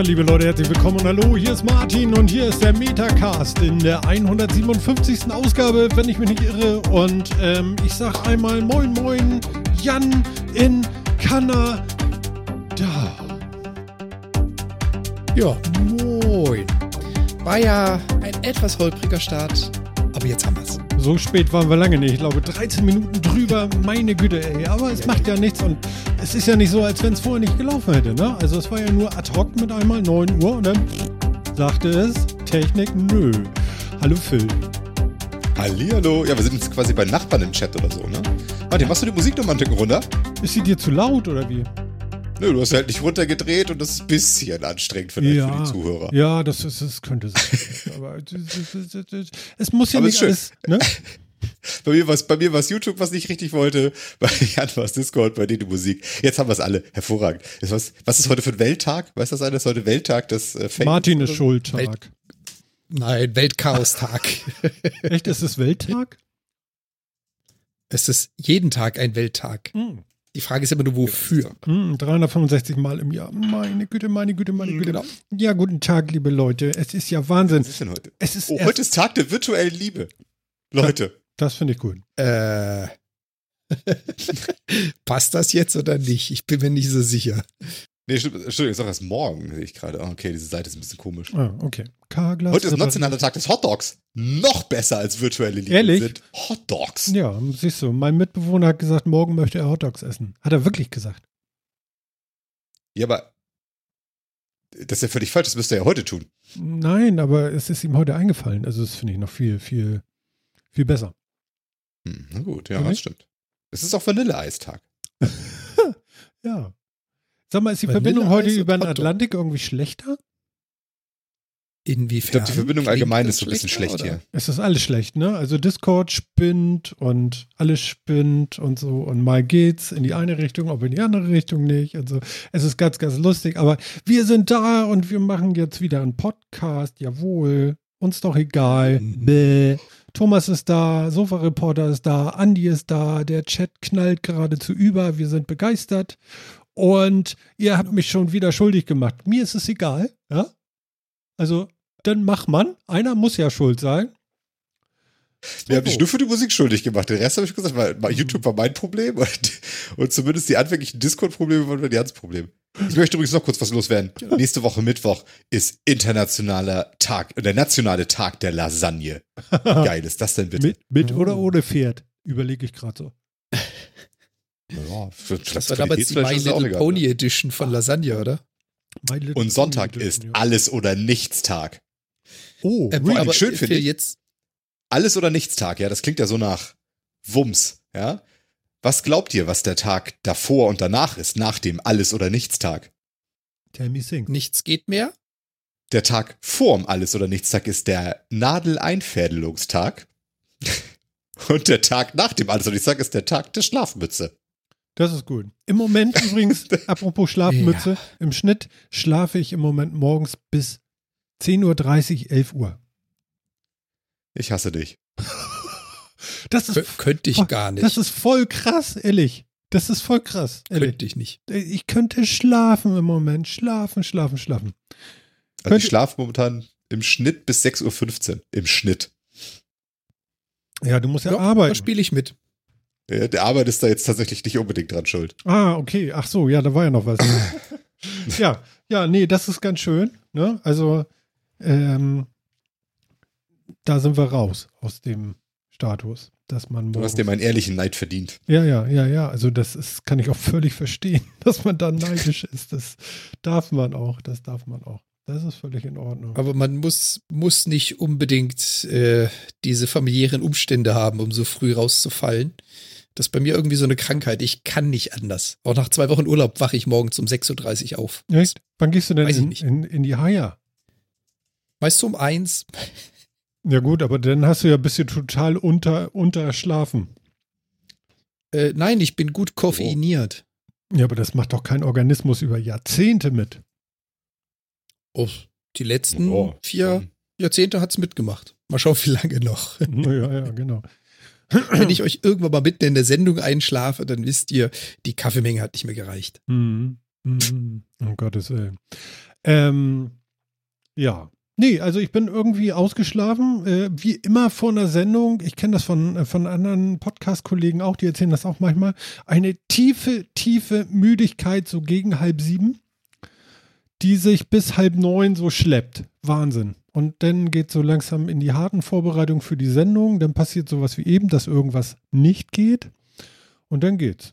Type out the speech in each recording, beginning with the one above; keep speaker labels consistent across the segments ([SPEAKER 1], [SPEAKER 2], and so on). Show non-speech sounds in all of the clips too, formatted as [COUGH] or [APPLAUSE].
[SPEAKER 1] Ja, liebe Leute, herzlich willkommen und hallo, hier ist Martin und hier ist der Metacast in der 157. Ausgabe, wenn ich mich nicht irre. Und ähm, ich sag einmal Moin Moin, Jan in Kanada.
[SPEAKER 2] Ja, moin. War ja ein etwas holpriger Start, aber jetzt haben wir's.
[SPEAKER 1] So spät waren wir lange nicht. Ich glaube, 13 Minuten drüber, meine Güte, ey. Aber es macht ja nichts und es ist ja nicht so, als wenn es vorher nicht gelaufen hätte, ne? Also es war ja nur ad hoc mit einmal 9 Uhr und dann sagte es, Technik, nö. Hallo Phil.
[SPEAKER 3] Hallihallo. Ja, wir sind jetzt quasi bei Nachbarn im Chat oder so, ne? Martin, machst du die Musik nochmal einen Ticken runter?
[SPEAKER 1] Ist sie dir zu laut oder wie?
[SPEAKER 3] Nö, du hast halt nicht runtergedreht und das ist ein bisschen anstrengend vielleicht
[SPEAKER 1] ja,
[SPEAKER 3] für die Zuhörer.
[SPEAKER 1] Ja, das, ist, das könnte sein. [LAUGHS] Aber es muss ja
[SPEAKER 3] Aber
[SPEAKER 1] nicht alles, ne? [LAUGHS]
[SPEAKER 3] Bei mir war bei mir war's YouTube, was nicht richtig wollte. Bei Jan war es Discord, bei dir die Musik. Jetzt haben wir es alle. Hervorragend. Ist was, was ist heute für ein Welttag? Weiß das einer? Ist heute Welttag des äh, Fame
[SPEAKER 1] Martin ist? Schuld,
[SPEAKER 2] Welt-
[SPEAKER 1] Tag.
[SPEAKER 2] Nein, Weltchaos-Tag. [LAUGHS]
[SPEAKER 1] Echt, ist es Welttag?
[SPEAKER 2] es ist jeden Tag ein Welttag.
[SPEAKER 1] Hm.
[SPEAKER 2] Die Frage ist immer nur, wofür.
[SPEAKER 1] Hm, 365 Mal im Jahr. Meine Güte, meine Güte, meine Güte.
[SPEAKER 2] Genau.
[SPEAKER 1] Ja, guten Tag, liebe Leute. Es ist ja Wahnsinn.
[SPEAKER 3] Was ist denn heute?
[SPEAKER 1] Es ist
[SPEAKER 3] Oh, heute ist Tag der virtuellen Liebe. Leute.
[SPEAKER 1] Das finde ich gut.
[SPEAKER 2] Äh, [LAUGHS] passt das jetzt oder nicht? Ich bin mir nicht so sicher.
[SPEAKER 3] Nee, stimmt, Entschuldigung, ist auch erst morgen, sehe ich gerade. Ah, Okay, diese Seite ist ein bisschen komisch.
[SPEAKER 1] Ah, okay. K-Glas.
[SPEAKER 3] Heute ist nationaler Tag des Hotdogs. Noch besser als virtuelle Liebe
[SPEAKER 1] Ehrlich?
[SPEAKER 3] sind Hotdogs.
[SPEAKER 1] Ja, siehst du, mein Mitbewohner hat gesagt, morgen möchte er Hotdogs essen. Hat er wirklich gesagt.
[SPEAKER 3] Ja, aber das ist ja völlig falsch, das müsst ihr ja heute tun.
[SPEAKER 1] Nein, aber es ist ihm heute eingefallen. Also das finde ich noch viel, viel, viel besser.
[SPEAKER 3] Hm, na gut, ja,
[SPEAKER 1] Oder
[SPEAKER 3] das stimmt. Es ist auch Vanilleeistag. [LAUGHS]
[SPEAKER 1] Ja. Sag mal, ist die
[SPEAKER 2] Vanille
[SPEAKER 1] Verbindung heute
[SPEAKER 2] Eis
[SPEAKER 1] über den. Atlantik irgendwie schlechter?
[SPEAKER 2] Inwiefern?
[SPEAKER 3] Ich glaube, die Verbindung allgemein ist so ein bisschen schlecht hier.
[SPEAKER 2] oder?
[SPEAKER 1] Es ist alles schlecht, ne? Also Discord spinnt und alles spinnt und so und mal geht's in die eine Richtung, aber in die andere Richtung nicht. Also es ist ganz, ganz lustig. Aber wir sind da und wir machen jetzt wieder einen Podcast. Jawohl. Uns doch egal.
[SPEAKER 2] Mhm.
[SPEAKER 1] Bäh. Thomas ist da, Sofa-Reporter ist da, Andi ist da, der Chat knallt geradezu über. Wir sind begeistert. Und ihr habt mich schon wieder schuldig gemacht. Mir ist es egal, ja? Also, dann mach man. Einer muss ja schuld sein.
[SPEAKER 3] Wir haben dich nur für die Musik schuldig gemacht. Den Rest habe ich gesagt, weil weil YouTube war mein Problem und, und zumindest die anfänglichen Discord-Probleme waren Jans Problem. Ich möchte übrigens noch kurz was loswerden. Nächste Woche Mittwoch ist internationaler Tag, der nationale Tag der Lasagne. Wie geil ist das denn bitte?
[SPEAKER 1] Mit, mit oder ohne Pferd? Überlege ich gerade so.
[SPEAKER 3] Ja, für
[SPEAKER 2] Das war damals die My Little
[SPEAKER 3] egal.
[SPEAKER 2] Pony Edition von Lasagne, oder?
[SPEAKER 3] Und Sonntag
[SPEAKER 1] Pony
[SPEAKER 3] ist
[SPEAKER 1] Edition, ja.
[SPEAKER 3] alles oder nichts Tag.
[SPEAKER 1] Oh,
[SPEAKER 2] Äh,
[SPEAKER 3] Really
[SPEAKER 2] aber
[SPEAKER 3] schön,
[SPEAKER 2] für
[SPEAKER 3] finde ich.
[SPEAKER 2] jetzt
[SPEAKER 3] Alles oder nichts Tag, ja, das klingt ja so nach Wumms, ja. Was glaubt ihr, was der Tag davor und danach ist, nach dem Alles oder nichts Tag?
[SPEAKER 1] Tell me sing.
[SPEAKER 2] nichts geht mehr.
[SPEAKER 3] Der Tag vorm Alles- oder Nichtstag ist der Nadeleinfädelungstag. [LAUGHS] Und der Tag nach dem Alles- oder Nichtstag ist der Tag der Schlafmütze.
[SPEAKER 1] Das ist gut. Im Moment [LAUGHS] übrigens, apropos Schlafmütze, im Schnitt schlafe ich im Moment morgens bis 10.30 Uhr, 11 Uhr.
[SPEAKER 3] Ich hasse dich. [LAUGHS]
[SPEAKER 1] Das ist,
[SPEAKER 2] Kö- Könnte ich gar nicht.
[SPEAKER 1] das ist voll krass, ehrlich. Das ist voll krass, ehrlich.
[SPEAKER 2] Könnte ich nicht.
[SPEAKER 1] Ich könnte schlafen im Moment. Schlafen, schlafen, schlafen.
[SPEAKER 3] Also ich schlafe momentan im Schnitt bis 6.15 Uhr. Im Schnitt.
[SPEAKER 1] Ja, du musst ja,
[SPEAKER 2] Ja, da
[SPEAKER 1] arbeiten.
[SPEAKER 2] spiele ich mit.
[SPEAKER 3] Ja, Der Arbeit ist da jetzt tatsächlich nicht unbedingt dran schuld.
[SPEAKER 1] Ah, okay. Ach so, ja, da war ja noch was. [LAUGHS] ja, ja, nee, das ist ganz schön. Ne? Also, ähm, da sind wir raus aus dem Status, dass man
[SPEAKER 3] Du hast dir meinen ehrlichen Neid verdient.
[SPEAKER 1] Ja, ja, ja, ja. Also das ist, kann ich auch völlig verstehen, [LAUGHS] dass man da neidisch ist. Das darf man auch. Das darf man auch. Das ist völlig in Ordnung.
[SPEAKER 2] Aber man muss, muss nicht unbedingt äh, diese familiären Umstände haben, um so früh rauszufallen. Das ist bei mir irgendwie so eine Krankheit. Ich kann nicht anders. Auch nach zwei Wochen Urlaub wache ich morgens um 6.30 Uhr auf.
[SPEAKER 1] Echt? Wann gehst du denn
[SPEAKER 2] Weiß ich
[SPEAKER 1] in,
[SPEAKER 2] nicht.
[SPEAKER 1] in, in die Haia?
[SPEAKER 2] Weißt du, um eins?
[SPEAKER 1] Ja gut, aber dann hast du ja ein bisschen total unter, unterschlafen.
[SPEAKER 2] Äh, nein, ich bin gut koffeiniert.
[SPEAKER 1] Ja, aber das macht doch kein Organismus über Jahrzehnte mit.
[SPEAKER 2] Oh, die letzten
[SPEAKER 3] Oh,
[SPEAKER 2] vier Jahrzehnte hat's mitgemacht. Mal schauen, [LAUGHS] wie lange noch.
[SPEAKER 1] ja, ja, genau.
[SPEAKER 2] Wenn ich euch irgendwann mal mitten in der Sendung einschlafe, dann wisst ihr, die Kaffeemenge hat nicht mehr gereicht.
[SPEAKER 1] Mhm. Mhm. Um Gottes Willen. Ähm, ja. Nee, also ich bin irgendwie ausgeschlafen, äh, wie immer vor einer Sendung. Ich kenne das von, äh, von anderen Podcast-Kollegen auch, die erzählen das auch manchmal. Eine tiefe, tiefe Müdigkeit, so gegen halb sieben, die sich bis halb neun so schleppt. Wahnsinn. Und dann geht so langsam in die harten Vorbereitungen für die Sendung. Dann passiert sowas wie eben, dass irgendwas nicht geht. Und dann geht's.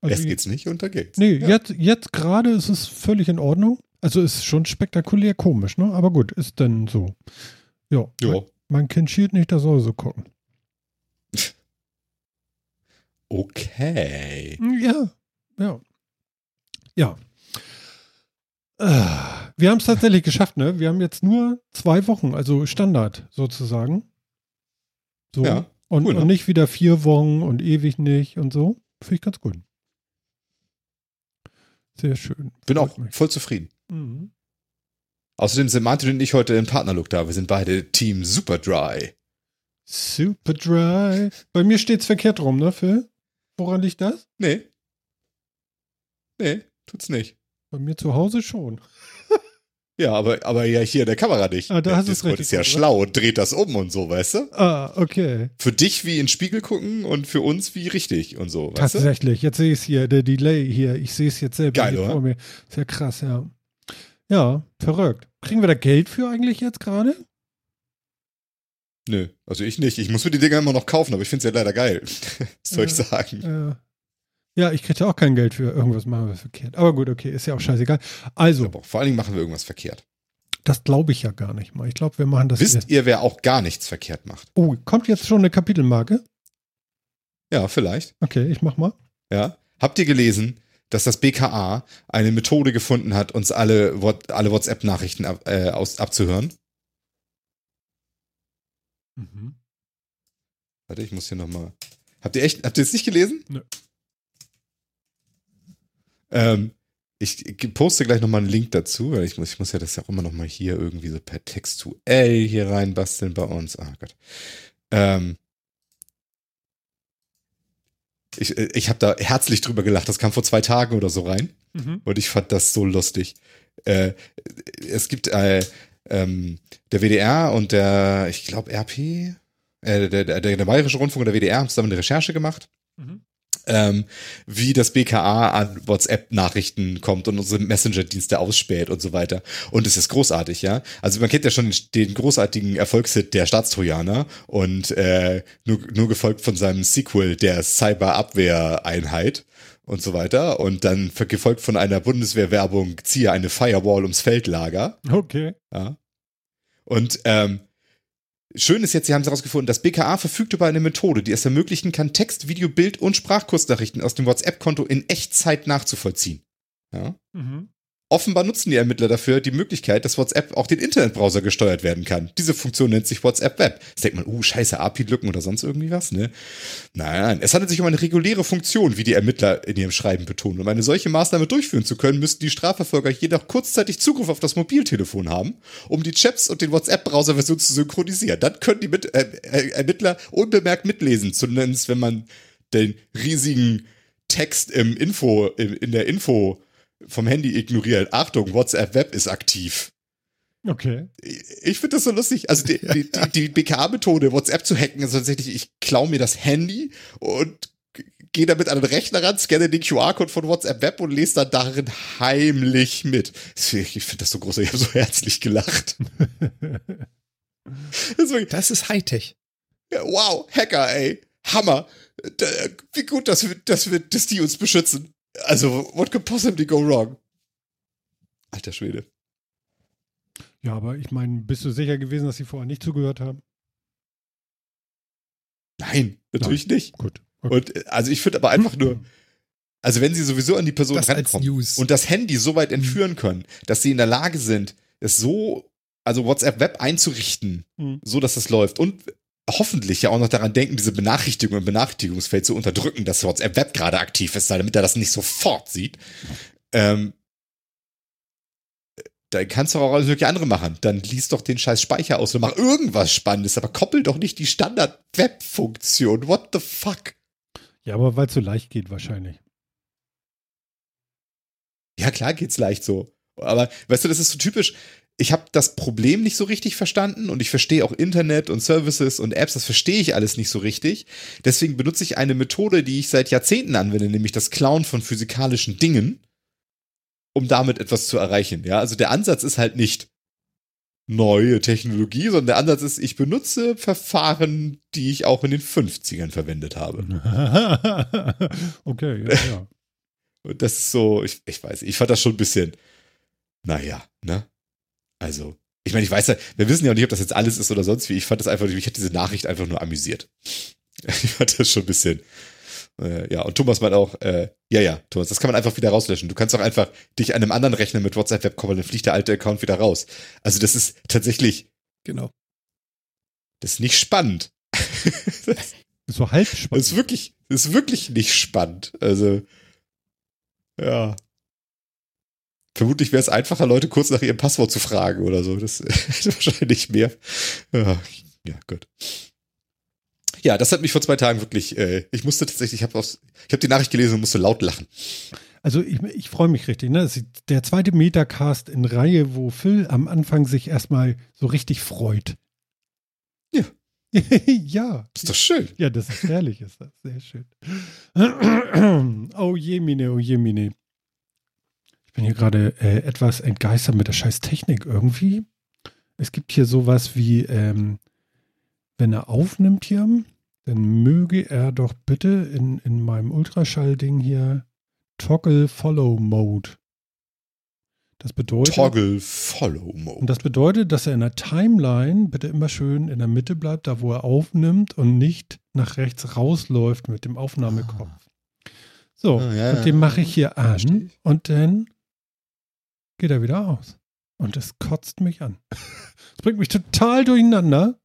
[SPEAKER 1] Also
[SPEAKER 3] Erst geht's nicht und dann geht's.
[SPEAKER 1] Nee, ja. jetzt, jetzt gerade ist es völlig in Ordnung. Also ist schon spektakulär komisch, ne? Aber gut, ist dann so. Ja.
[SPEAKER 3] Ja.
[SPEAKER 1] Mein, mein Kind schielt nicht, das soll so gucken.
[SPEAKER 3] Okay.
[SPEAKER 1] Ja. Ja. Ja. Äh, Wir haben es tatsächlich geschafft, ne? Wir haben jetzt nur zwei Wochen, also Standard sozusagen. So.
[SPEAKER 3] Ja,
[SPEAKER 1] und,
[SPEAKER 3] cool, ne?
[SPEAKER 1] und nicht wieder vier Wochen und ewig nicht und so. Finde ich ganz gut. Sehr schön.
[SPEAKER 3] Bin auch
[SPEAKER 1] Freut mich.
[SPEAKER 3] voll zufrieden.
[SPEAKER 1] Mhm.
[SPEAKER 3] Außerdem sind Martin und ich heute im Partnerlook da. Wir sind beide Team Super Dry.
[SPEAKER 1] Super dry. Bei mir steht's verkehrt rum, ne, Phil? Woran liegt das?
[SPEAKER 3] Nee. Nee, tut's nicht.
[SPEAKER 1] Bei mir zu Hause schon. [LAUGHS]
[SPEAKER 3] Ja, aber, aber ja hier in der Kamera nicht.
[SPEAKER 1] Ah, da
[SPEAKER 3] Der
[SPEAKER 1] hast
[SPEAKER 3] Discord
[SPEAKER 1] richtig
[SPEAKER 3] ist ja
[SPEAKER 1] gemacht,
[SPEAKER 3] schlau und dreht das um und so, weißt du?
[SPEAKER 1] Ah, okay.
[SPEAKER 3] Für dich wie in den Spiegel gucken und für uns wie richtig und so, weißt du?
[SPEAKER 1] Tatsächlich. Jetzt sehe ich es hier, der Delay hier. Ich sehe es jetzt selber
[SPEAKER 3] Geil,
[SPEAKER 1] hier
[SPEAKER 3] oder?
[SPEAKER 1] vor mir. Ist ja krass, ja. Ja, verrückt. Kriegen wir da Geld für eigentlich jetzt gerade?
[SPEAKER 3] Nö, also ich nicht. Ich muss mir die Dinger immer noch kaufen, aber ich finde es ja leider geil. Was [LAUGHS] soll ich
[SPEAKER 1] Ja.
[SPEAKER 3] sagen?
[SPEAKER 1] Äh, ja, ich kriege auch kein Geld für irgendwas machen wir verkehrt. Aber gut, okay, ist ja auch scheißegal. Also,
[SPEAKER 3] Aber vor allen Dingen machen wir irgendwas verkehrt.
[SPEAKER 1] das glaube ich ja gar nicht mal. Ich glaube, wir machen das
[SPEAKER 3] Wisst ihr, wer auch gar nichts verkehrt macht?
[SPEAKER 1] Oh, kommt jetzt schon eine Kapitelmarke?
[SPEAKER 3] Ja, vielleicht.
[SPEAKER 1] Okay, ich mach mal.
[SPEAKER 3] Ja. Habt ihr gelesen, dass das BKA eine Methode gefunden hat, uns alle, alle WhatsApp-Nachrichten ab, äh, aus, abzuhören?
[SPEAKER 1] Mhm.
[SPEAKER 3] Warte, ich muss hier nochmal. Habt ihr echt, habt ihr es nicht gelesen?
[SPEAKER 1] Nö.
[SPEAKER 3] Ähm, ich poste gleich nochmal einen Link dazu, weil ich muss, ich muss ja das ja auch immer nochmal hier irgendwie so per textuell hier reinbasteln bei uns. Ah Gott. Ähm, ich äh, ich habe da herzlich drüber gelacht. Das kam vor zwei Tagen oder so rein.
[SPEAKER 1] Mhm.
[SPEAKER 3] Und ich fand das so lustig. Äh, es gibt äh, ähm, der WDR und der, ich glaube, RP, äh, der, der, der, der Bayerische Rundfunk und der WDR haben zusammen eine Recherche gemacht,
[SPEAKER 1] Mhm.
[SPEAKER 3] Ähm, wie das BKA an WhatsApp-Nachrichten kommt und unsere Messenger-Dienste ausspäht und so weiter. Und es ist großartig, ja. Also man kennt ja schon den großartigen Erfolgshit der Staatstrojaner und äh, nur, nur gefolgt von seinem Sequel der Cyberabwehreinheit und so weiter. Und dann gefolgt von einer Bundeswehrwerbung, ziehe eine Firewall ums Feldlager.
[SPEAKER 1] Okay.
[SPEAKER 3] Ja. Und ähm, schön ist jetzt, sie haben herausgefunden, das BKA verfügt über eine Methode, die es ermöglichen kann, Text, Video, Bild und Sprachkursnachrichten aus dem WhatsApp-Konto in Echtzeit nachzuvollziehen. Ja.
[SPEAKER 1] Mhm.
[SPEAKER 3] Offenbar nutzen die Ermittler dafür die Möglichkeit, dass WhatsApp auch den Internetbrowser gesteuert werden kann. Diese Funktion nennt sich WhatsApp Web. Jetzt denkt man, uh, scheiße, API-Lücken oder sonst irgendwie was, ne? Nein, nein, es handelt sich um eine reguläre Funktion, wie die Ermittler in ihrem Schreiben betonen. Um eine solche Maßnahme durchführen zu können, müssten die Strafverfolger jedoch kurzzeitig Zugriff auf das Mobiltelefon haben, um die Chats und den WhatsApp-Browser-Version zu synchronisieren. Dann können die Mit äh, äh, Ermittler unbemerkt mitlesen, zumindest wenn man den riesigen Text im Info, in, in der Info vom Handy ignoriert. Achtung, WhatsApp Web ist aktiv.
[SPEAKER 1] Okay.
[SPEAKER 3] Ich finde das so lustig. Also die, die, [LAUGHS] die, die BKA-Methode, WhatsApp zu hacken, ist tatsächlich, ich klaue mir das Handy und gehe damit an den Rechner ran, scanne den QR-Code von WhatsApp Web und lese dann darin heimlich mit. Ich finde das so groß, ich habe so herzlich gelacht. [LAUGHS] Das ist wirklich,
[SPEAKER 2] Das ist Hightech.
[SPEAKER 3] wow, Hacker, ey. Hammer. Wie gut, dass, wir, dass, wir, dass die uns beschützen. Also, what could possibly go wrong? Alter Schwede.
[SPEAKER 1] Ja, aber ich meine, bist du sicher gewesen, dass sie vorher nicht zugehört haben?
[SPEAKER 3] Nein, natürlich nicht.
[SPEAKER 1] Gut. Okay.
[SPEAKER 3] Und also ich finde aber einfach nur, also wenn sie sowieso an die Person
[SPEAKER 2] Das als
[SPEAKER 3] rankommen
[SPEAKER 2] News.
[SPEAKER 3] und das Handy so weit entführen können, dass sie in der Lage sind, es so, also WhatsApp Web einzurichten,
[SPEAKER 1] Mhm.
[SPEAKER 3] so dass das läuft und hoffentlich ja auch noch daran denken, diese Benachrichtigung im Benachrichtigungsfeld zu unterdrücken, dass WhatsApp Web gerade aktiv ist, damit er das nicht sofort sieht. Ähm, dann kannst du auch alles mögliche andere machen. Dann liest doch den scheiß Speicher aus und mach irgendwas Spannendes, aber koppel doch nicht die Standard-Web-Funktion. What the fuck?
[SPEAKER 1] Ja, aber weil es so leicht geht wahrscheinlich.
[SPEAKER 3] Ja, klar geht's leicht so. Aber weißt du, das ist so typisch. Ich habe das Problem nicht so richtig verstanden und ich verstehe auch Internet und Services und Apps, das verstehe ich alles nicht so richtig. Deswegen benutze ich eine Methode, die ich seit Jahrzehnten anwende, nämlich das Klauen von physikalischen Dingen, um damit etwas zu erreichen. Ja, also der Ansatz ist halt nicht neue Technologie, sondern der Ansatz ist, ich benutze Verfahren, die ich auch in den 50ern verwendet habe. [LAUGHS]
[SPEAKER 1] okay, ja, ja. [LAUGHS]
[SPEAKER 3] Und das ist so, ich, ich weiß, ich fand das schon ein bisschen, naja, ne? Also, ich meine, ich weiß ja, wir wissen ja auch nicht, ob das jetzt alles ist oder sonst wie. Ich fand das einfach, mich hat diese Nachricht einfach nur amüsiert. [LAUGHS] Ich fand das schon ein bisschen, äh, ja, und Thomas meint auch, äh, ja, ja, Thomas, das kann man einfach wieder rauslöschen. Du kannst auch einfach dich an einem anderen Rechner mit WhatsApp Web koppeln, dann fliegt der alte Account wieder raus. Also das ist tatsächlich,
[SPEAKER 2] Genau.
[SPEAKER 3] das ist nicht spannend. [LAUGHS] das
[SPEAKER 1] So halb spannend.
[SPEAKER 3] ist wirklich, das ist wirklich nicht spannend. Also, ja. Vermutlich wäre es einfacher, Leute kurz nach ihrem Passwort zu fragen oder so. Das [LAUGHS] ist wahrscheinlich mehr. Ja, gut. Ja, das hat mich vor zwei Tagen wirklich, äh, ich musste tatsächlich, ich habe hab die Nachricht gelesen und musste laut lachen.
[SPEAKER 1] Also ich, ich freue mich richtig. Ne? Das ist der zweite Metacast in Reihe, wo Phil am Anfang sich erstmal so richtig freut.
[SPEAKER 3] Ja. [LAUGHS]
[SPEAKER 1] ja.
[SPEAKER 3] Ist doch schön.
[SPEAKER 1] Ja, das ist herrlich, ist das. Sehr schön. [CLEARS THROAT] oh je, Mine, oh je, Mine. Ich bin hier gerade äh, etwas entgeistert mit der scheiß Technik irgendwie. Es gibt hier sowas wie, ähm, wenn er aufnimmt hier, dann möge er doch bitte in, in meinem Ultraschall-Ding hier Toggle Follow Mode. Das bedeutet.
[SPEAKER 3] Toggle Follow Mode.
[SPEAKER 1] Und das bedeutet, dass er in der Timeline bitte immer schön in der Mitte bleibt, da wo er aufnimmt und nicht nach rechts rausläuft mit dem Aufnahmekopf. So,
[SPEAKER 3] Ah, ja,
[SPEAKER 1] und den mache ich hier an und dann geht er wieder aus. Und das kotzt mich an. Das bringt mich total durcheinander,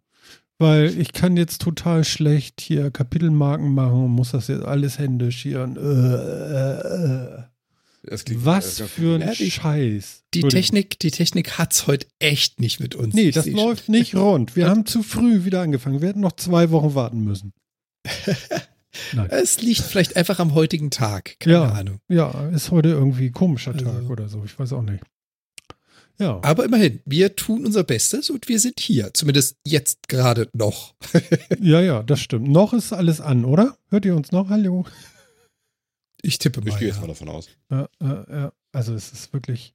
[SPEAKER 1] weil ich kann jetzt total schlecht hier Kapitelmarken machen und muss das jetzt alles händisch hier. Und, äh, äh, äh.
[SPEAKER 3] Klingt-
[SPEAKER 1] Was
[SPEAKER 3] das-
[SPEAKER 1] für ein
[SPEAKER 2] die-
[SPEAKER 1] Scheiß.
[SPEAKER 2] Die. Technik, die Technik hat's heute echt nicht mit uns.
[SPEAKER 1] Nee, das läuft nicht rund. Wir [LAUGHS] haben zu früh wieder angefangen. Wir hätten noch zwei Wochen warten müssen. [LAUGHS]
[SPEAKER 2] schon. Es liegt vielleicht einfach am heutigen Tag. Keine
[SPEAKER 1] Ja.
[SPEAKER 2] Ahnung.
[SPEAKER 1] Ja, ist heute irgendwie ein komischer
[SPEAKER 2] Also-
[SPEAKER 1] Tag oder so. Ich weiß auch nicht. Ja.
[SPEAKER 2] Aber immerhin, wir tun unser Bestes und wir sind hier. Zumindest jetzt gerade noch. [LAUGHS]
[SPEAKER 1] Ja, ja, das stimmt. Noch ist alles an, oder? Hört ihr uns noch? Hallo?
[SPEAKER 2] Ich tippe
[SPEAKER 3] Ich
[SPEAKER 2] mal.
[SPEAKER 3] gehe jetzt
[SPEAKER 2] Ja.
[SPEAKER 3] mal davon aus.
[SPEAKER 1] Ja, ja, ja. Also es ist wirklich,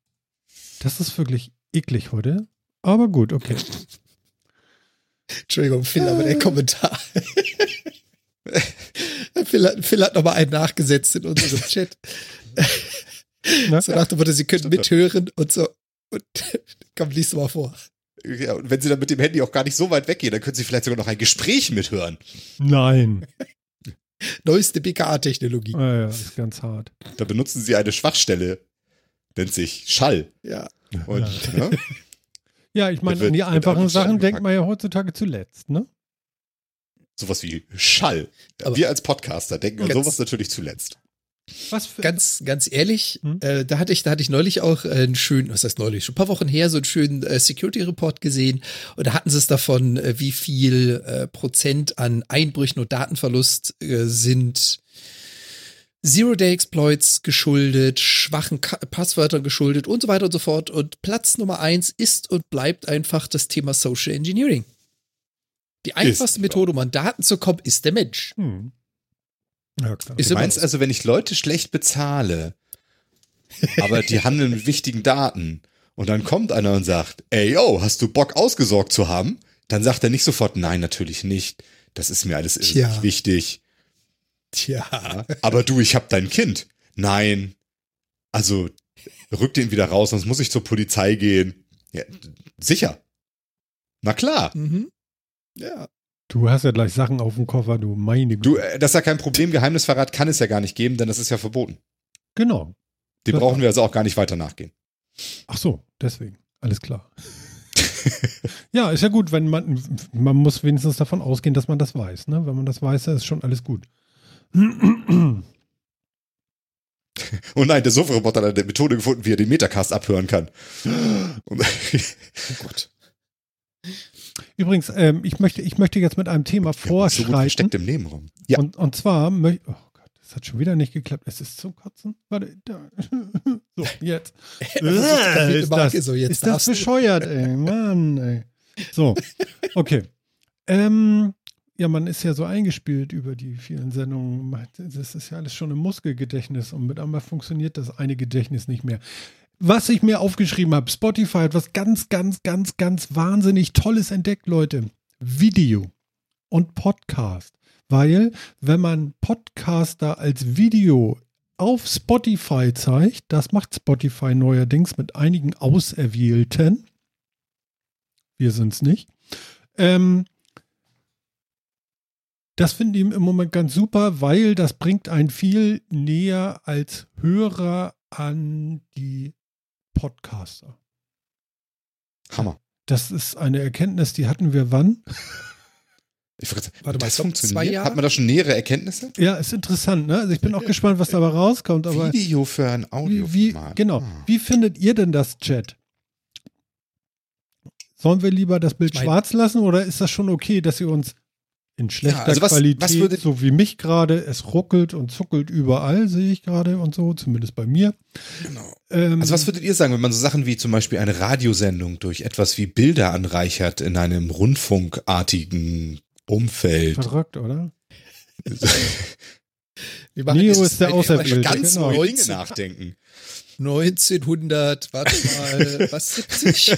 [SPEAKER 1] das ist wirklich eklig heute. Aber gut, okay. [LAUGHS]
[SPEAKER 2] Entschuldigung, Phil, aber der Kommentar. [LAUGHS] Phil hat, Phil hat nochmal einen nachgesetzt in unserem [LAUGHS] Chat.
[SPEAKER 1] Na?
[SPEAKER 2] So nach dem Motto, sie können mithören und so. Und komm, lies doch mal vor.
[SPEAKER 3] Ja, und wenn sie dann mit dem Handy auch gar nicht so weit weggehen, dann können sie vielleicht sogar noch ein Gespräch mithören.
[SPEAKER 1] Nein. [LAUGHS]
[SPEAKER 2] Neueste BKA-Technologie.
[SPEAKER 1] Ah, ja, ist ganz hart.
[SPEAKER 3] Da benutzen sie eine Schwachstelle, nennt sich Schall.
[SPEAKER 2] Ja.
[SPEAKER 3] Und, ne? [LAUGHS]
[SPEAKER 1] Ja, ich meine, an die einfachen Sachen denkt man ja heutzutage zuletzt, ne?
[SPEAKER 3] Sowas wie Schall.
[SPEAKER 2] Aber-
[SPEAKER 3] wir als Podcaster denken an sowas natürlich zuletzt.
[SPEAKER 1] Was für.
[SPEAKER 2] Ganz, ganz ehrlich,
[SPEAKER 1] Hm?
[SPEAKER 2] äh, da hatte ich, da hatte ich neulich auch einen schönen, was heißt neulich, schon ein paar Wochen her, so einen schönen äh, Security-Report gesehen. Und da hatten sie es davon, äh, wie viel äh, Prozent an Einbrüchen und Datenverlust äh, sind Zero-Day-Exploits geschuldet, schwachen Ka Passwörtern geschuldet und so weiter und so fort. Und Platz Nummer eins ist und bleibt einfach das Thema Social Engineering. Die einfachste Methode, um an Daten zu kommen, ist der Mensch.
[SPEAKER 1] Hm. Ja, klar.
[SPEAKER 2] Ist
[SPEAKER 3] Du meinst
[SPEAKER 2] so.
[SPEAKER 3] also, wenn ich Leute schlecht bezahle, aber die handeln mit wichtigen Daten und dann kommt einer und sagt, ey, yo, hast du Bock ausgesorgt zu haben? Dann sagt er nicht sofort, nein, natürlich nicht. Das ist mir alles
[SPEAKER 2] Tja.
[SPEAKER 3] wichtig.
[SPEAKER 2] Tja.
[SPEAKER 3] Ja, aber du, ich hab dein Kind. Nein. Also, rück den wieder raus, sonst muss ich zur Polizei gehen. Ja, sicher. Na klar.
[SPEAKER 2] Mhm. Ja.
[SPEAKER 1] Du hast ja gleich Sachen auf dem Koffer, du meine
[SPEAKER 3] Du,
[SPEAKER 1] Güte.
[SPEAKER 3] äh, das ist ja kein Problem. Geheimnisverrat kann es ja gar nicht geben, denn das ist ja verboten.
[SPEAKER 1] Genau.
[SPEAKER 3] Dem
[SPEAKER 1] Das-
[SPEAKER 3] brauchen wir also auch gar nicht weiter nachgehen.
[SPEAKER 1] Ach so, deswegen. Alles klar. [LAUGHS] ja, ist ja gut, wenn man, man muss wenigstens davon ausgehen, dass man das weiß. Ne? Wenn man das weiß, dann ist schon alles gut. [LAUGHS]
[SPEAKER 3] Oh nein, der Sofa-Roboter hat eine Methode gefunden, wie er den Metacast abhören kann. [GASPS]
[SPEAKER 2] Oh Gott.
[SPEAKER 1] Übrigens, ähm, ich, möchte, ich möchte jetzt mit einem Thema
[SPEAKER 3] so gut
[SPEAKER 1] vorschreiten.
[SPEAKER 3] versteckt im Nebenraum. Ja,
[SPEAKER 1] Und, und zwar möchte. Oh Gott, Es hat schon wieder nicht geklappt. Es ist zum Kotzen. Warte, da. [LAUGHS] So, jetzt. [LAUGHS]
[SPEAKER 2] Äh,
[SPEAKER 1] ist das,
[SPEAKER 2] so, jetzt
[SPEAKER 1] ist das bescheuert, ey. [LAUGHS] Mann, ey. So, okay. Ähm, ja, man ist ja so eingespielt über die vielen Sendungen. Das ist ja alles schon im Muskelgedächtnis und mit einmal funktioniert das eine Gedächtnis nicht mehr. Was ich mir aufgeschrieben habe, Spotify hat was ganz, ganz, ganz, ganz wahnsinnig Tolles entdeckt, Leute. Video und Podcast. Weil, wenn man Podcaster als Video auf Spotify zeigt, das macht Spotify neuerdings mit einigen Auserwählten. Wir sind es nicht. Ähm, das finde ich im Moment ganz super, weil das bringt einen viel näher als Hörer an die Podcaster.
[SPEAKER 3] Hammer.
[SPEAKER 1] Das ist eine Erkenntnis, die hatten wir wann?
[SPEAKER 3] Ich sagen,
[SPEAKER 2] Warte mal,
[SPEAKER 3] das funktioniert. Hat man da schon nähere Erkenntnisse?
[SPEAKER 1] Ja, ist interessant, ne? Also ich bin auch gespannt, was dabei rauskommt, aber
[SPEAKER 3] Video für ein
[SPEAKER 1] wie, wie,
[SPEAKER 3] Audio.
[SPEAKER 1] genau, wie findet ihr denn das Chat? Sollen wir lieber das Bild
[SPEAKER 2] Ich mein-
[SPEAKER 1] schwarz lassen oder ist das schon okay, dass ihr uns in schlechter
[SPEAKER 3] also was-
[SPEAKER 1] Qualität,
[SPEAKER 3] was würdet-
[SPEAKER 1] so wie mich gerade, es ruckelt und zuckelt überall, sehe ich gerade und so, zumindest bei mir.
[SPEAKER 3] Genau.
[SPEAKER 1] Ähm,
[SPEAKER 3] Also was würdet ihr sagen, wenn man so Sachen wie zum Beispiel eine Radiosendung durch etwas wie Bilder anreichert in einem rundfunkartigen Umfeld?
[SPEAKER 1] verrückt, oder? [LAUGHS]
[SPEAKER 2] Wir machen
[SPEAKER 1] Neo ist der Auserwählte,
[SPEAKER 3] Ganz
[SPEAKER 1] genau.
[SPEAKER 3] Dinge nachdenken.
[SPEAKER 2] 1900, warte mal, [LAUGHS] was 70?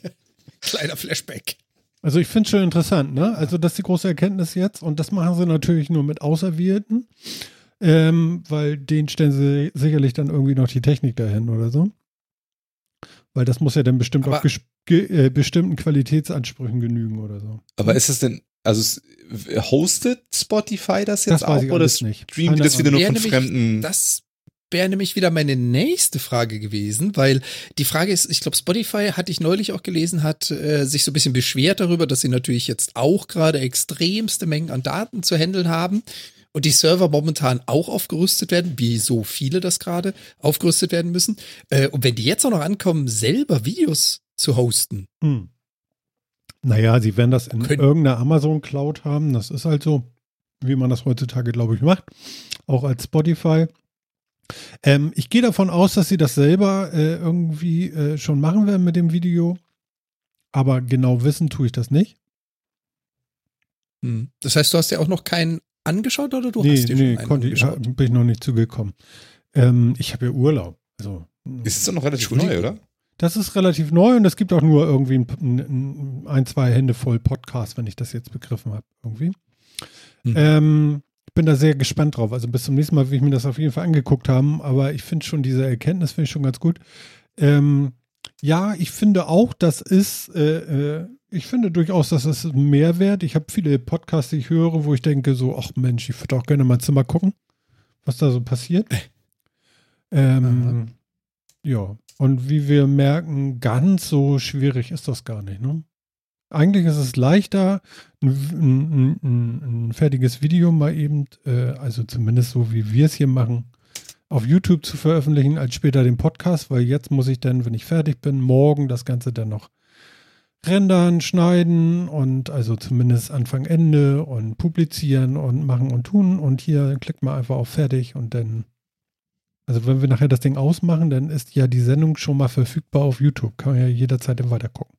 [SPEAKER 2] [LAUGHS] Kleiner Flashback.
[SPEAKER 1] Also ich finde es schon interessant, ne? Also das ist die große Erkenntnis jetzt und das machen sie natürlich nur mit Auserwählten, ähm, weil denen stellen sie sicherlich dann irgendwie noch die Technik dahin oder so. Weil das muss ja dann bestimmt
[SPEAKER 2] Aber-
[SPEAKER 1] auch äh, bestimmten Qualitätsansprüchen genügen oder so.
[SPEAKER 3] Aber ist es denn, also hostet Spotify das jetzt
[SPEAKER 1] Das
[SPEAKER 3] auch
[SPEAKER 1] weiß ich
[SPEAKER 3] oder streamt das wieder nur von
[SPEAKER 2] nämlich
[SPEAKER 3] fremden?
[SPEAKER 2] Das wäre nämlich wieder meine nächste Frage gewesen, weil die Frage ist, ich glaube, Spotify, hatte ich neulich auch gelesen, hat äh, sich so ein bisschen beschwert darüber, dass sie natürlich jetzt auch gerade extremste Mengen an Daten zu handeln haben und die Server momentan auch aufgerüstet werden, wie so viele das gerade aufgerüstet werden müssen. Äh, und wenn die jetzt auch noch ankommen, selber Videos zu hosten,
[SPEAKER 1] Hm. Naja, sie werden das in
[SPEAKER 2] Können-
[SPEAKER 1] irgendeiner Amazon Cloud haben. Das ist halt so, wie man das heutzutage, glaube ich, macht. Auch als Spotify. Ähm, ich gehe davon aus, dass sie das selber äh, irgendwie äh, schon machen werden mit dem Video. Aber genau wissen tue ich das nicht.
[SPEAKER 2] Hm. das heißt, du hast ja auch noch keinen angeschaut oder du
[SPEAKER 1] nee,
[SPEAKER 2] hast dir
[SPEAKER 1] nee,
[SPEAKER 2] schon einen
[SPEAKER 1] konnte ich,
[SPEAKER 2] angeschaut?
[SPEAKER 1] bin ich noch nicht zugekommen. Ähm, ich habe ja Urlaub. Also,
[SPEAKER 3] Ist es doch noch relativ neu, oder?
[SPEAKER 1] Das ist relativ neu und es gibt auch nur irgendwie ein, ein, ein zwei Hände voll Podcast, wenn ich das jetzt begriffen habe, irgendwie.
[SPEAKER 2] Hm.
[SPEAKER 1] Ähm, bin da sehr gespannt drauf. Also bis zum nächsten Mal will ich mir das auf jeden Fall angeguckt haben, aber ich finde schon diese Erkenntnis finde ich schon ganz gut. Ähm, ja, ich finde auch, das ist, äh, äh, ich finde durchaus, dass es ein Mehrwert. Ich habe viele Podcasts, die ich höre, wo ich denke so, ach Mensch, ich würde auch gerne mal Zimmer gucken, was da so passiert. [LAUGHS] Ähm, ja, und wie wir merken, ganz so schwierig ist das gar nicht. Ne? Eigentlich ist es leichter, ein, ein, ein, fertiges Video mal eben, äh, also zumindest so wie wir es hier machen, auf YouTube zu veröffentlichen, als später den Podcast, weil jetzt muss ich dann, wenn ich fertig bin, morgen das Ganze dann noch rendern, schneiden und also zumindest Anfang, Ende und publizieren und machen und tun und hier klickt man einfach auf fertig und dann also wenn wir nachher das Ding ausmachen, dann ist ja die Sendung schon mal verfügbar auf YouTube. Kann man ja jederzeit weiter gucken.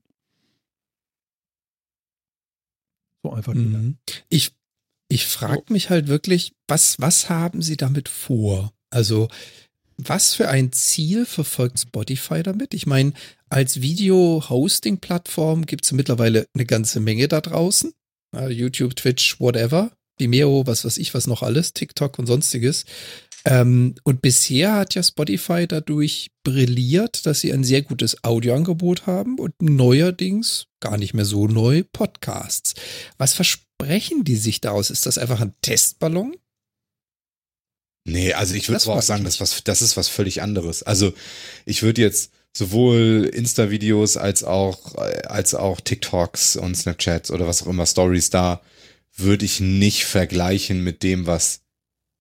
[SPEAKER 1] So einfach.
[SPEAKER 2] Mhm. Ich, ich frage mich halt wirklich, was, was haben sie damit vor? Also, was für ein Ziel verfolgt Spotify damit? Ich meine, als Video-Hosting-Plattform gibt es mittlerweile eine ganze Menge da draußen. YouTube, Twitch, whatever. Vimeo, was weiß ich, was noch alles, TikTok und sonstiges. Ähm, und bisher hat ja Spotify dadurch brilliert, dass sie ein sehr gutes Audioangebot haben und neuerdings, gar nicht mehr so neu, Podcasts. Was versprechen die sich daraus? Ist das einfach ein Testballon?
[SPEAKER 3] Nee, also ich würde auch sagen, das, was, das ist was völlig anderes. Also ich würde jetzt sowohl Insta-Videos als auch, als auch TikToks und Snapchats oder was auch immer, Stories da, würde ich nicht vergleichen mit dem, was,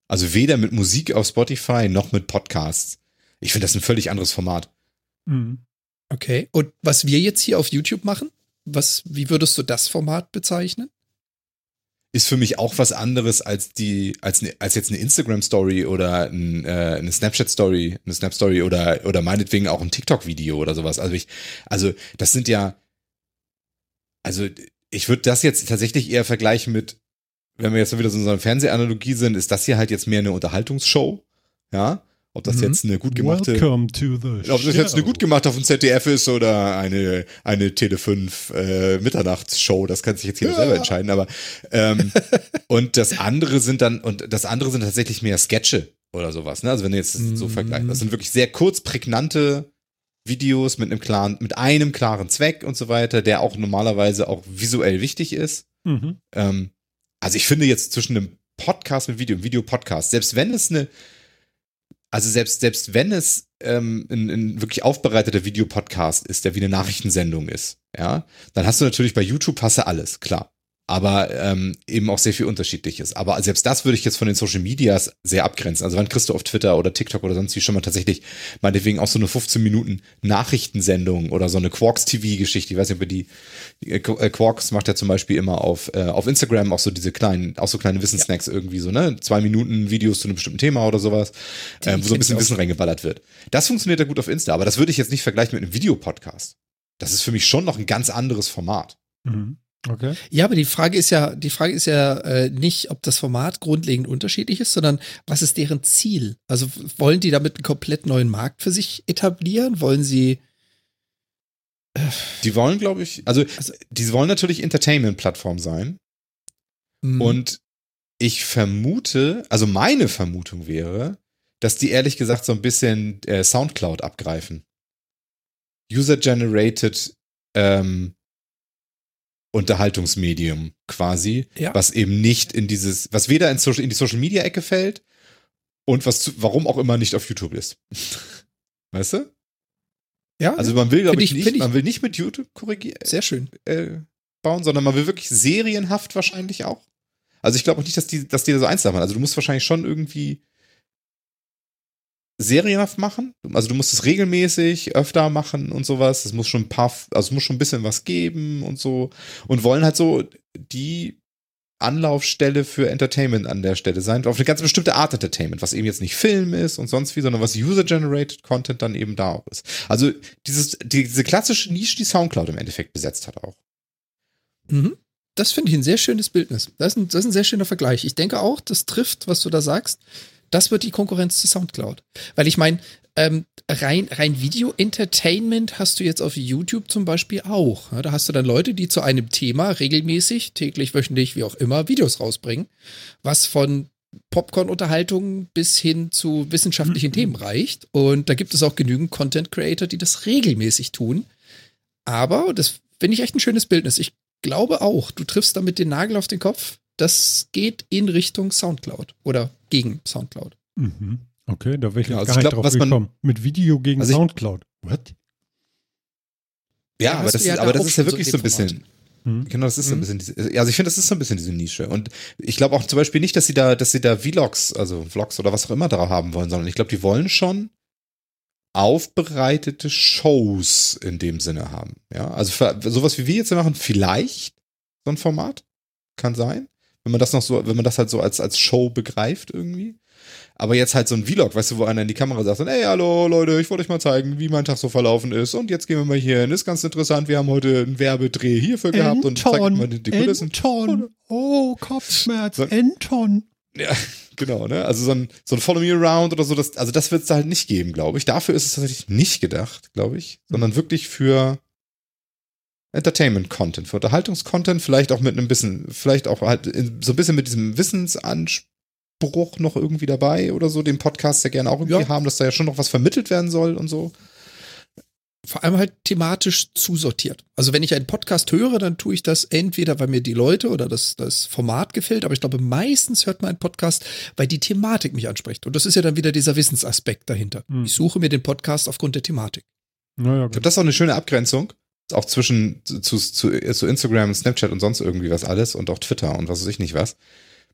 [SPEAKER 3] also weder mit Musik auf Spotify noch mit Podcasts. Ich finde das ein völlig anderes Format.
[SPEAKER 1] Mhm.
[SPEAKER 2] Okay. Und was wir jetzt hier auf YouTube machen, was, wie würdest du das Format bezeichnen?
[SPEAKER 3] ist für mich auch was anderes als die, als, ne, als jetzt eine Instagram-Story oder ein, äh, eine Snapchat-Story, eine Snap-Story oder, oder meinetwegen auch ein TikTok-Video oder sowas. Also ich, also das sind ja, also ich würde das jetzt tatsächlich eher vergleichen mit, wenn wir jetzt wieder so in so einer Fernsehanalogie sind, ist das hier halt jetzt mehr eine Unterhaltungsshow, ja. Ob das mhm. jetzt eine gut gemachte,
[SPEAKER 1] Welcome to the
[SPEAKER 3] ob das jetzt eine gut gemachte auf dem ZDF ist oder eine eine Tele 5 äh, Mitternachtsshow, das kann sich jetzt jeder ja. selber entscheiden. Aber ähm, [LAUGHS] und das andere sind dann und das andere sind tatsächlich mehr Sketche oder sowas. Ne? Also wenn du jetzt mhm. so vergleichst, das sind wirklich sehr kurz prägnante Videos mit einem klaren, mit einem klaren Zweck und so weiter, der auch normalerweise auch visuell wichtig ist. Mhm. Ähm, also ich finde jetzt zwischen einem Podcast mit Video, Videopodcast, selbst wenn es eine also selbst, selbst wenn es ähm, ein, ein wirklich aufbereiteter Videopodcast ist, der wie eine Nachrichtensendung ist, ja, dann hast du natürlich bei YouTube du alles, klar aber ähm, eben auch sehr viel Unterschiedliches. Aber selbst das würde ich jetzt von den Social Medias sehr abgrenzen. Also wann kriegst du auf Twitter oder TikTok oder sonst wie schon mal tatsächlich meinetwegen auch so eine 15 Minuten Nachrichtensendung oder so eine Quarks TV-Geschichte. Ich weiß nicht, ob die äh, äh, Quarks macht ja zum Beispiel immer auf, äh, auf Instagram auch so diese kleinen, auch so kleine Wissensnacks ja. irgendwie so, ne? Zwei Minuten Videos zu einem bestimmten Thema oder sowas, äh, wo so ein bisschen Wissen reingeballert wird. Das funktioniert ja gut auf Insta, aber das würde ich jetzt nicht vergleichen mit einem Videopodcast. Das ist für mich schon noch ein ganz anderes Format.
[SPEAKER 2] Mhm. Okay. Ja, aber die Frage ist ja, die Frage ist ja äh, nicht, ob das Format grundlegend unterschiedlich ist, sondern was ist deren Ziel? Also wollen die damit einen komplett neuen Markt für sich etablieren? Wollen sie
[SPEAKER 3] äh, die wollen, glaube ich, also, also, die wollen natürlich Entertainment-Plattform sein. Mhm. Und ich vermute, also meine Vermutung wäre, dass die ehrlich gesagt so ein bisschen äh, Soundcloud abgreifen. User-generated ähm, Unterhaltungsmedium quasi, ja. was eben nicht in dieses, was weder in, Social, in die Social Media Ecke fällt und was, zu, warum auch immer nicht auf YouTube ist. [LAUGHS] weißt du? Ja. Also man will, glaube ich, ich, nicht, man will nicht mit YouTube korrigieren.
[SPEAKER 2] Sehr schön.
[SPEAKER 3] Äh, bauen, sondern man will wirklich serienhaft wahrscheinlich auch. Also ich glaube auch nicht, dass die, dass die da so eins machen. Also du musst wahrscheinlich schon irgendwie serienhaft machen. Also du musst es regelmäßig öfter machen und sowas. Es muss schon ein paar, also es muss schon ein bisschen was geben und so. Und wollen halt so die Anlaufstelle für Entertainment an der Stelle sein. Auf eine ganz bestimmte Art Entertainment, was eben jetzt nicht Film ist und sonst wie, sondern was User-Generated Content dann eben da auch ist. Also dieses, diese klassische Nische, die Soundcloud im Endeffekt besetzt hat auch.
[SPEAKER 2] Mhm. Das finde ich ein sehr schönes Bildnis. Das ist, ein, das ist ein sehr schöner Vergleich. Ich denke auch, das trifft, was du da sagst das wird die Konkurrenz zu Soundcloud. Weil ich meine, ähm, rein, rein Video-Entertainment hast du jetzt auf YouTube zum Beispiel auch. Da hast du dann Leute, die zu einem Thema regelmäßig, täglich, wöchentlich, wie auch immer, Videos rausbringen, was von Popcorn-Unterhaltung bis hin zu wissenschaftlichen mhm. Themen reicht. Und da gibt es auch genügend Content-Creator, die das regelmäßig tun. Aber, das finde ich echt ein schönes Bildnis. Ich glaube auch, du triffst damit den Nagel auf den Kopf das geht in Richtung Soundcloud oder gegen Soundcloud.
[SPEAKER 1] Mhm. Okay, da wäre ich ja, also gar ich glaub, nicht drauf gekommen. Mit Video gegen also Soundcloud. What?
[SPEAKER 3] Ja, ja aber das, ja ist, aber das ist ja wirklich so ein bisschen. Mhm. Genau, das ist so ein mhm. bisschen diese, also ich finde, das ist so ein bisschen diese Nische. Und ich glaube auch zum Beispiel nicht, dass sie da, dass sie da Vlogs, also Vlogs oder was auch immer drauf haben wollen, sondern ich glaube, die wollen schon aufbereitete Shows in dem Sinne haben. Ja, also für sowas wie wir jetzt machen, vielleicht so ein Format. Kann sein wenn man das noch so, wenn man das halt so als, als Show begreift irgendwie. Aber jetzt halt so ein Vlog, weißt du, wo einer in die Kamera sagt, hey, hallo Leute, ich wollte euch mal zeigen, wie mein Tag so verlaufen ist. Und jetzt gehen wir mal hier hin. Ist ganz interessant, wir haben heute einen Werbedreh hierfür gehabt Anton, und zeigen mal die, die Kulissen.
[SPEAKER 1] Anton, oh, Kopfschmerz, so, Anton.
[SPEAKER 3] Ja, [LAUGHS] genau, ne? Also so ein, so ein Follow Me Around oder so, das, also das wird es da halt nicht geben, glaube ich. Dafür ist es tatsächlich nicht gedacht, glaube ich, sondern wirklich für Entertainment-Content, für Unterhaltungs-Content, vielleicht auch mit einem bisschen, vielleicht auch halt so ein bisschen mit diesem Wissensanspruch noch irgendwie dabei oder so, den Podcast ja gerne auch irgendwie ja. haben, dass da ja schon noch was vermittelt werden soll und so.
[SPEAKER 2] Vor allem halt thematisch zusortiert. Also wenn ich einen Podcast höre, dann tue ich das entweder, weil mir die Leute oder das, das Format gefällt, aber ich glaube, meistens hört man einen Podcast, weil die Thematik mich anspricht. Und das ist ja dann wieder dieser Wissensaspekt dahinter. Hm. Ich suche mir den Podcast aufgrund der Thematik.
[SPEAKER 3] Naja, das ist auch eine schöne Abgrenzung auch zwischen zu, zu, zu Instagram, Snapchat und sonst irgendwie was alles und auch Twitter und was weiß ich nicht was.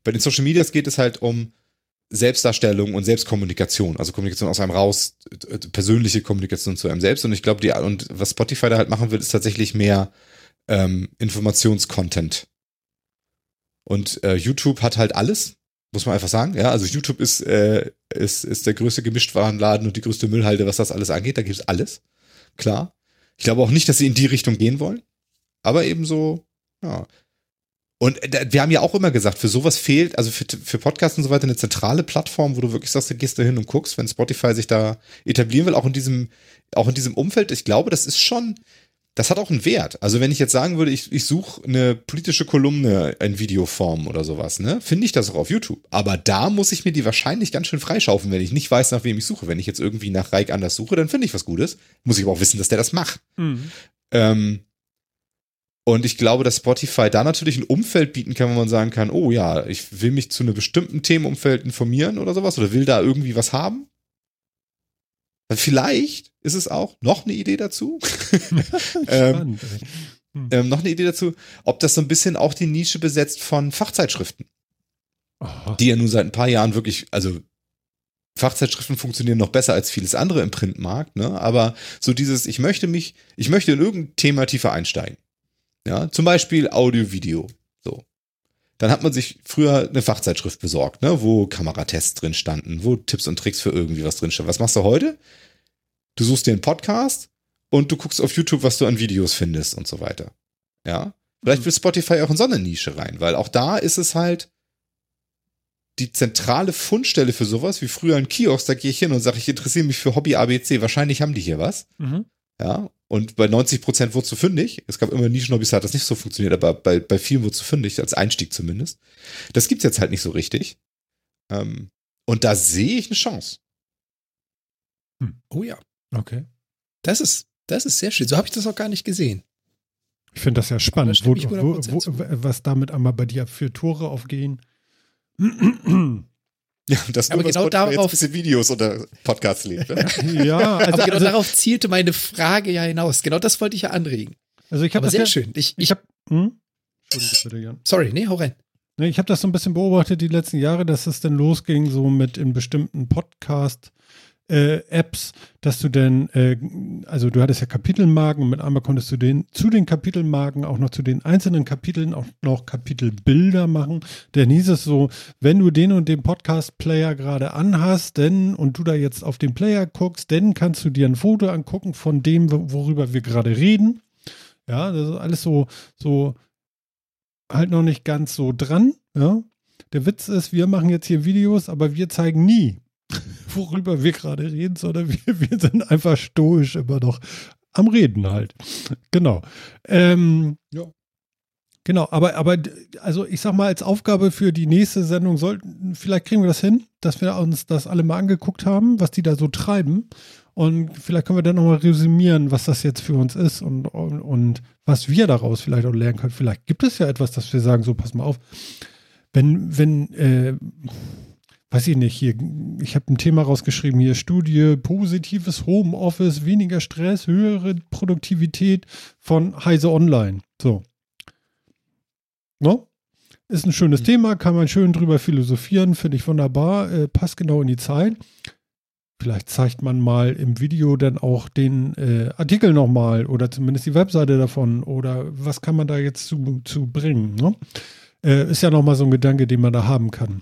[SPEAKER 3] Bei den Social Medias geht es halt um Selbstdarstellung und Selbstkommunikation, also Kommunikation aus einem raus, persönliche Kommunikation zu einem selbst. Und ich glaube, die und was Spotify da halt machen will, ist tatsächlich mehr ähm, Informationscontent Und äh, YouTube hat halt alles, muss man einfach sagen. Ja, also YouTube ist, äh, ist, ist der größte Gemischtwarenladen und die größte Müllhalde, was das alles angeht. Da gibt es alles. Klar. Ich glaube auch nicht, dass sie in die Richtung gehen wollen. Aber ebenso, ja. Und äh, wir haben ja auch immer gesagt, für sowas fehlt, also für, für Podcasts und so weiter, eine zentrale Plattform, wo du wirklich sagst, du gehst da hin und guckst, wenn Spotify sich da etablieren will, auch in diesem, auch in diesem Umfeld. Ich glaube, das ist schon, das hat auch einen Wert. Also wenn ich jetzt sagen würde, ich, ich suche eine politische Kolumne in Videoform oder sowas, ne, finde ich das auch auf YouTube. Aber da muss ich mir die wahrscheinlich ganz schön freischaufen, wenn ich nicht weiß, nach wem ich suche. Wenn ich jetzt irgendwie nach Reik anders suche, dann finde ich was Gutes. Muss ich aber auch wissen, dass der das macht. Mhm. Ähm, und ich glaube, dass Spotify da natürlich ein Umfeld bieten kann, wo man sagen kann, oh ja, ich will mich zu einem bestimmten Themenumfeld informieren oder sowas oder will da irgendwie was haben. Dann vielleicht ist es auch noch eine Idee dazu. [LAUGHS] [LAUGHS] ähm, hm. ähm, noch eine Idee dazu, ob das so ein bisschen auch die Nische besetzt von Fachzeitschriften. Aha. Die ja nun seit ein paar Jahren wirklich, also Fachzeitschriften funktionieren noch besser als vieles andere im Printmarkt, ne? Aber so dieses, ich möchte mich, ich möchte in irgendein Thema tiefer einsteigen. Ja, zum Beispiel Audio, Video. So. Dann hat man sich früher eine Fachzeitschrift besorgt, ne, wo Kameratests drin standen, wo Tipps und Tricks für irgendwie was drin stand. Was machst du heute? Du suchst dir einen Podcast und du guckst auf YouTube, was du an Videos findest und so weiter. Ja. Vielleicht will Spotify auch in so eine Nische rein, weil auch da ist es halt die zentrale Fundstelle für sowas, wie früher ein Kiosk, da gehe ich hin und sage, ich interessiere mich für Hobby ABC, wahrscheinlich haben die hier was. Mhm. Ja, und bei 90 Prozent wurdest du fündig. Es gab immer Nischenhobbys, da hat das nicht so funktioniert, aber bei, bei vielen wurdest du fündig, als Einstieg zumindest. Das gibt's jetzt halt nicht so richtig. Ähm, und da sehe ich eine Chance.
[SPEAKER 2] Hm. Oh ja. Okay. Das ist, das ist sehr schön. So habe ich das auch gar nicht gesehen.
[SPEAKER 1] Ich finde das ja spannend, wo, wo, wo, was damit einmal bei dir für Tore aufgehen.
[SPEAKER 3] Ja, das
[SPEAKER 2] aber genau darauf
[SPEAKER 3] jetzt Videos oder Podcasts lebt. Ne? [LAUGHS]
[SPEAKER 2] ja, also, aber genau also, darauf zielte meine Frage ja hinaus. Genau das wollte ich ja anregen.
[SPEAKER 1] Also ich habe
[SPEAKER 2] sehr
[SPEAKER 1] ja,
[SPEAKER 2] schön. Ich,
[SPEAKER 1] ich, ich habe. Hm?
[SPEAKER 2] bitte, Jan. Sorry, nee, hau rein.
[SPEAKER 1] Ich habe das so ein bisschen beobachtet die letzten Jahre, dass es dann losging, so mit in bestimmten Podcast äh, Apps, dass du denn, äh, also du hattest ja Kapitelmarken und mit einmal konntest du den zu den Kapitelmarken auch noch zu den einzelnen Kapiteln auch noch Kapitelbilder machen. Denn hieß es so, wenn du den und den Podcast-Player gerade anhast, denn und du da jetzt auf den Player guckst, dann kannst du dir ein Foto angucken von dem, worüber wir gerade reden. Ja, das ist alles so, so halt noch nicht ganz so dran. Ja. Der Witz ist, wir machen jetzt hier Videos, aber wir zeigen nie, worüber wir gerade reden, sondern [LAUGHS] wir, wir sind einfach stoisch immer noch am Reden halt. Genau. Ähm, ja. Genau, aber, aber also ich sag mal, als Aufgabe für die nächste Sendung sollten, vielleicht kriegen wir das hin, dass wir uns das alle mal angeguckt haben, was die da so treiben. Und vielleicht können wir dann nochmal resümieren, was das jetzt für uns ist und, und, und was wir daraus vielleicht auch lernen können. Vielleicht gibt es ja etwas, dass wir sagen, so pass mal auf, wenn, wenn, äh, weiß ich nicht, hier, ich habe ein Thema rausgeschrieben, hier Studie, positives Homeoffice, weniger Stress, höhere Produktivität von Heise Online. So. No? Ist ein schönes mhm. Thema, kann man schön drüber philosophieren, finde ich wunderbar, äh, passt genau in die Zeit. Vielleicht zeigt man mal im Video dann auch den äh, Artikel nochmal oder zumindest die Webseite davon oder was kann man da jetzt zu, zu bringen. Ne? Äh, ist ja nochmal so ein Gedanke, den man da haben kann.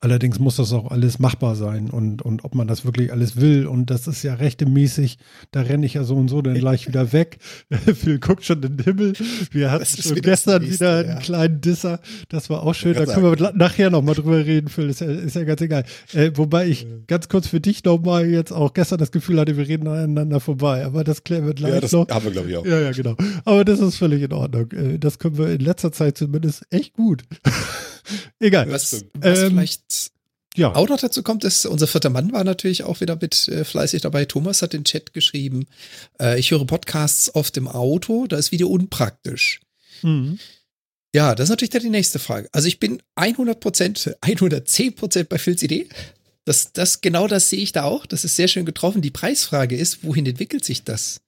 [SPEAKER 1] Allerdings muss das auch alles machbar sein und, und ob man das wirklich alles will. Und das ist ja rechtemäßig, da renne ich ja so und so dann gleich wieder weg. [LAUGHS] Phil guckt schon in den Himmel. Wir hatten schon gestern nächste, wieder einen ja. kleinen Disser. Das war auch schön. Da können wir nachher nochmal drüber reden, Phil. Ist ja, ist ja ganz egal. Äh, wobei ich ganz kurz für dich nochmal jetzt auch gestern das Gefühl hatte, wir reden aneinander vorbei. Aber das klären wir gleich ja,
[SPEAKER 3] das
[SPEAKER 1] noch.
[SPEAKER 3] haben wir, glaube ich, auch.
[SPEAKER 1] Ja, ja, genau. Aber das ist völlig in Ordnung. Äh, das können wir in letzter Zeit zumindest echt gut. [LAUGHS] Egal.
[SPEAKER 2] Was, was ähm, vielleicht ja. auch noch dazu kommt, ist, unser vierter Mann war natürlich auch wieder mit äh, fleißig dabei. Thomas hat den Chat geschrieben. Äh, ich höre Podcasts oft im Auto, da ist Video unpraktisch. Mhm. Ja, das ist natürlich dann die nächste Frage. Also ich bin 100 Prozent, 110 Prozent bei Phils Idee. Das, das, genau das sehe ich da auch. Das ist sehr schön getroffen. Die Preisfrage ist, wohin entwickelt sich das?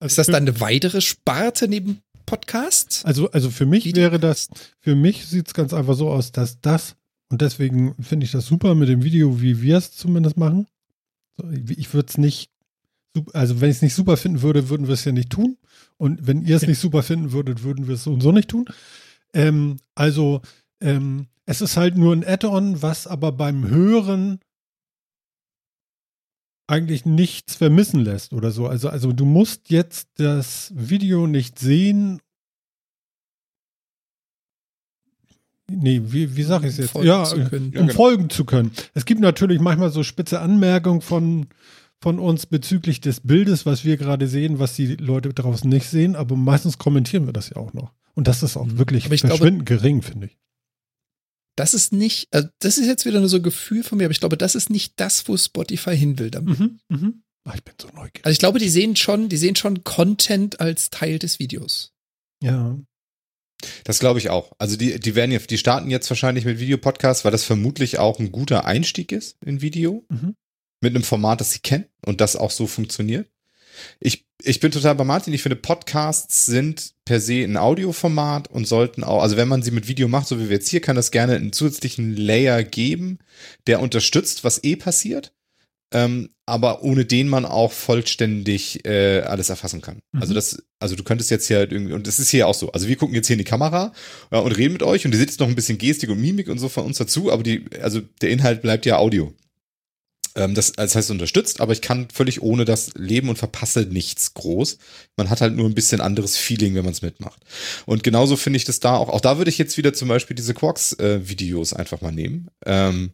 [SPEAKER 2] Also ist das dann eine weitere Sparte neben Podcast?
[SPEAKER 1] Also, also für mich Video wäre das, für mich sieht es ganz einfach so aus, dass das, und deswegen finde ich das super mit dem Video, wie wir es zumindest machen. Ich würde es nicht, also wenn ich es nicht super finden würde, würden wir es ja nicht tun. Und wenn ihr es nicht super finden würdet, würden wir es so und so nicht tun. Ähm, also ähm, es ist halt nur ein Add-on, was aber beim Hören eigentlich nichts vermissen lässt oder so. Also, also du musst jetzt das Video nicht sehen. Nee, wie, wie sage ich es jetzt?
[SPEAKER 2] Folgen
[SPEAKER 1] ja,
[SPEAKER 2] können.
[SPEAKER 1] um
[SPEAKER 3] Ja, genau.
[SPEAKER 1] folgen zu können. Es gibt natürlich manchmal so spitze Anmerkungen von, von uns bezüglich des Bildes, was wir gerade sehen, was die Leute draußen nicht sehen, aber meistens kommentieren wir das ja auch noch. Und das ist auch
[SPEAKER 2] Mhm.
[SPEAKER 1] wirklich
[SPEAKER 2] ich glaube-
[SPEAKER 1] verschwindend gering, finde ich.
[SPEAKER 2] Das ist nicht, also das ist jetzt wieder nur so ein Gefühl von mir, aber ich glaube, das ist nicht das, wo Spotify hin will damit.
[SPEAKER 1] Mhm, mhm. Ach, ich bin so neugierig.
[SPEAKER 2] Also ich glaube, die sehen schon, die sehen schon Content als Teil des Videos.
[SPEAKER 1] Ja.
[SPEAKER 3] Das glaube ich auch. Also die, die werden jetzt, die starten jetzt wahrscheinlich mit Videopodcasts, weil das vermutlich auch ein guter Einstieg ist in Video.
[SPEAKER 1] Mhm.
[SPEAKER 3] Mit einem Format, das sie kennen und das auch so funktioniert. Ich, ich bin total bei Martin. Ich finde, Podcasts sind per se ein Audioformat und sollten auch, also wenn man sie mit Video macht, so wie wir jetzt hier, kann das gerne einen zusätzlichen Layer geben, der unterstützt, was eh passiert. Ähm, aber ohne den man auch vollständig äh, alles erfassen kann.
[SPEAKER 1] Mhm.
[SPEAKER 3] Also das, also du könntest jetzt hier halt irgendwie, und das ist hier auch so. Also wir gucken jetzt hier in die Kamera ja, und reden mit euch und ihr seht jetzt noch ein bisschen Gestik und Mimik und so von uns dazu, aber die, also der Inhalt bleibt ja Audio. Ähm, das, das heißt unterstützt, aber ich kann völlig ohne das leben und verpasse nichts groß. Man hat halt nur ein bisschen anderes Feeling, wenn man es mitmacht. Und genauso finde ich das da auch. Auch da würde ich jetzt wieder zum Beispiel diese Quarks-Videos einfach mal nehmen. Ähm,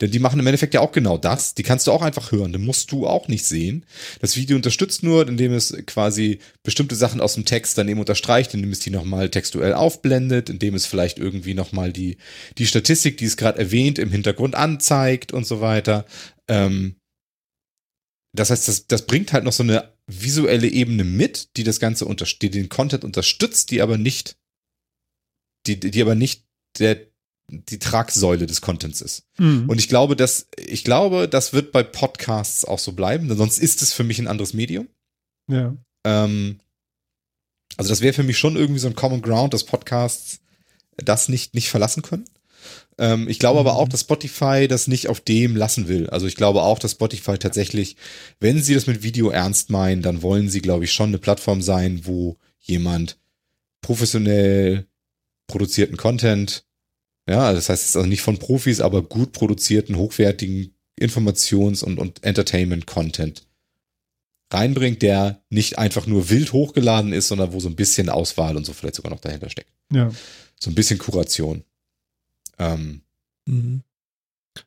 [SPEAKER 3] denn die machen im Endeffekt ja auch genau das. Die kannst du auch einfach hören. Den musst du auch nicht sehen. Das Video unterstützt nur, indem es quasi bestimmte Sachen aus dem Text dann eben unterstreicht, indem es die nochmal textuell aufblendet, indem es vielleicht irgendwie nochmal die, die Statistik, die es gerade erwähnt, im Hintergrund anzeigt und so weiter. Ähm, das heißt, das, das bringt halt noch so eine visuelle Ebene mit, die das Ganze unter, die den Content unterstützt, die aber nicht, die, die aber nicht der, die Tragsäule des Contents ist.
[SPEAKER 1] Mhm.
[SPEAKER 3] Und ich glaube, dass, ich glaube, das wird bei Podcasts auch so bleiben, denn sonst ist es für mich ein anderes Medium.
[SPEAKER 1] ja.
[SPEAKER 3] Ähm, also das wäre für mich schon irgendwie so ein Common Ground, dass Podcasts das nicht, nicht verlassen können. Ähm, ich glaube aber auch, dass Spotify das nicht auf dem lassen will. Also ich glaube auch, dass Spotify tatsächlich, wenn sie das mit Video ernst meinen, dann wollen sie, glaube ich, schon eine Plattform sein, wo jemand professionell produzierten Content, ja, das heißt, es ist also nicht von Profis, aber gut produzierten, hochwertigen Informations- und, und Entertainment-Content reinbringt, der nicht einfach nur wild hochgeladen ist, sondern wo so ein bisschen Auswahl und so vielleicht sogar noch dahinter steckt.
[SPEAKER 1] ja.
[SPEAKER 3] So ein bisschen Kuration. Ähm,
[SPEAKER 2] Mhm.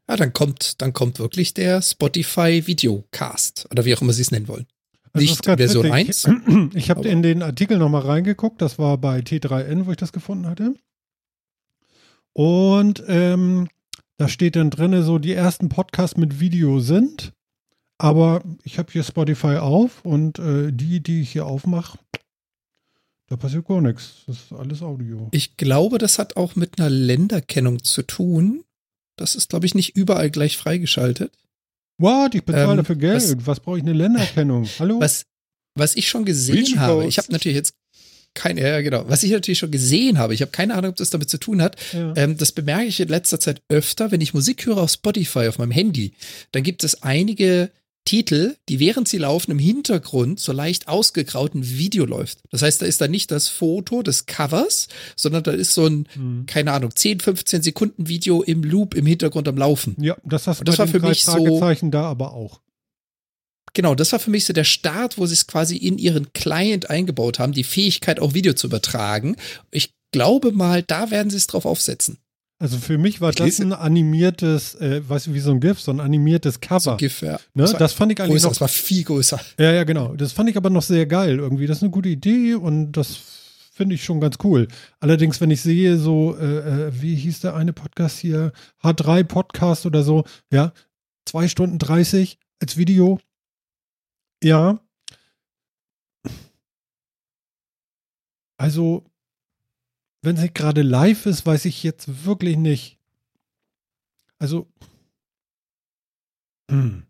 [SPEAKER 2] Ja, dann kommt, dann kommt wirklich der Spotify Videocast oder wie auch immer sie es nennen wollen.
[SPEAKER 1] Also
[SPEAKER 2] Nicht Version
[SPEAKER 1] witzig.
[SPEAKER 2] 1, [CLEARS THROAT]
[SPEAKER 1] Ich habe in den Artikel nochmal reingeguckt. Das war bei T3N, wo ich das gefunden hatte. Und ähm, da steht dann drinne, so die ersten Podcasts mit Video sind. Aber ich habe hier Spotify auf und äh, die, die ich hier aufmache, da passiert gar nichts. Das ist alles Audio.
[SPEAKER 2] Ich glaube, das hat auch mit einer Länderkennung zu tun. Das ist, glaube ich, nicht überall gleich freigeschaltet.
[SPEAKER 1] What? Ich bezahle
[SPEAKER 2] Ähm,
[SPEAKER 1] dafür Geld.
[SPEAKER 2] was-
[SPEAKER 1] Was, brauche ich eine Länderkennung? [LAUGHS] Hallo?
[SPEAKER 2] Was, was ich schon gesehen
[SPEAKER 3] Region
[SPEAKER 2] habe, ich habe natürlich jetzt keine, ja, genau, was ich natürlich schon gesehen habe, ich habe keine Ahnung, ob das damit zu tun hat.
[SPEAKER 1] ja.
[SPEAKER 2] Ähm, das bemerke ich in letzter Zeit öfter, wenn ich Musik höre auf Spotify auf meinem Handy. Dann gibt es einige Titel, die während sie laufen im Hintergrund so leicht ausgegrauten Video läuft. Das heißt, da ist da nicht das Foto des Covers, sondern da ist so ein,
[SPEAKER 1] Hm.
[SPEAKER 2] keine Ahnung, 10, 15 Sekunden Video im Loop im Hintergrund am Laufen.
[SPEAKER 1] ja, das hast du
[SPEAKER 2] Und das
[SPEAKER 1] bei
[SPEAKER 2] war für mich so-
[SPEAKER 1] da aber auch.
[SPEAKER 2] Genau, das war für mich so der Start, wo sie es quasi in ihren Client eingebaut haben, die Fähigkeit auch Video zu übertragen. Ich glaube mal, da werden sie es drauf aufsetzen.
[SPEAKER 1] Also für mich war
[SPEAKER 3] Ich
[SPEAKER 1] das
[SPEAKER 3] lese-
[SPEAKER 1] ein animiertes, äh, weißt du, wie so ein GIF, so ein animiertes Cover.
[SPEAKER 2] So GIF, ja.
[SPEAKER 1] ne?
[SPEAKER 2] Das
[SPEAKER 1] Das fand ich eigentlich
[SPEAKER 2] größer,
[SPEAKER 1] noch
[SPEAKER 2] das war viel größer.
[SPEAKER 1] Ja, ja, genau. Das fand ich aber noch sehr geil irgendwie. Das ist eine gute Idee und das finde ich schon ganz cool. Allerdings, wenn ich sehe, so, äh, äh, wie hieß der eine Podcast hier? H3 Podcast oder so, ja, zwei Stunden 30 als Video. Ja. Also, wenn es nicht gerade live ist, weiß ich jetzt wirklich nicht. Also, hm.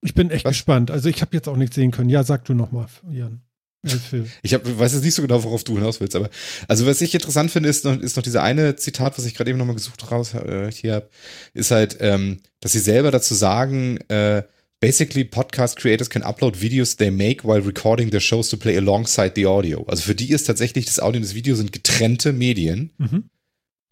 [SPEAKER 1] ich bin echt
[SPEAKER 3] Was?
[SPEAKER 1] gespannt. Also, ich habe jetzt auch nichts sehen können. Ja, sag du nochmal, Jan. Äh,
[SPEAKER 3] ich hab, weiß jetzt nicht so genau, worauf du hinaus willst, aber also was ich interessant finde, ist noch, ist noch dieser eine Zitat, was ich gerade eben nochmal gesucht raus äh, hier hab, ist halt, ähm, dass sie selber dazu sagen, äh, basically podcast creators can upload videos they make while recording their shows to play alongside the audio. Also für die ist tatsächlich das Audio und das Video sind getrennte Medien.
[SPEAKER 1] Mhm.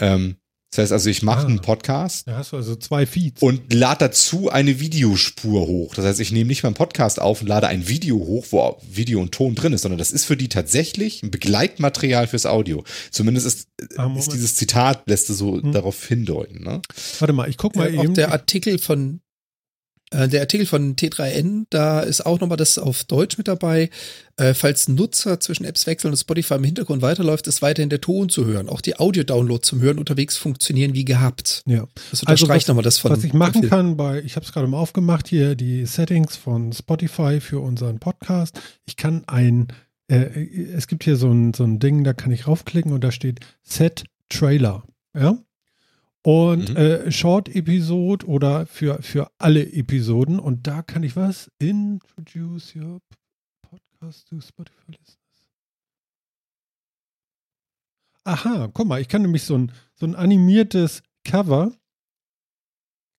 [SPEAKER 3] Ähm, das heißt also, ich mache
[SPEAKER 1] Ah.
[SPEAKER 3] einen Podcast
[SPEAKER 1] Da hast du also zwei Feeds.
[SPEAKER 3] und lade dazu eine Videospur hoch. Das heißt, ich nehme nicht meinen Podcast auf und lade ein Video hoch, wo Video und Ton drin ist, sondern das ist für die tatsächlich ein Begleitmaterial fürs Audio. Zumindest ist,
[SPEAKER 1] Ah,
[SPEAKER 3] ist dieses Zitat, lässt es so
[SPEAKER 1] Hm.
[SPEAKER 3] darauf hindeuten. Ne?
[SPEAKER 1] Warte mal, ich guck mal
[SPEAKER 2] Äh, auch
[SPEAKER 1] eben.
[SPEAKER 2] der Artikel von äh, der Artikel von T3N, da ist auch nochmal das auf Deutsch mit dabei. Äh, falls Nutzer zwischen Apps wechseln und Spotify im Hintergrund weiterläuft, ist weiterhin der Ton zu hören. Auch die Audio-Downloads zum Hören unterwegs funktionieren wie gehabt.
[SPEAKER 1] ja.
[SPEAKER 2] Das
[SPEAKER 1] Also
[SPEAKER 2] unterstreicht
[SPEAKER 1] was-
[SPEAKER 2] nochmal das von.
[SPEAKER 1] Was ich machen kann bei, ich habe es gerade mal aufgemacht hier, die Settings von Spotify für unseren Podcast. Ich kann ein, äh, es gibt hier so ein, so ein Ding, da kann ich raufklicken und da steht Set Trailer. Ja. Und
[SPEAKER 3] Mhm.
[SPEAKER 1] äh, Short Episode oder für, für alle Episoden. Und da kann ich was? Introduce your podcast to Spotify listeners. Aha, guck mal, ich kann nämlich so ein, so ein animiertes Cover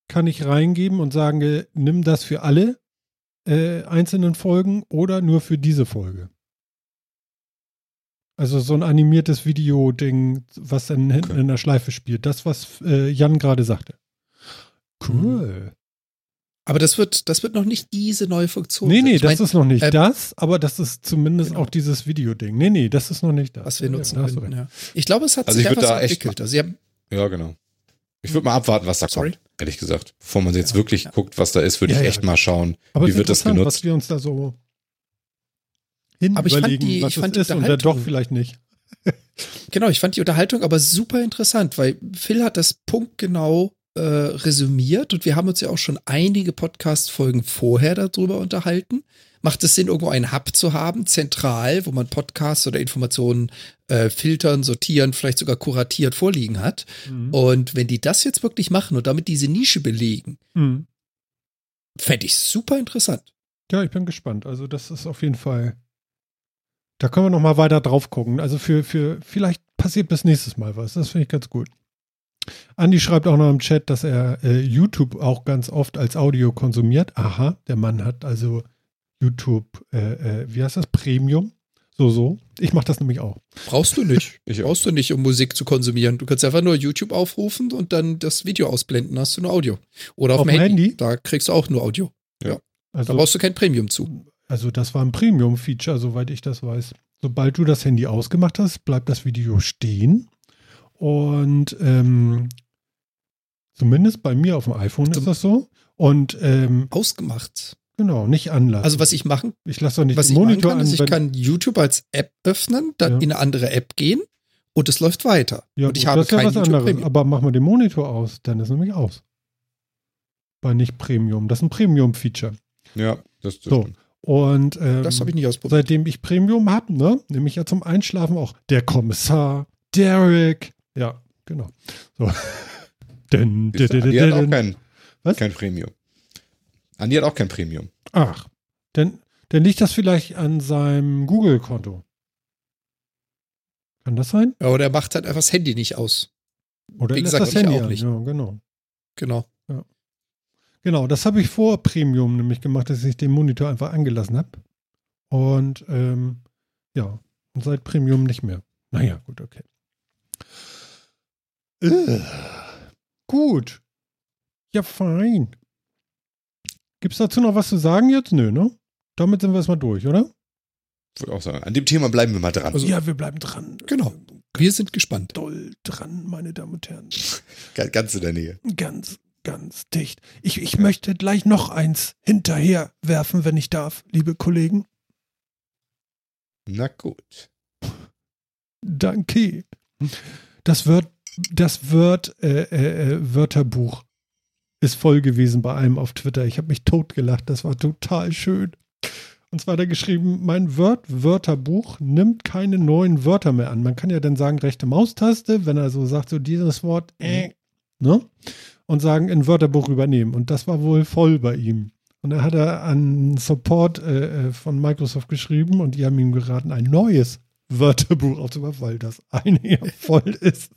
[SPEAKER 1] kann ich reingeben und sagen, äh, nimm das für alle äh, einzelnen Folgen oder nur für diese Folge. Also so ein animiertes Video-Ding, was dann hinten
[SPEAKER 3] Okay.
[SPEAKER 1] in der Schleife spielt. Das, was äh, Jan gerade sagte. Cool.
[SPEAKER 2] Aber das wird, das wird noch nicht diese neue Funktion.
[SPEAKER 1] Nee,
[SPEAKER 2] sein.
[SPEAKER 1] nee,
[SPEAKER 2] Ich
[SPEAKER 1] das
[SPEAKER 2] mein,
[SPEAKER 1] ist noch nicht
[SPEAKER 2] äh,
[SPEAKER 1] das, aber das ist zumindest
[SPEAKER 2] genau.
[SPEAKER 1] auch dieses Video-Ding. Nee, nee, das ist noch nicht das.
[SPEAKER 2] was wir
[SPEAKER 1] Ja,
[SPEAKER 2] nutzen
[SPEAKER 1] du
[SPEAKER 2] können. Ja. Ich glaube, es hat
[SPEAKER 3] Also
[SPEAKER 2] sich einfach so
[SPEAKER 3] da echt
[SPEAKER 2] entwickelt. Also
[SPEAKER 3] Ja, genau. Ich würde mal abwarten, was da
[SPEAKER 2] Sorry?
[SPEAKER 3] kommt, ehrlich gesagt. Bevor man jetzt
[SPEAKER 2] Ja,
[SPEAKER 3] wirklich
[SPEAKER 2] ja.
[SPEAKER 3] guckt, was da ist, würde
[SPEAKER 1] Ja,
[SPEAKER 3] ich
[SPEAKER 1] ja.
[SPEAKER 3] echt mal schauen.
[SPEAKER 1] Aber
[SPEAKER 3] Wie wird das genutzt?
[SPEAKER 1] Was wir uns da so hin
[SPEAKER 2] Aber ich fand
[SPEAKER 1] überlegen,
[SPEAKER 2] die-
[SPEAKER 1] was
[SPEAKER 2] ich
[SPEAKER 1] es
[SPEAKER 2] fand die
[SPEAKER 1] ist und dann doch vielleicht nicht. [LAUGHS]
[SPEAKER 2] genau, ich fand die Unterhaltung aber super interessant, weil Phil hat das punktgenau äh, resümiert und wir haben uns ja auch schon einige Podcast-Folgen vorher darüber unterhalten. Macht es Sinn, irgendwo einen Hub zu haben, zentral, wo man Podcasts oder Informationen äh, filtern, sortieren, vielleicht sogar kuratiert vorliegen hat?
[SPEAKER 1] Mhm.
[SPEAKER 2] Und wenn die das jetzt wirklich machen und damit diese Nische belegen,
[SPEAKER 1] Mhm.
[SPEAKER 2] fände ich super interessant.
[SPEAKER 1] Ja, ich bin gespannt. Also das ist auf jeden Fall. Da können wir noch mal weiter drauf gucken. Also für, für vielleicht passiert bis nächstes Mal was. Das finde ich ganz gut. Andi schreibt auch noch im Chat, dass er äh, YouTube auch ganz oft als Audio konsumiert. Aha, der Mann hat also YouTube, äh, äh, wie heißt das? Premium. So, so. Ich mache das nämlich auch.
[SPEAKER 2] Brauchst du nicht.
[SPEAKER 3] Ich auch.
[SPEAKER 2] Brauchst du nicht, um Musik zu konsumieren. Du kannst einfach nur YouTube aufrufen und dann das Video ausblenden, hast du nur Audio. Oder auf,
[SPEAKER 1] Auf
[SPEAKER 2] dem Handy.
[SPEAKER 1] Handy?
[SPEAKER 2] Da kriegst du auch nur Audio. Da
[SPEAKER 1] Also,
[SPEAKER 2] brauchst du kein Premium zu.
[SPEAKER 1] Also das war ein Premium-Feature, soweit ich das weiß. Sobald du das Handy ausgemacht hast, bleibt das Video stehen. Und ähm, zumindest bei mir auf dem iPhone ist das so. Und ähm,
[SPEAKER 2] Ausgemacht.
[SPEAKER 1] genau, nicht anlassen.
[SPEAKER 2] Also was ich machen,
[SPEAKER 1] ich lasse doch nicht
[SPEAKER 2] was
[SPEAKER 1] den
[SPEAKER 2] ich machen
[SPEAKER 1] Monitor
[SPEAKER 2] kann,
[SPEAKER 1] an.
[SPEAKER 2] ist, ich kann YouTube als App öffnen, dann
[SPEAKER 1] Ja.
[SPEAKER 2] in eine andere App gehen und es läuft weiter.
[SPEAKER 1] ja,
[SPEAKER 2] und ich
[SPEAKER 1] gut,
[SPEAKER 2] habe
[SPEAKER 1] das ist ja
[SPEAKER 2] kein
[SPEAKER 1] was
[SPEAKER 2] YouTube
[SPEAKER 1] anderes.
[SPEAKER 2] Premium.
[SPEAKER 1] Aber mach mal den Monitor aus, dann ist nämlich aus. Bei nicht Premium. Das ist ein Premium-Feature.
[SPEAKER 3] Ja, das, das
[SPEAKER 1] So. Und ähm,
[SPEAKER 2] Das habe ich nicht ausprobiert.
[SPEAKER 1] seitdem ich Premium habe, ne, nehme ich ja zum Einschlafen auch der Kommissar, Derek. Ja, genau. So. [LAUGHS] Denn,
[SPEAKER 3] Siehst du, Andi hat auch kein,
[SPEAKER 1] Was?
[SPEAKER 3] kein Premium. Andi hat auch kein Premium.
[SPEAKER 1] Ach, dann, dann liegt das vielleicht an seinem Google-Konto. Kann das sein?
[SPEAKER 2] Ja, Oder er macht halt einfach das Handy nicht aus.
[SPEAKER 1] Oder
[SPEAKER 2] Wie
[SPEAKER 1] lässt
[SPEAKER 2] gesagt,
[SPEAKER 1] das Handy
[SPEAKER 2] auch
[SPEAKER 1] an?
[SPEAKER 2] nicht.
[SPEAKER 1] Ja, genau.
[SPEAKER 2] Genau.
[SPEAKER 1] Genau, das habe ich vor Premium nämlich gemacht, dass ich den Monitor einfach angelassen habe. Und ähm, ja, und seit Premium nicht mehr. Naja, gut, okay. Äh, gut. Ja, fein. Gibt es dazu noch was zu sagen jetzt? Nö, ne? Damit sind wir erstmal durch, oder?
[SPEAKER 3] Würde auch sagen. An dem Thema bleiben wir mal dran.
[SPEAKER 2] Also-
[SPEAKER 1] ja, wir bleiben dran.
[SPEAKER 2] Genau. Wir sind gespannt.
[SPEAKER 1] Doll dran, meine Damen und Herren.
[SPEAKER 3] Ga- [LAUGHS] Ganz in der Nähe.
[SPEAKER 1] Ganz, ganz dicht. Ich, ich möchte gleich noch eins hinterher werfen, wenn ich darf, liebe Kollegen.
[SPEAKER 3] Na gut.
[SPEAKER 1] Danke. Das wird, das wird, äh, äh, äh, Wörterbuch ist voll gewesen bei einem auf Twitter. Ich habe mich totgelacht. Das war total schön. Und zwar er geschrieben, mein Word Wörterbuch nimmt keine neuen Wörter mehr an. Man kann ja dann sagen, rechte Maustaste, wenn er so sagt, so dieses Wort, äh, ne? Und sagen, in Wörterbuch übernehmen. Und das war wohl voll bei ihm. Und dann hat er an Support äh, äh, von Microsoft geschrieben und die haben ihm geraten, ein neues Wörterbuch aufzumachen, weil das eine ja [LAUGHS] voll ist.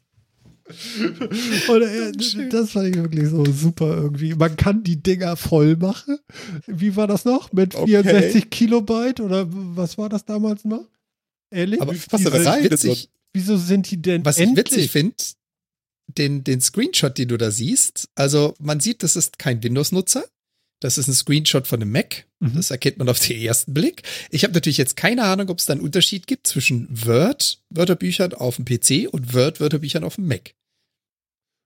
[SPEAKER 1] [LAUGHS] Und, äh, das fand ich wirklich so super irgendwie. Man kann die Dinger voll machen. Wie war das noch? Mit 64 okay. Kilobyte oder was war das damals noch?
[SPEAKER 2] Ehrlich? Aber was rein, witzig,
[SPEAKER 1] wieso sind die denn
[SPEAKER 2] Was endlich? ich witzig finde, den, den Screenshot, den du da siehst, also man sieht, das ist kein Windows-Nutzer. Das ist ein Screenshot von einem Mac. Mhm. Das erkennt man auf den ersten Blick. Ich habe natürlich jetzt keine Ahnung, ob es da einen Unterschied gibt zwischen Word-Wörterbüchern auf dem PC und Word-Wörterbüchern auf dem Mac.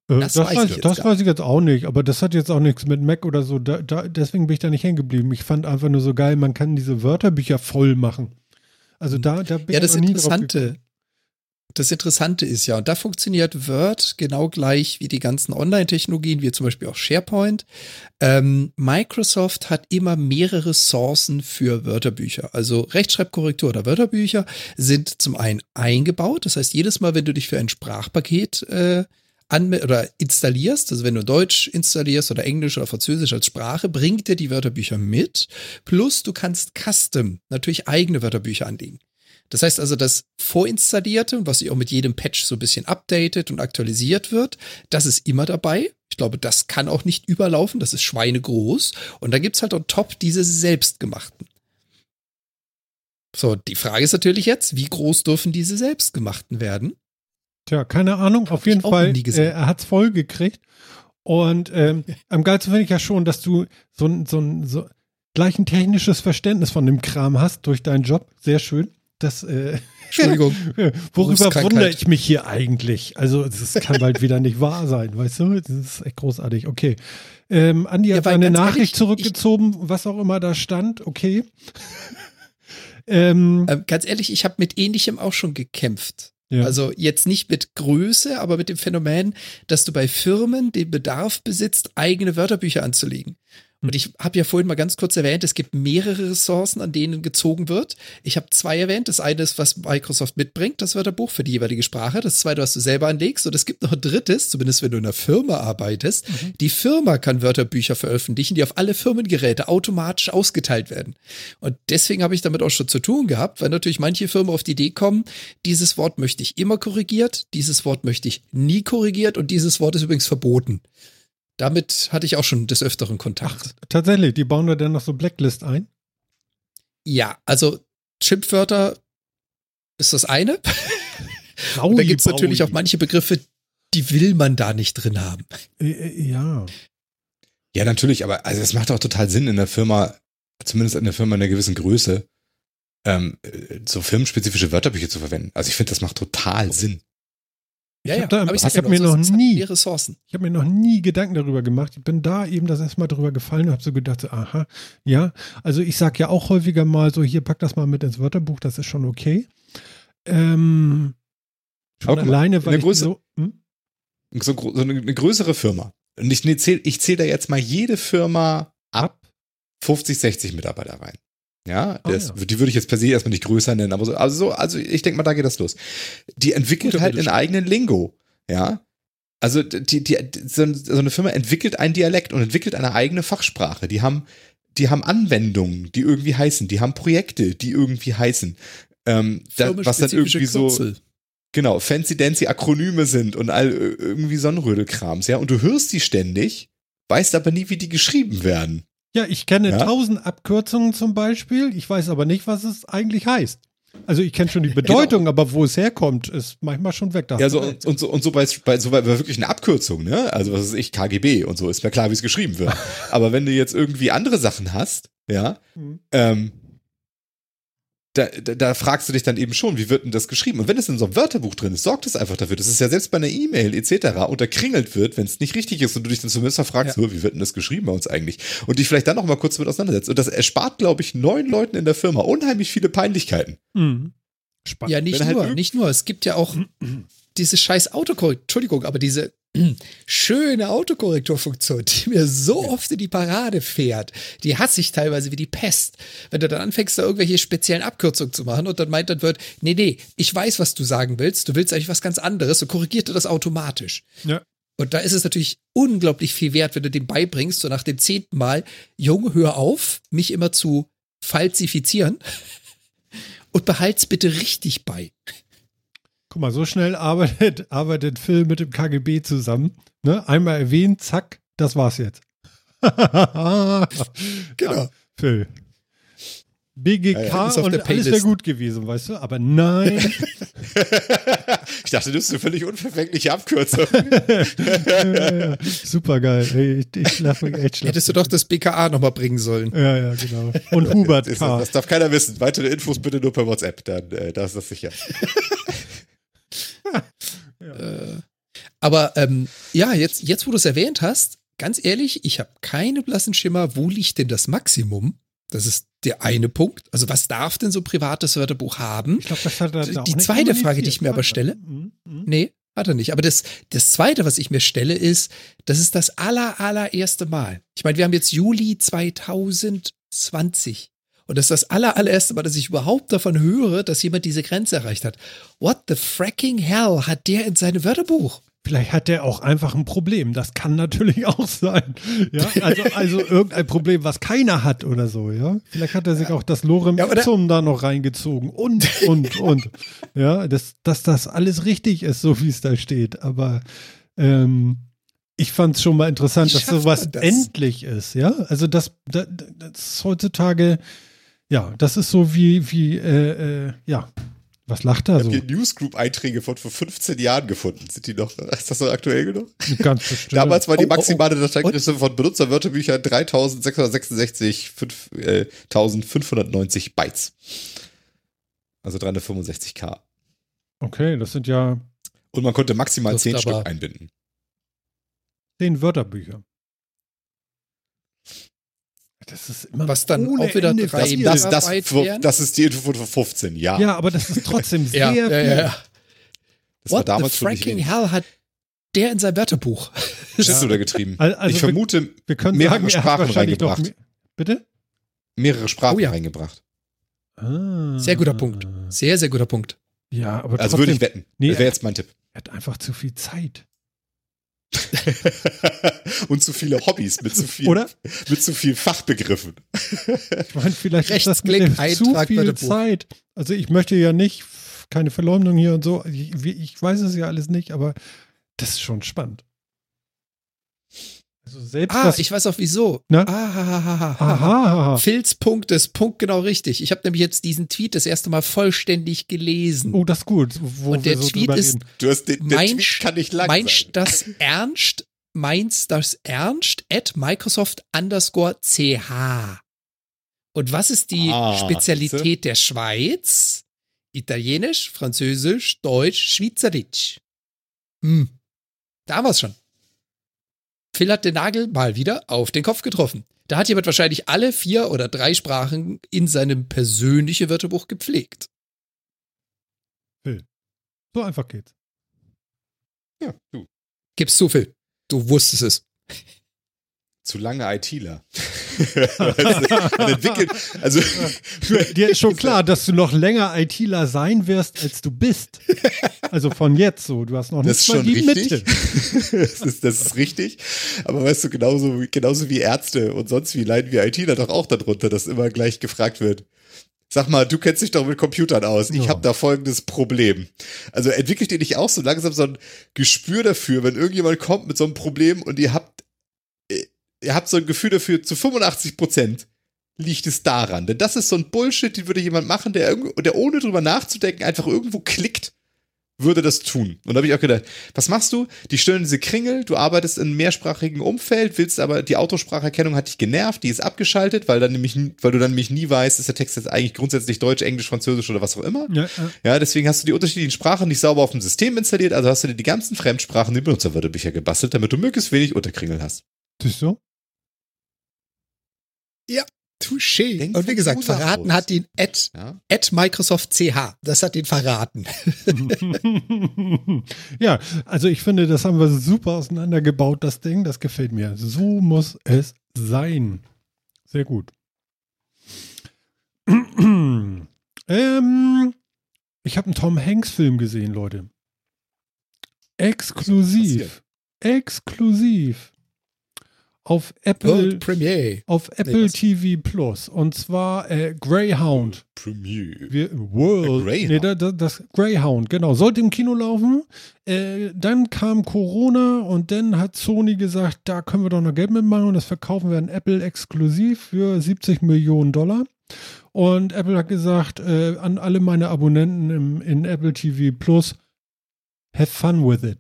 [SPEAKER 1] Äh, das, das, weiß, ich, das weiß, ich, jetzt auch nicht, aber das hat jetzt auch nichts mit Mac oder so. Da, da, deswegen bin ich da nicht hängen geblieben. Ich fand einfach nur so geil, man kann diese Wörterbücher voll machen. Also da, da bin
[SPEAKER 2] ja, ich das Interessante, das Interessante ist ja, und da funktioniert Word genau gleich wie die ganzen Online-Technologien, wie zum Beispiel auch SharePoint. Ähm, Microsoft hat immer mehrere Sourcen für Wörterbücher. Also Rechtschreibkorrektur oder Wörterbücher sind zum einen eingebaut. Das heißt, jedes Mal, wenn du dich für ein Sprachpaket äh, oder installierst, also wenn du Deutsch installierst oder Englisch oder Französisch als Sprache, bringt dir die Wörterbücher mit. Plus du kannst Custom, natürlich eigene Wörterbücher anlegen. Das heißt also, das Vorinstallierte, was sich auch mit jedem Patch so ein bisschen updatet und aktualisiert wird, das ist immer dabei. Ich glaube, das kann auch nicht überlaufen, das ist schweinegroß. Und dann gibt's halt on top diese selbstgemachten. So, die Frage ist natürlich jetzt, wie groß dürfen diese selbstgemachten werden?
[SPEAKER 1] Tja, keine Ahnung. Auf jeden Fall, äh, er hat's voll gekriegt. Und ähm, [LAUGHS] am geilsten finde ich ja schon, dass du so ein, so so gleich ein technisches Verständnis von dem Kram hast durch deinen Job. Sehr schön. Das, äh,
[SPEAKER 2] Entschuldigung. [LAUGHS]
[SPEAKER 1] Worüber wundere ich mich hier eigentlich? Also, es kann bald wieder nicht wahr sein, weißt du? Das ist echt großartig. Okay. Ähm, Andi ja, hat eine Nachricht ehrlich, zurückgezogen, was auch immer da stand. Okay. [LAUGHS]
[SPEAKER 2] ähm, ähm, ganz ehrlich, ich habe mit Ähnlichem auch schon gekämpft. Ja. Also jetzt nicht mit Größe, aber mit dem Phänomen, dass du bei Firmen den Bedarf besitzt, eigene Wörterbücher anzulegen. Und ich habe ja vorhin mal ganz kurz erwähnt, es gibt mehrere Ressourcen, an denen gezogen wird. Ich habe zwei erwähnt. Das eine ist, was Microsoft mitbringt, das Wörterbuch für die jeweilige Sprache. Das zweite, was du selber anlegst. Und es gibt noch ein drittes, zumindest wenn du in einer Firma arbeitest. Mhm. Die Firma kann Wörterbücher veröffentlichen, die auf alle Firmengeräte automatisch ausgeteilt werden. Und deswegen habe ich damit auch schon zu tun gehabt, weil natürlich manche Firmen auf die Idee kommen, dieses Wort möchte ich immer korrigiert, dieses Wort möchte ich nie korrigiert und dieses Wort ist übrigens verboten. Damit hatte ich auch schon des Öfteren Kontakt.
[SPEAKER 1] Ach, tatsächlich, die bauen da dann noch so Blacklist ein?
[SPEAKER 2] Ja, also Schimpfwörter ist das eine. [LAUGHS] Und da gibt es natürlich auch manche Begriffe, die will man da nicht drin haben.
[SPEAKER 1] Äh, äh, ja.
[SPEAKER 3] Ja, natürlich, aber also es macht auch total Sinn in der Firma, zumindest in der Firma einer gewissen Größe, ähm, äh, so firmenspezifische Wörterbücher zu verwenden. Also ich finde, das macht total Sinn.
[SPEAKER 1] Ja, ich habe ja, hab ich, ich hab mir noch nie Ressourcen. Ich habe mir noch nie Gedanken darüber gemacht. Ich bin da eben das erstmal drüber gefallen und habe so gedacht, so, aha, ja. Also ich sage ja auch häufiger mal so, hier pack das mal mit ins Wörterbuch, das ist schon okay. Ähm, schon
[SPEAKER 3] mal, alleine, weil ich Größe, so, hm? so, so, eine, eine, größere Firma. Und ich zähle ich zähl da jetzt mal jede Firma ab 50, 60 Mitarbeiter rein. Ja, das, oh, ja, die würde ich jetzt per se erstmal nicht größer nennen, aber so, also, also ich denke mal, da geht das los. Die entwickelt Gute halt einen eigenen Lingo. Ja. Also die, die, so eine Firma entwickelt einen Dialekt und entwickelt eine eigene Fachsprache. Die haben, die haben Anwendungen, die irgendwie heißen, die haben Projekte, die irgendwie heißen. Ähm, da, was dann irgendwie so. Genau, fancy-dancy Akronyme sind und all irgendwie Sonnenrödelkrams, ja. Und du hörst die ständig, weißt aber nie, wie die geschrieben werden.
[SPEAKER 1] Ja, ich kenne tausend ja? Abkürzungen zum Beispiel. Ich weiß aber nicht, was es eigentlich heißt. Also ich kenne schon die [LAUGHS] Bedeutung, genau. aber wo es herkommt, ist manchmal schon weg.
[SPEAKER 3] Ja, so, und, und, so, und so bei, bei, so bei wirklich eine Abkürzung, ne? Also was ist ich, KGB und so, ist mir klar, wie es geschrieben wird. [LAUGHS] aber wenn du jetzt irgendwie andere Sachen hast, ja, mhm. ähm, da, da, da, fragst du dich dann eben schon, wie wird denn das geschrieben? Und wenn es in so einem Wörterbuch drin ist, sorgt es einfach dafür, dass es ja selbst bei einer E-Mail etc. unterkringelt wird, wenn es nicht richtig ist und du dich dann zumindest fragst, ja. wie wird denn das geschrieben bei uns eigentlich? Und dich vielleicht dann noch mal kurz mit auseinandersetzt. Und das erspart, glaube ich, neun Leuten in der Firma unheimlich viele Peinlichkeiten. Mhm.
[SPEAKER 2] Spannend. Ja, nicht halt nur, nicht nur. Es gibt ja auch [CLEARS THROAT] diese scheiß Autokorrektur, Entschuldigung, aber diese schöne Autokorrekturfunktion, die mir so oft in die Parade fährt, die hasse ich teilweise wie die Pest. Wenn du dann anfängst, da irgendwelche speziellen Abkürzungen zu machen und dann meint dann wird, nee, nee, ich weiß, was du sagen willst, du willst eigentlich was ganz anderes, so korrigiert er das automatisch. Ja. Und da ist es natürlich unglaublich viel wert, wenn du dem beibringst, so nach dem zehnten Mal, Junge, hör auf, mich immer zu falsifizieren und behalt's bitte richtig bei.
[SPEAKER 1] Guck mal, so schnell arbeitet, [LAUGHS] arbeitet Phil mit dem KGB zusammen. Ne? Einmal erwähnt, zack, das war's jetzt. [LAUGHS] genau. Ja, Phil. BGK ja, und alles wäre gut gewesen, weißt du? Aber nein. [LAUGHS]
[SPEAKER 3] ich dachte, das ist eine völlig unverfängliche Abkürzung.
[SPEAKER 1] ja, super geil. Hey, ich, ich lache mich echt schlecht.
[SPEAKER 2] Hättest du doch das BKA nochmal bringen sollen.
[SPEAKER 1] Ja, ja, genau. Und Hubert
[SPEAKER 3] das, K. Das darf keiner wissen. Weitere Infos bitte nur per WhatsApp, dann äh, da ist das sicher. [LAUGHS]
[SPEAKER 2] ja. äh, aber ähm, ja, jetzt, jetzt wo du es erwähnt hast, ganz ehrlich, ich habe keine blassen Schimmer, wo liegt denn das Maximum? Das ist der eine Punkt. Also was darf denn so privates Wörterbuch haben?
[SPEAKER 1] Ich glaube, das hat er
[SPEAKER 2] Die zweite Frage, die ich mir aber stelle, mhm. Mhm. nee, hat er nicht. Aber das, das zweite, was ich mir stelle, ist, das ist das aller, allererste Mal. Ich meine, wir haben jetzt Juli 2020. Und das ist das aller, allererste Mal, dass ich überhaupt davon höre, dass jemand diese Grenze erreicht hat. What the fracking hell hat der in seinem Wörterbuch?
[SPEAKER 1] Vielleicht hat der auch einfach ein Problem. Das kann natürlich [LAUGHS] auch sein. Ja, also, also irgendein Problem, was keiner hat oder so, ja. Vielleicht hat er sich auch das Lorem ja, Ipsum da noch reingezogen und, und, und. Ja, dass, dass das alles richtig ist, so wie es da steht. Aber ähm, ich fand es schon mal interessant, dass sowas das? endlich ist, ja. Also das, das, das heutzutage, ja, das ist so wie, wie, äh, äh, ja, was lacht er so?
[SPEAKER 3] Ich habe Newsgroup-Einträge von vor 15 Jahren gefunden. Sind die noch, [LAUGHS] ist das noch aktuell genug?
[SPEAKER 1] Ganz [LAUGHS] bestimmt.
[SPEAKER 3] Damals war die maximale oh, oh, Dateigröße von Benutzerwörterbüchern 3666, 5590 Bytes. Also 365k.
[SPEAKER 1] Okay, das sind ja.
[SPEAKER 3] Und man konnte maximal 10 Stück einbinden.
[SPEAKER 1] 10 Wörterbücher. Das ist immer
[SPEAKER 2] Was dann auch wieder
[SPEAKER 3] Ende drei das, das, das, das, ist die Info von 15, ja.
[SPEAKER 1] Ja, aber das ist trotzdem [LAUGHS] sehr ja, viel. Ja, ja.
[SPEAKER 2] Das What war damals the fracking hell hat der in sein Wörterbuch? [LAUGHS]
[SPEAKER 3] Schiss oder getrieben. Also ich vermute, wir, wir können mehrere sagen, Sprachen reingebracht. Mehr,
[SPEAKER 1] bitte?
[SPEAKER 3] Mehrere Sprachen oh, ja. reingebracht.
[SPEAKER 2] Ah. Sehr guter Punkt. Sehr, sehr guter Punkt.
[SPEAKER 1] Ja, aber
[SPEAKER 3] trotzdem, Also würde ich wetten. Nee, das wäre jetzt mein Tipp.
[SPEAKER 1] Er hat einfach zu viel Zeit. [LAUGHS]
[SPEAKER 3] und zu viele Hobbys mit zu viel,
[SPEAKER 1] Oder?
[SPEAKER 3] mit zu viel Fachbegriffen.
[SPEAKER 1] ich meine, vielleicht ist das mit zu viel Zeit. Also ich möchte ja nicht, keine Verleumdung hier und so. Ich, ich weiß es ja alles nicht, aber das ist schon spannend.
[SPEAKER 2] Also selbst ah, ich weiß auch wieso. Na? Ah, ha, ha, ha, Aha. Phils Punkt ist Punkt genau richtig. Ich habe nämlich jetzt diesen Tweet das erste Mal vollständig gelesen.
[SPEAKER 1] Oh, das ist gut.
[SPEAKER 2] Wo Und der so Tweet ist,
[SPEAKER 3] du hast den, der meinst, Tweet kann nicht lang
[SPEAKER 2] meinst sein. das ernst? Meinst das ernst? At Microsoft underscore ch. Und was ist die ah, Spezialität der Schweiz? Italienisch, Französisch, Deutsch, Schweizerisch. Hm. Da war's schon. Phil hat den Nagel mal wieder auf den Kopf getroffen. Da hat jemand wahrscheinlich alle vier oder drei Sprachen in seinem persönlichen Wörterbuch gepflegt.
[SPEAKER 1] Phil. So einfach geht's.
[SPEAKER 3] Ja, du.
[SPEAKER 2] Gib's zu, Phil. Du wusstest es.
[SPEAKER 3] Zu lange ITler. [LAUGHS] also
[SPEAKER 1] dir ist schon klar, dass du noch länger ITler sein wirst, als du bist. Also von jetzt so. Du hast noch
[SPEAKER 3] das
[SPEAKER 1] nicht mal die
[SPEAKER 3] richtig. Mitte. [LAUGHS] das, ist, das ist richtig. Aber weißt du, genauso, genauso wie Ärzte und sonst wie leiden wir ITler doch auch darunter, dass immer gleich gefragt wird. Sag mal, du kennst dich doch mit Computern aus. Ich ja. habe da folgendes Problem. Also entwickelt ihr nicht auch so langsam so ein Gespür dafür, wenn irgendjemand kommt mit so einem Problem und ihr habt ihr habt so ein Gefühl dafür, zu 85 Prozent liegt es daran. Denn das ist so ein Bullshit, den würde jemand machen, der, der ohne drüber nachzudenken einfach irgendwo klickt, würde das tun. Und da habe ich auch gedacht, was machst du? Die stellen diese Kringel, du arbeitest in einem mehrsprachigen Umfeld, willst aber, die Autospracherkennung hat dich genervt, die ist abgeschaltet, weil dann nämlich, weil du dann nämlich nie weißt, ist der Text jetzt eigentlich grundsätzlich Deutsch, Englisch, Französisch oder was auch immer. Ja, ja. ja deswegen hast du die unterschiedlichen Sprachen nicht sauber auf dem System installiert, also hast du dir die ganzen Fremdsprachen, die Benutzerwörterbücher gebastelt, damit du möglichst wenig Unterkringel hast.
[SPEAKER 1] Siehst du?
[SPEAKER 2] Ja, touché. Denk und wie gesagt, verraten hat ihn at, ja? at Microsoft CH. Das hat ihn verraten. [LAUGHS]
[SPEAKER 1] ja, also ich finde, das haben wir super auseinandergebaut, das Ding. Das gefällt mir. So muss es sein. Sehr gut. [CLEARS THROAT] ähm, ich habe einen Tom Hanks-Film gesehen, Leute. Exklusiv. Exklusiv. Auf Apple,
[SPEAKER 2] Premiere.
[SPEAKER 1] auf Apple
[SPEAKER 2] was?
[SPEAKER 1] TV Plus. Und zwar äh, Greyhound.
[SPEAKER 3] Premiere.
[SPEAKER 1] Wir, World.
[SPEAKER 3] Greyhound.
[SPEAKER 1] Nee, da- da- das Greyhound, genau. Sollte im Kino laufen. Äh, dann kam Corona und dann hat Sony gesagt, da können wir doch noch Geld mitmachen und das verkaufen wir an Apple exklusiv für 70 Millionen Dollar. Und Apple hat gesagt, äh, an alle meine Abonnenten im, in Apple TV Plus, have fun with it.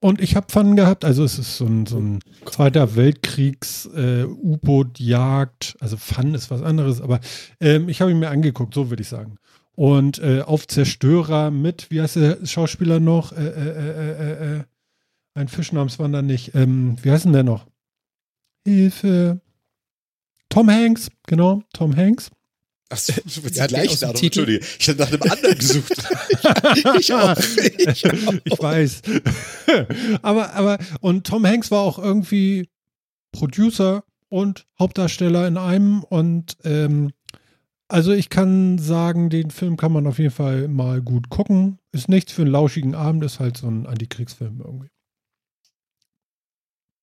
[SPEAKER 1] Und ich habe Fun gehabt, also es ist so ein, so ein Zweiter Weltkriegs äh, also Fun ist was anderes, aber ähm, ich habe ihn mir angeguckt, so würde ich sagen. Und äh, auf Zerstörer mit, wie heißt der Schauspieler noch? Äh, äh, äh, äh, ein Fisch namens Wander nicht. Ähm, wie heißt denn der noch? Hilfe. Tom Hanks, genau, Tom Hanks.
[SPEAKER 3] Achso, du willst [LAUGHS]
[SPEAKER 2] Ja,
[SPEAKER 3] die
[SPEAKER 2] Titel.
[SPEAKER 3] Entschuldige. Ich habe nach einem anderen [LAUGHS] gesucht.
[SPEAKER 2] ich auch. Ich auch.
[SPEAKER 1] ich weiß. [LAUGHS] aber, aber, und Tom Hanks war auch irgendwie Producer und Hauptdarsteller in einem. Und ähm, also ich kann sagen, den Film kann man auf jeden Fall mal gut gucken. Ist nichts für einen lauschigen Abend, ist halt so ein Antikriegsfilm irgendwie.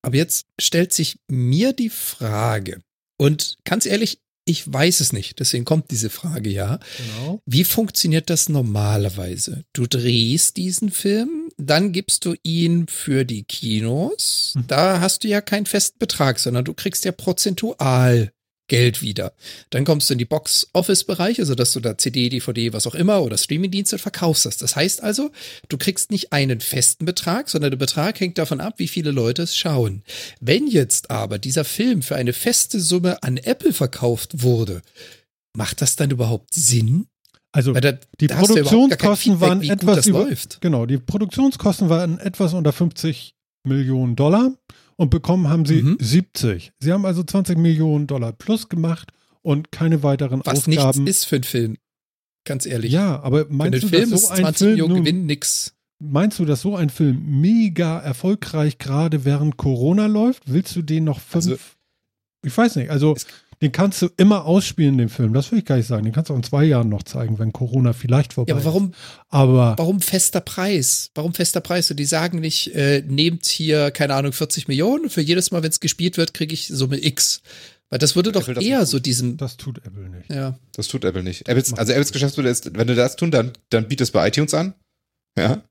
[SPEAKER 2] Aber jetzt stellt sich mir die Frage, und ganz ehrlich, ich weiß es nicht, deswegen kommt diese Frage ja.
[SPEAKER 1] Genau.
[SPEAKER 2] Wie funktioniert das normalerweise? Du drehst diesen Film, dann gibst du ihn für die Kinos.
[SPEAKER 1] Mhm.
[SPEAKER 2] Da hast du ja keinen festen Betrag, sondern du kriegst ja prozentual Geld wieder. Dann kommst du in die Box-Office-Bereich, also dass du da CD, DVD, was auch immer oder Streamingdienste verkaufst hast. Das heißt also, du kriegst nicht einen festen Betrag, sondern der Betrag hängt davon ab, wie viele Leute es schauen. Wenn jetzt aber dieser Film für eine feste Summe an Apple verkauft wurde, macht das dann überhaupt Sinn?
[SPEAKER 1] Also
[SPEAKER 2] da,
[SPEAKER 1] die Produktionskosten
[SPEAKER 2] Feedback,
[SPEAKER 1] waren etwas über,
[SPEAKER 2] läuft.
[SPEAKER 1] genau, die Produktionskosten waren etwas unter 50 Millionen Dollar und bekommen haben sie
[SPEAKER 2] Mhm.
[SPEAKER 1] 70. Sie haben also 20 Millionen Dollar plus gemacht und keine weiteren
[SPEAKER 2] Was
[SPEAKER 1] Ausgaben.
[SPEAKER 2] nichts ist für einen Film. Ganz ehrlich.
[SPEAKER 1] Ja, aber meinst du,
[SPEAKER 2] Film
[SPEAKER 1] dass so ein
[SPEAKER 2] 20
[SPEAKER 1] Film
[SPEAKER 2] Millionen Gewinn nix.
[SPEAKER 1] meinst du, dass so ein Film mega erfolgreich gerade während Corona läuft? Willst du den noch fünf?
[SPEAKER 3] Also-
[SPEAKER 1] ich weiß nicht. Also
[SPEAKER 3] Es-
[SPEAKER 1] den kannst du immer ausspielen, den Film. Das will ich gar nicht sagen. Den kannst du auch in zwei Jahren noch zeigen, wenn Corona vielleicht vorbei
[SPEAKER 2] Ja, aber warum,
[SPEAKER 1] ist. Aber
[SPEAKER 2] warum fester Preis? Warum fester Preis? Und die sagen nicht, äh, nehmt hier, keine Ahnung, 40 Millionen. Für jedes Mal, wenn es gespielt wird, kriege ich Summe X. Weil das würde doch
[SPEAKER 3] Apple das
[SPEAKER 2] eher so diesen,
[SPEAKER 1] das tut Apple nicht.
[SPEAKER 2] ja.
[SPEAKER 3] Das tut Apple nicht. Apples, also Apples Geschäftsmodell ist, wenn du das tun, dann, dann biet es bei iTunes an. Ja,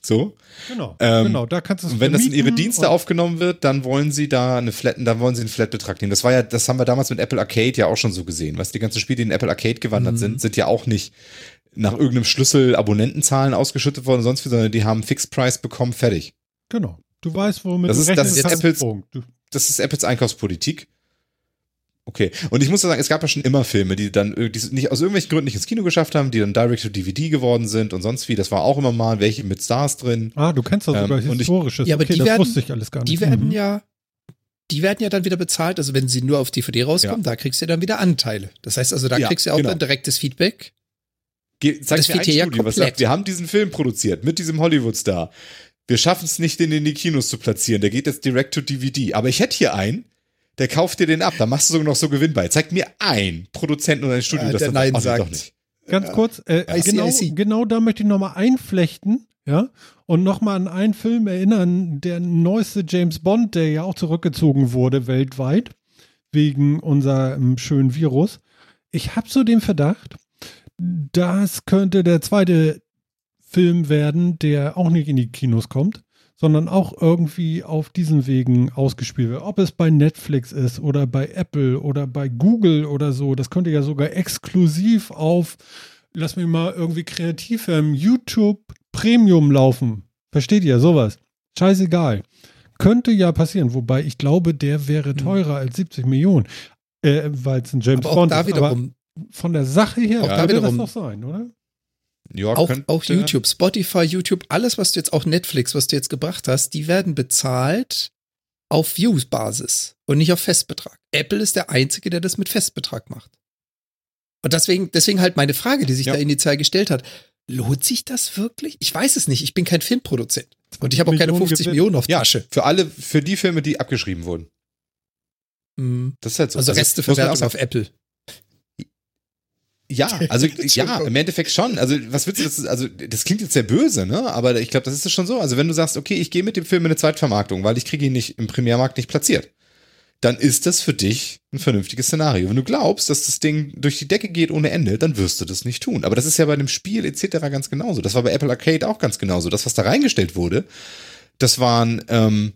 [SPEAKER 3] so.
[SPEAKER 1] Genau,
[SPEAKER 3] Ähm,
[SPEAKER 1] genau, da kannst du
[SPEAKER 3] Und wenn das in ihre Dienste aufgenommen wird, dann wollen sie da eine Flat, dann wollen sie einen Flat-Betrag nehmen. Das war ja, das haben wir damals mit Apple Arcade ja auch schon so gesehen. Was die ganzen Spiele, die in Apple Arcade gewandert
[SPEAKER 2] Mhm.
[SPEAKER 3] sind, sind ja auch nicht nach irgendeinem Schlüssel Abonnentenzahlen ausgeschüttet worden, sonst wie, sondern die haben Fixed Price bekommen, fertig.
[SPEAKER 1] Genau. Du weißt, womit
[SPEAKER 3] Das
[SPEAKER 1] du
[SPEAKER 3] ist- das ist. Apples-
[SPEAKER 1] Punkt.
[SPEAKER 3] Das ist Apples Einkaufspolitik. Okay. Und ich muss ja sagen, es gab ja schon immer Filme, die dann äh, die es nicht aus irgendwelchen Gründen nicht ins Kino geschafft haben, die dann direct to DVD geworden sind und sonst wie. Das war auch immer mal welche mit Stars drin.
[SPEAKER 1] ah, du kennst das
[SPEAKER 3] Ähm,
[SPEAKER 1] sogar
[SPEAKER 3] und ich-
[SPEAKER 1] historisches.
[SPEAKER 2] Ja, aber
[SPEAKER 1] okay,
[SPEAKER 2] die
[SPEAKER 1] das
[SPEAKER 2] werden-
[SPEAKER 1] wusste ich alles gar nicht.
[SPEAKER 2] Die werden
[SPEAKER 1] Mhm.
[SPEAKER 2] ja, die werden ja dann wieder bezahlt. Also wenn sie nur auf DVD rauskommen, da kriegst du dann wieder Anteile. Das heißt also, da
[SPEAKER 3] Ja,
[SPEAKER 2] kriegst du auch
[SPEAKER 3] genau.
[SPEAKER 2] dann direktes Feedback.
[SPEAKER 3] Ge zeig
[SPEAKER 2] Das
[SPEAKER 3] mir ein
[SPEAKER 2] fehlt dir ja
[SPEAKER 3] Studio, was sagt, wir haben diesen Film produziert mit diesem Hollywood-Star. Wir schaffen es nicht, den in die Kinos zu platzieren. Der geht jetzt direct to DVD. Aber ich hätte hier einen, der kauft dir den ab. Da machst du sogar noch so Gewinn bei. Zeig mir ein Produzenten oder ein Studio,
[SPEAKER 2] Ja,
[SPEAKER 3] das
[SPEAKER 2] der
[SPEAKER 3] das
[SPEAKER 2] Nein
[SPEAKER 3] Ach, nee,
[SPEAKER 2] sagt.
[SPEAKER 3] Doch nicht.
[SPEAKER 1] Ganz kurz, äh,
[SPEAKER 2] see,
[SPEAKER 1] genau, genau da möchte ich nochmal einflechten, ja, und nochmal an einen Film erinnern, der neueste James Bond, der ja auch zurückgezogen wurde weltweit, wegen unserem schönen Virus. Ich habe so den Verdacht, das könnte der zweite Film werden, der auch nicht in die Kinos kommt, sondern auch irgendwie auf diesen Wegen ausgespielt wird. Ob es bei Netflix ist oder bei Apple oder bei Google oder so, das könnte ja sogar exklusiv auf, lass mich mal irgendwie kreativ werden, YouTube Premium laufen. Versteht ihr sowas? Scheißegal. Könnte ja passieren, wobei ich glaube, der wäre teurer als 70 Millionen, äh, weil es ein James
[SPEAKER 2] Aber auch
[SPEAKER 1] Bond
[SPEAKER 2] da
[SPEAKER 1] ist.
[SPEAKER 2] wiederum,
[SPEAKER 1] Aber von der Sache her
[SPEAKER 2] Auch da wiederum-
[SPEAKER 1] das doch sein, oder?
[SPEAKER 3] York
[SPEAKER 2] auch,
[SPEAKER 3] könnte-
[SPEAKER 2] auch YouTube, Spotify, YouTube, alles, was du jetzt, auch Netflix, was du jetzt gebracht hast, die werden bezahlt auf Views-Basis und nicht auf Festbetrag. Apple ist der Einzige, der das mit Festbetrag macht. Und deswegen, deswegen halt meine Frage, die sich
[SPEAKER 3] Ja.
[SPEAKER 2] da initial gestellt hat. Lohnt sich das wirklich? Ich weiß es nicht. Ich bin kein Filmproduzent. Und ich habe auch keine
[SPEAKER 1] Millionen
[SPEAKER 2] 50
[SPEAKER 1] Gewinn.
[SPEAKER 2] Millionen auf
[SPEAKER 3] Ja,
[SPEAKER 2] Tasche.
[SPEAKER 3] für alle, für die Filme, die abgeschrieben wurden.
[SPEAKER 2] Mhm.
[SPEAKER 3] Das ist halt so.
[SPEAKER 2] Also
[SPEAKER 3] auch
[SPEAKER 2] Resteverwertung auf Apple.
[SPEAKER 3] Ja, [LAUGHS] also ja, im Endeffekt schon. Also was willst du, das, also das klingt jetzt sehr böse, ne? Aber ich glaube, das ist schon so. Also wenn du sagst, okay, ich gehe mit dem Film in eine Zweitvermarktung, weil ich kriege ihn nicht im Primärmarkt nicht platziert, dann ist das für dich ein vernünftiges Szenario. Wenn du glaubst, dass das Ding durch die Decke geht ohne Ende, dann wirst du das nicht tun. Aber das ist ja bei einem Spiel etc. ganz genauso. Das war bei Apple Arcade auch ganz genauso. Das, was da reingestellt wurde, das waren, ähm,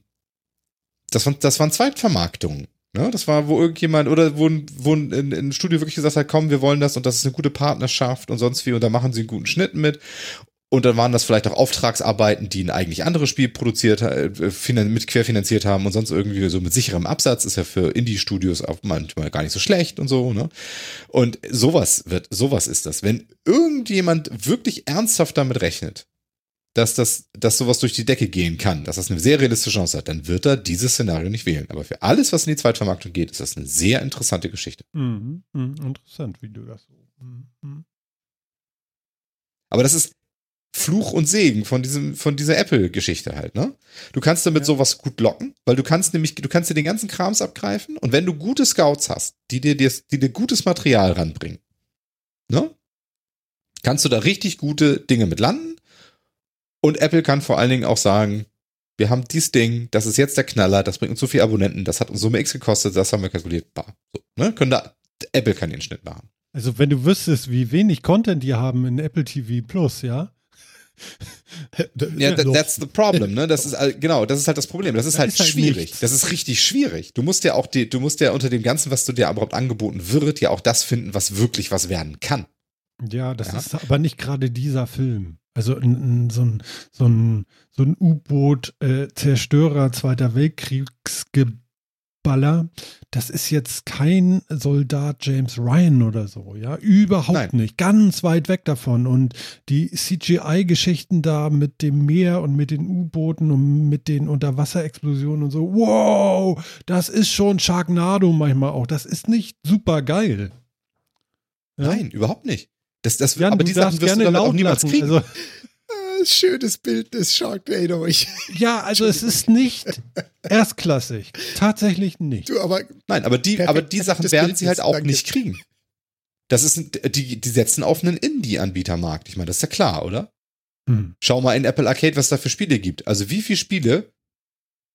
[SPEAKER 3] das waren, das waren Zweitvermarktungen. Ne? Das war, wo irgendjemand oder wo, wo ein, ein Studio wirklich gesagt hat, komm, wir wollen das und das ist eine gute Partnerschaft und sonst wie und da machen sie einen guten Schnitt mit. Und dann waren das vielleicht auch Auftragsarbeiten, die ein eigentlich anderes Spiel produziert, äh, mit querfinanziert haben und sonst irgendwie so mit sicherem Absatz. Ist ja für Indie-Studios auch manchmal gar nicht so schlecht und so, ne? Und sowas wird, sowas ist das. Wenn irgendjemand wirklich ernsthaft damit rechnet, dass das, dass sowas durch die Decke gehen kann, dass das eine sehr realistische Chance hat, dann wird er dieses Szenario nicht wählen. Aber für alles, was in die Zweitvermarktung geht, ist das eine sehr interessante Geschichte.
[SPEAKER 1] Mhm, mh, interessant, wie du das so. Mhm.
[SPEAKER 3] Aber das ist, Fluch und Segen von diesem, von dieser Apple-Geschichte halt, ne? Du kannst damit ja. sowas gut locken, weil du kannst nämlich, du kannst dir den ganzen Krams abgreifen und wenn du gute Scouts hast, die dir, die, die dir gutes Material ranbringen, ne? Kannst du da richtig gute Dinge mit landen und Apple kann vor allen Dingen auch sagen, wir haben dieses Ding, das ist jetzt der Knaller, das bringt uns so viele Abonnenten, das hat uns Summe X gekostet, das haben wir kalkuliert, bah, so, ne? Können da, Apple kann den Schnitt machen.
[SPEAKER 1] Also wenn du wüsstest, wie wenig Content die haben in Apple TV Plus, ja,
[SPEAKER 3] ja, that, that's the problem, ne? Das ist genau, das ist halt das Problem. Das ist das halt ist halt schwierig. Nichts. Das ist richtig schwierig. Du musst ja auch die, du musst ja unter dem Ganzen, was du dir überhaupt angeboten wird, ja auch das finden, was wirklich was werden kann.
[SPEAKER 1] Ja, das ja. ist aber nicht gerade dieser Film. Also in, in so ein, so ein, so ein U-Boot-Zerstörer äh, Zweiter Weltkriegsgebiet Baller, das ist jetzt kein Soldat James Ryan oder so, ja, überhaupt Nein. nicht, ganz weit weg davon und die CGI-Geschichten da mit dem Meer und mit den U-Booten und mit den Unterwasserexplosionen und so, wow, das ist schon Sharknado manchmal auch, das ist nicht super geil.
[SPEAKER 3] Ja? Nein, überhaupt nicht. Das, das, ja, aber die Sachen wirst du damit auch niemals kriegen. Also,
[SPEAKER 2] schönes Bild des Sharknado.
[SPEAKER 1] ja, also es ist nicht erstklassig. Tatsächlich nicht.
[SPEAKER 3] Du, aber Nein, aber die, aber die Sachen werden Bild sie halt auch nicht kriegen. Das ist, die, die setzen auf einen Indie-Anbietermarkt. Ich meine, das ist ja klar, oder? Hm. Schau mal in Apple Arcade, was da für Spiele gibt. Also wie viele Spiele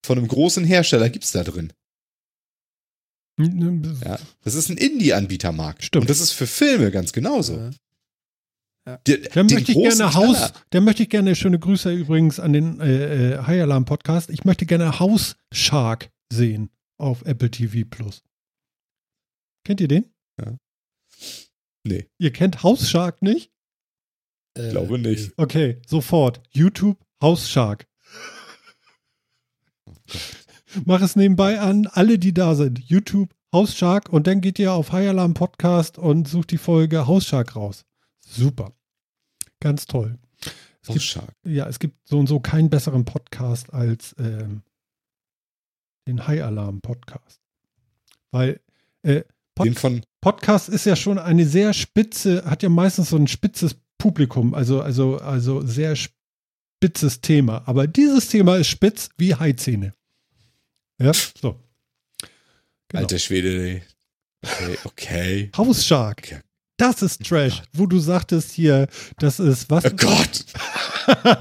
[SPEAKER 3] von einem großen Hersteller gibt es da drin? Ja, das ist ein Indie-Anbietermarkt. Stimmt. Und das ist für Filme ganz genauso. Ja.
[SPEAKER 1] Ja. Der, der möchte ich gerne Haus, der möchte ich gerne, schöne Grüße übrigens an den äh, äh, High Alarm Podcast. Ich möchte gerne House Shark sehen auf Apple TV Plus. Kennt ihr den? Ja.
[SPEAKER 3] Nee.
[SPEAKER 1] Ihr kennt House Shark nicht?
[SPEAKER 3] Ich glaube nicht.
[SPEAKER 1] Okay, sofort. YouTube House Shark. Mach es nebenbei an, alle, die da sind. YouTube House Shark und dann geht ihr auf High Alarm Podcast und sucht die Folge House Shark raus. Super. Ganz toll. Es
[SPEAKER 3] oh,
[SPEAKER 1] gibt, ja, es gibt so und so keinen besseren Podcast als ähm, den High Alarm Podcast. Weil äh,
[SPEAKER 3] Pod
[SPEAKER 1] Podcast ist ja schon eine sehr spitze, hat ja meistens so ein spitzes Publikum, also, also, also sehr spitzes Thema. Aber dieses Thema ist spitz wie Haizähne. Ja, so.
[SPEAKER 3] Genau. Alter Schwede, okay, okay.
[SPEAKER 1] Hausshark. Okay. Das ist Trash, wo du sagtest hier, das ist was?
[SPEAKER 3] Oh Gott!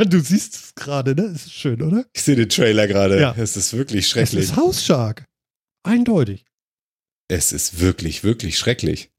[SPEAKER 3] [LAUGHS]
[SPEAKER 1] du siehst es gerade, ne? Ist schön, oder?
[SPEAKER 3] Ich sehe den Trailer gerade. Ja. Es ist wirklich schrecklich. Es
[SPEAKER 1] ist Hausshark. Eindeutig.
[SPEAKER 3] Es ist wirklich, wirklich schrecklich.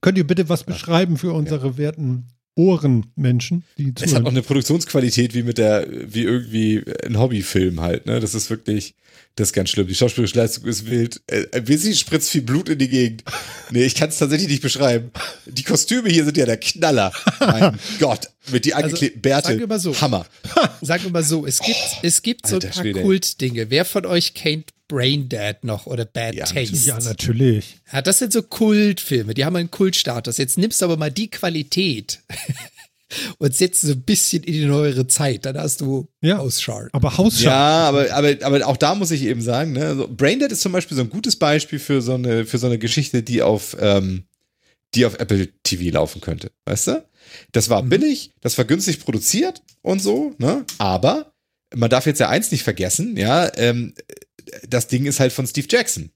[SPEAKER 1] Könnt ihr bitte was beschreiben für unsere ja. werten Ohrenmenschen, die
[SPEAKER 3] zuhören? Es hat auch eine Produktionsqualität wie mit der, wie irgendwie ein Hobbyfilm halt, ne? Das ist wirklich, das ist ganz schlimm. Die schauspielerische Leistung ist wild. Äh, ein bisschen spritzt viel Blut in die Gegend. Nee, ich kann es tatsächlich nicht beschreiben. Die Kostüme hier sind ja der Knaller. Mein [LAUGHS] Gott. Mit die also, angeklebten Bärte.
[SPEAKER 2] Sagen wir mal so.
[SPEAKER 3] Hammer. [LAUGHS]
[SPEAKER 2] Sagen wir mal so. Es gibt, es gibt so ein paar Kultdinge. Wer von euch kennt Braindead noch oder Bad
[SPEAKER 1] ja,
[SPEAKER 2] Taste?
[SPEAKER 1] Ja, natürlich.
[SPEAKER 2] Ja, das sind so Kultfilme. Die haben einen Kultstatus. Jetzt nimmst du aber mal die Qualität und setzt so ein bisschen in die neuere Zeit. Dann hast du
[SPEAKER 1] ja, Hausshark. Aber Hausshark.
[SPEAKER 3] Ja, aber, aber, aber auch da muss ich eben sagen, ne, also Braindead ist zum Beispiel so ein gutes Beispiel für so eine, für so eine Geschichte, die auf, ähm, die auf Apple TV laufen könnte. Weißt du? Das war mhm. billig, das war günstig produziert und so, ne? Aber man darf jetzt ja eins nicht vergessen, ja, ähm, das Ding ist halt von Steve Jackson.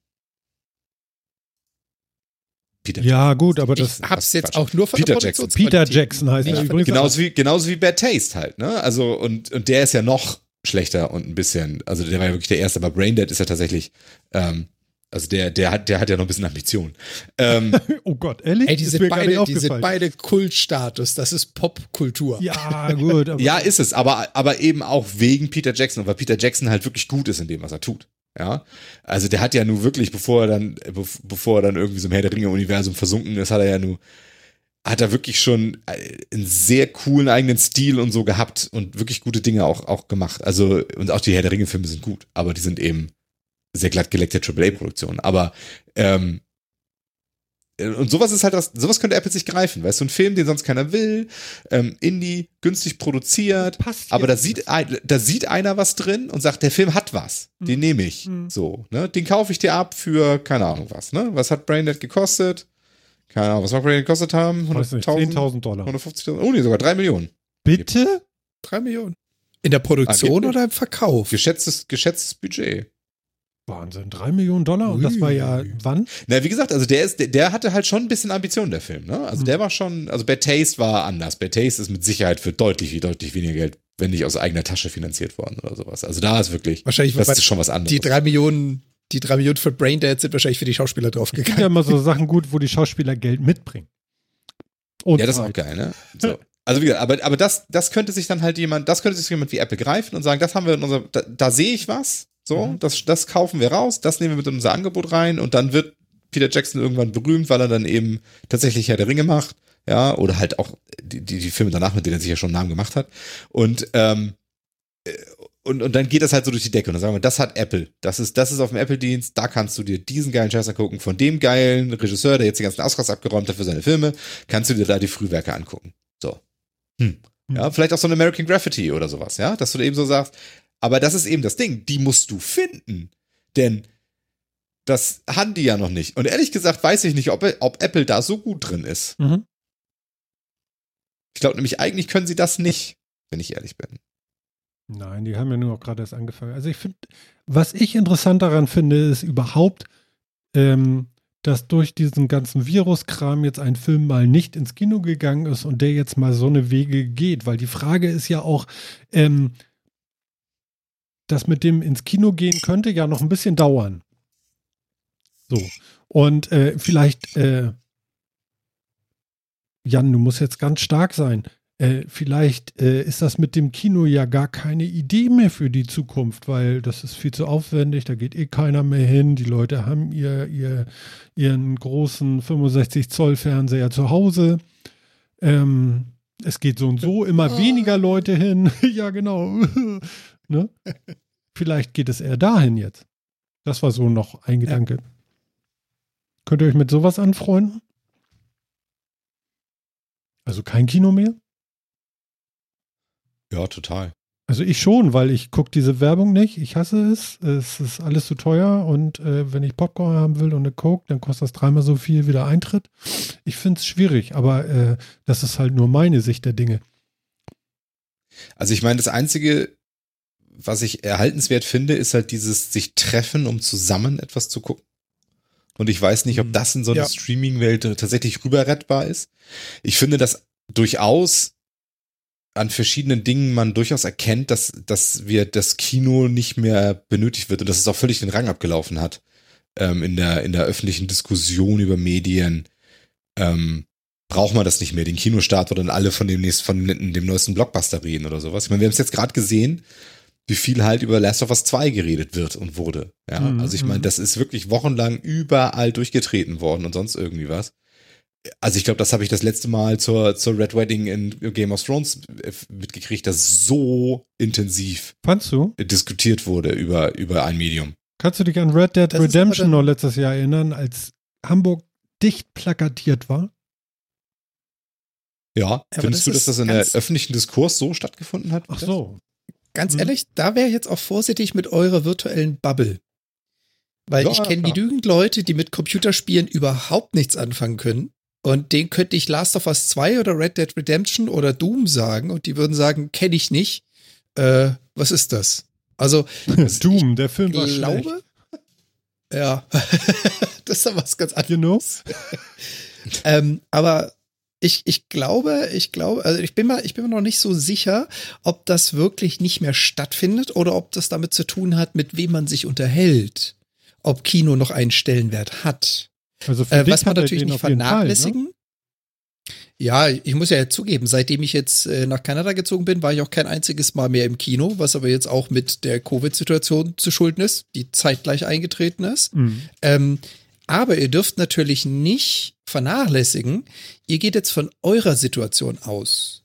[SPEAKER 3] Peter
[SPEAKER 1] Ja, gut, aber das.
[SPEAKER 2] ich hab's jetzt auch nur von
[SPEAKER 3] Peter
[SPEAKER 2] der
[SPEAKER 3] Jackson.
[SPEAKER 1] Peter Jackson heißt
[SPEAKER 2] nicht
[SPEAKER 1] er übrigens.
[SPEAKER 3] Genauso wie, genauso wie Bad Taste halt, ne? Also, und, und der ist ja noch schlechter und ein bisschen, also der war ja wirklich der erste, aber Braindead ist ja tatsächlich, ähm, also der, der hat, der hat ja noch ein bisschen Ambition. Ähm, [LAUGHS]
[SPEAKER 1] Oh Gott, ehrlich?
[SPEAKER 2] Ey, die
[SPEAKER 1] Ist
[SPEAKER 2] sind beide, die sind beide Kultstatus. Das ist Popkultur.
[SPEAKER 1] Ja, gut. [LAUGHS] Aber
[SPEAKER 3] ja, ist es, aber, aber eben auch wegen Peter Jackson, weil Peter Jackson halt wirklich gut ist in dem, was er tut. Ja, also der hat ja nur wirklich, bevor er dann, bev- bevor er dann irgendwie so im Herr der Ringe-Universum versunken ist, hat er ja nur, hat er wirklich schon äh, einen sehr coolen eigenen Stil und so gehabt und wirklich gute Dinge auch, auch gemacht. Also, und auch die Herr der Ringe-Filme sind gut, aber die sind eben sehr glatt geleckte AAA-Produktionen. Aber, ähm, und sowas ist halt das, sowas könnte Apple sich greifen, weißt du, ein Film, den sonst keiner will, ähm, Indie, günstig produziert,
[SPEAKER 1] passt
[SPEAKER 3] aber da sieht, ein, da sieht einer was drin und sagt, der Film hat was. Den
[SPEAKER 1] Mhm.
[SPEAKER 3] nehme ich.
[SPEAKER 1] Mhm.
[SPEAKER 3] So, ne? Den kaufe ich dir ab für, keine Ahnung was, ne? Was hat Braindead gekostet? Keine Ahnung, was mag Braindead gekostet haben?
[SPEAKER 1] Weiß nicht,
[SPEAKER 3] 100.000?
[SPEAKER 1] 10.000 Dollar.
[SPEAKER 3] 150.000? Oh nee, sogar 3 Millionen.
[SPEAKER 1] Bitte?
[SPEAKER 2] Drei Millionen. In der Produktion
[SPEAKER 3] Ah,
[SPEAKER 2] oder im Verkauf?
[SPEAKER 3] Geschätztes, geschätztes Budget.
[SPEAKER 1] Wahnsinn, 3 Millionen Dollar und das war ja wann?
[SPEAKER 3] Na, wie gesagt, also der ist, der, der hatte halt schon ein bisschen Ambition, der Film, ne? Also
[SPEAKER 1] Mhm.
[SPEAKER 3] der war schon, also Bad Taste war anders. Bad Taste ist mit Sicherheit für deutlich, deutlich weniger Geld, wenn nicht aus eigener Tasche finanziert worden oder sowas. Also da ist wirklich,
[SPEAKER 2] Wahrscheinlich
[SPEAKER 3] das ist schon was anderes.
[SPEAKER 2] die drei Millionen, die drei Millionen für Braindead sind wahrscheinlich für die Schauspieler
[SPEAKER 1] Es gibt ja
[SPEAKER 2] draufgegangen.
[SPEAKER 1] immer so Sachen gut, wo die Schauspieler Geld mitbringen. Und
[SPEAKER 3] Ja, das ist auch geil, ne? So. Also wie gesagt, aber, aber das, das könnte sich dann halt jemand, das könnte sich jemand wie Apple greifen und sagen, das haben wir in unserem, da, da sehe ich was, so,
[SPEAKER 1] Mhm.
[SPEAKER 3] das, das kaufen wir raus, das nehmen wir mit in unser Angebot rein und dann wird Peter Jackson irgendwann berühmt, weil er dann eben tatsächlich Herr der Ringe macht, ja, oder halt auch die, die, die Filme danach, mit denen er sich ja schon einen Namen gemacht hat. Und, ähm, äh, und, und dann geht das halt so durch die Decke und dann sagen wir, das hat Apple. Das ist, das ist auf dem Apple-Dienst, da kannst du dir diesen geilen Scheiß angucken, von dem geilen Regisseur, der jetzt die ganzen Oscars abgeräumt hat für seine Filme, kannst du dir da die Frühwerke angucken. So. Hm. Ja, vielleicht auch so ein American Graffiti oder sowas, ja, dass du eben so sagst, aber das ist eben das Ding, die musst du finden. Denn das haben die ja noch nicht. Und ehrlich gesagt weiß ich nicht, ob, ob Apple da so gut drin ist.
[SPEAKER 1] Mhm.
[SPEAKER 3] Ich glaube nämlich, eigentlich können sie das nicht, wenn ich ehrlich bin.
[SPEAKER 1] Nein, die haben ja nur auch gerade erst angefangen. Also ich finde, was ich interessant daran finde, ist überhaupt, ähm, dass durch diesen ganzen Viruskram jetzt ein Film mal nicht ins Kino gegangen ist und der jetzt mal so eine Wege geht. Weil die Frage ist ja auch, ähm, das mit dem ins Kino gehen könnte ja noch ein bisschen dauern. So. Und äh, vielleicht, äh, Jan, du musst jetzt ganz stark sein. Äh, vielleicht äh, ist das mit dem Kino ja gar keine Idee mehr für die Zukunft, weil das ist viel zu aufwendig, da geht eh keiner mehr hin. Die Leute haben ihr, ihr, ihren großen 65 Zoll Fernseher zu Hause. Ähm, es geht so und so immer weniger Leute hin. [LAUGHS] ja, genau. [LAUGHS] ne? Vielleicht geht es eher dahin jetzt. Das war so noch ein Gedanke. Könnt ihr euch mit sowas anfreunden? Also kein Kino mehr?
[SPEAKER 3] Ja, total.
[SPEAKER 1] Also ich schon, weil ich gucke diese Werbung nicht. Ich hasse es. Es ist alles zu teuer und äh, wenn ich Popcorn haben will und eine Coke, dann kostet das dreimal so viel wie der Eintritt. Ich finde es schwierig, aber äh, das ist halt nur meine Sicht der Dinge.
[SPEAKER 3] Also ich meine, das Einzige, was ich erhaltenswert finde, ist halt dieses sich treffen, um zusammen etwas zu gucken. Und ich weiß nicht, ob
[SPEAKER 1] Mhm.
[SPEAKER 3] das in so einer
[SPEAKER 2] Ja.
[SPEAKER 3] Streaming-Welt tatsächlich rüberrettbar ist. Ich finde, dass durchaus an verschiedenen Dingen man durchaus erkennt, dass, dass wir das Kino nicht mehr benötigt wird und dass es auch völlig den Rang abgelaufen hat ähm, in, der, in der öffentlichen Diskussion über Medien. Ähm, braucht man das nicht mehr, den Kinostart, wo dann alle von dem, nächsten, von dem neuesten Blockbuster reden oder sowas. Ich meine, wir haben es jetzt gerade gesehen, wie viel halt über Last of Us 2 geredet wird und wurde. Ja,
[SPEAKER 1] Mhm,
[SPEAKER 3] also ich meine,
[SPEAKER 1] mhm.
[SPEAKER 3] das ist wirklich wochenlang überall durchgetreten worden und sonst irgendwie was. Also ich glaube, das habe ich das letzte Mal zur, zur Red Wedding in Game of Thrones äh, mitgekriegt, dass so intensiv
[SPEAKER 1] Fandst du?
[SPEAKER 3] diskutiert wurde über, über ein Medium.
[SPEAKER 1] Kannst du dich an Red Dead
[SPEAKER 2] Das
[SPEAKER 1] Redemption noch letztes Jahr erinnern, als Hamburg dicht plakatiert war?
[SPEAKER 3] Ja,
[SPEAKER 2] Aber
[SPEAKER 3] findest
[SPEAKER 2] das
[SPEAKER 3] du, dass das in der öffentlichen Diskurs so stattgefunden hat?
[SPEAKER 1] Ach so.
[SPEAKER 2] Ganz
[SPEAKER 1] Mhm.
[SPEAKER 2] ehrlich, da wäre ich jetzt auch vorsichtig mit eurer virtuellen Bubble. Weil
[SPEAKER 3] Ja,
[SPEAKER 2] ich kenne genügend Leute, die mit Computerspielen überhaupt nichts anfangen können. Und denen könnte ich Last of Us 2 oder Red Dead Redemption oder Doom sagen und die würden sagen, kenne ich nicht. Äh, was ist das? Also, [LAUGHS]
[SPEAKER 1] Doom, der Film war
[SPEAKER 2] ich
[SPEAKER 1] schlecht.
[SPEAKER 2] glaube, Ja, [LAUGHS] das ist doch was ganz anderes.
[SPEAKER 1] You know? [LAUGHS]
[SPEAKER 2] ähm, aber ich, ich glaube, ich glaube, also ich bin mal, ich bin mir noch nicht so sicher, ob das wirklich nicht mehr stattfindet oder ob das damit zu tun hat, mit wem man sich unterhält. Ob Kino noch einen Stellenwert hat.
[SPEAKER 1] Also für
[SPEAKER 2] Äh, was man natürlich nicht
[SPEAKER 1] Fall,
[SPEAKER 2] vernachlässigen.
[SPEAKER 1] ne?
[SPEAKER 2] Ja, ich muss ja jetzt zugeben, seitdem ich jetzt äh, nach Kanada gezogen bin, war ich auch kein einziges Mal mehr im Kino, was aber jetzt auch mit der Covid-Situation zu schulden ist, die zeitgleich eingetreten ist.
[SPEAKER 1] Mhm.
[SPEAKER 2] Ähm, aber ihr dürft natürlich nicht vernachlässigen, ihr geht jetzt von eurer Situation aus.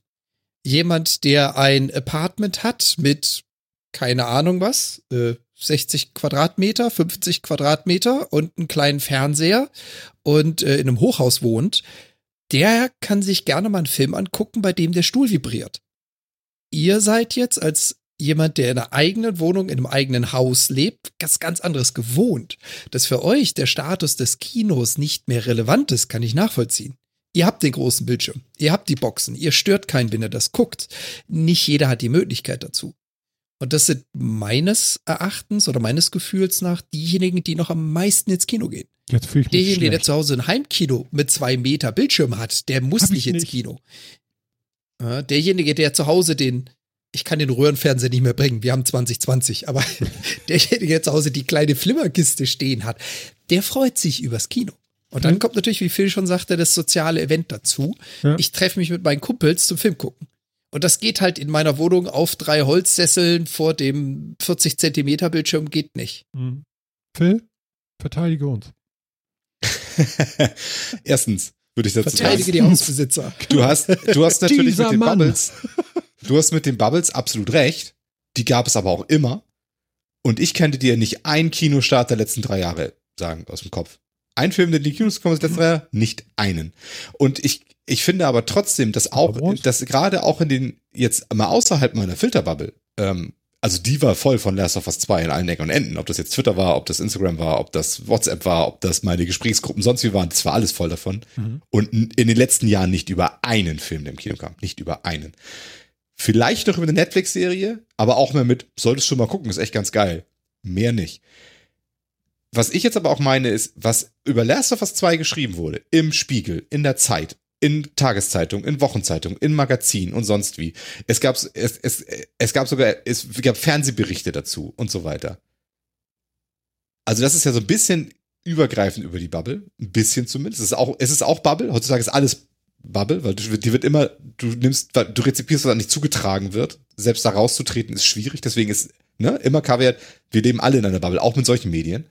[SPEAKER 2] Jemand, der ein Apartment hat mit keine Ahnung was, äh, 60 Quadratmeter, 50 Quadratmeter und einen kleinen Fernseher und äh, in einem Hochhaus wohnt, der kann sich gerne mal einen Film angucken, bei dem der Stuhl vibriert. Ihr seid jetzt als jemand, der in einer eigenen Wohnung, in einem eigenen Haus lebt, ganz, ganz anderes gewohnt. Dass für euch der Status des Kinos nicht mehr relevant ist, kann ich nachvollziehen. Ihr habt den großen Bildschirm, ihr habt die Boxen, ihr stört keinen, wenn ihr das guckt. Nicht jeder hat die Möglichkeit dazu. Und das sind meines Erachtens oder meines Gefühls nach diejenigen, die noch am meisten ins Kino gehen.
[SPEAKER 1] Jetzt fühle ich mich
[SPEAKER 2] Derjenige, der
[SPEAKER 1] schlecht.
[SPEAKER 2] zu Hause ein Heimkino mit zwei Meter Bildschirm hat, der muss
[SPEAKER 1] ich
[SPEAKER 2] nicht ins
[SPEAKER 1] nicht.
[SPEAKER 2] Kino. Derjenige, der zu Hause den, ich kann den Röhrenfernseher nicht mehr bringen, wir haben 2020, aber [LAUGHS] derjenige, der zu Hause die kleine Flimmerkiste stehen hat, der freut sich übers Kino. Und dann
[SPEAKER 1] Mhm.
[SPEAKER 2] kommt natürlich, wie Phil schon sagte, das soziale Event dazu.
[SPEAKER 1] Ja.
[SPEAKER 2] Ich treffe mich mit meinen Kumpels zum Film gucken. Und das geht halt in meiner Wohnung auf drei Holzsesseln vor dem 40 Zentimeter Bildschirm geht nicht.
[SPEAKER 1] Mhm. Phil, verteidige uns. [LAUGHS]
[SPEAKER 3] Erstens würde ich dazu
[SPEAKER 2] Verteidige
[SPEAKER 3] sagen,
[SPEAKER 2] die Hausbesitzer.
[SPEAKER 3] du hast, du hast [LAUGHS] natürlich
[SPEAKER 1] Dieser
[SPEAKER 3] mit den
[SPEAKER 1] Mann.
[SPEAKER 3] Bubbles, du hast mit den Bubbles absolut recht. Die gab es aber auch immer. Und ich könnte dir nicht einen Kinostart der letzten drei Jahre sagen aus dem Kopf. Ein Film, der in die Kinos gekommen ist, letzten drei Jahre, nicht einen. Und ich, ich finde aber trotzdem, dass auch, dass gerade auch in den, jetzt mal außerhalb meiner Filterbubble, ähm, also die war voll von Last of Us 2 in allen Ecken und Enden. Ob das jetzt Twitter war, ob das Instagram war, ob das WhatsApp war, ob das meine Gesprächsgruppen sonst wie waren, das war alles voll davon.
[SPEAKER 1] Mhm.
[SPEAKER 3] Und in den letzten Jahren nicht über einen Film, der im Kino kam. Nicht über einen. Vielleicht noch über eine Netflix-Serie, aber auch mehr mit, solltest schon mal gucken, ist echt ganz geil. Mehr nicht. Was ich jetzt aber auch meine, ist, was über Last of Us 2 geschrieben wurde, im Spiegel, in der Zeit, in Tageszeitung, in Wochenzeitung, in Magazin und sonst wie. Es gab, es, es, es gab sogar, es gab Fernsehberichte dazu und so weiter. Also das ist ja so ein bisschen übergreifend über die Bubble. Ein bisschen zumindest. Es ist auch, es ist auch Bubble. Heutzutage ist alles Bubble, weil du, die wird immer, du nimmst, du rezipierst, was an dich zugetragen wird. Selbst da rauszutreten ist schwierig. Deswegen ist, ne, immer Kaviar, wir leben alle in einer Bubble, auch mit solchen Medien.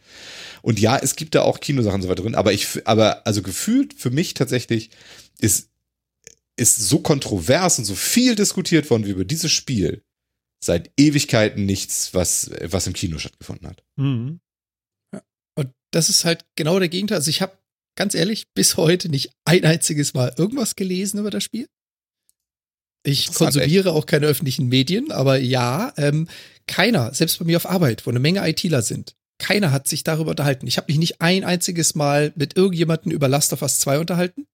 [SPEAKER 3] Und ja, es gibt da auch Kinosachen und so weiter drin, aber ich, aber, also gefühlt für mich tatsächlich ist, ist so kontrovers und so viel diskutiert worden wie über dieses Spiel seit Ewigkeiten nichts, was, was im Kino stattgefunden hat.
[SPEAKER 1] Mhm.
[SPEAKER 2] Und das ist halt genau der Gegenteil. Also ich habe ganz ehrlich bis heute nicht ein einziges Mal irgendwas gelesen über das Spiel. Ich konsumiere auch keine öffentlichen Medien, aber ja, ähm, keiner, selbst bei mir auf Arbeit, wo eine Menge ITler sind, keiner hat sich darüber unterhalten. Ich habe mich nicht ein einziges Mal mit irgendjemandem über Last of Us 2 unterhalten.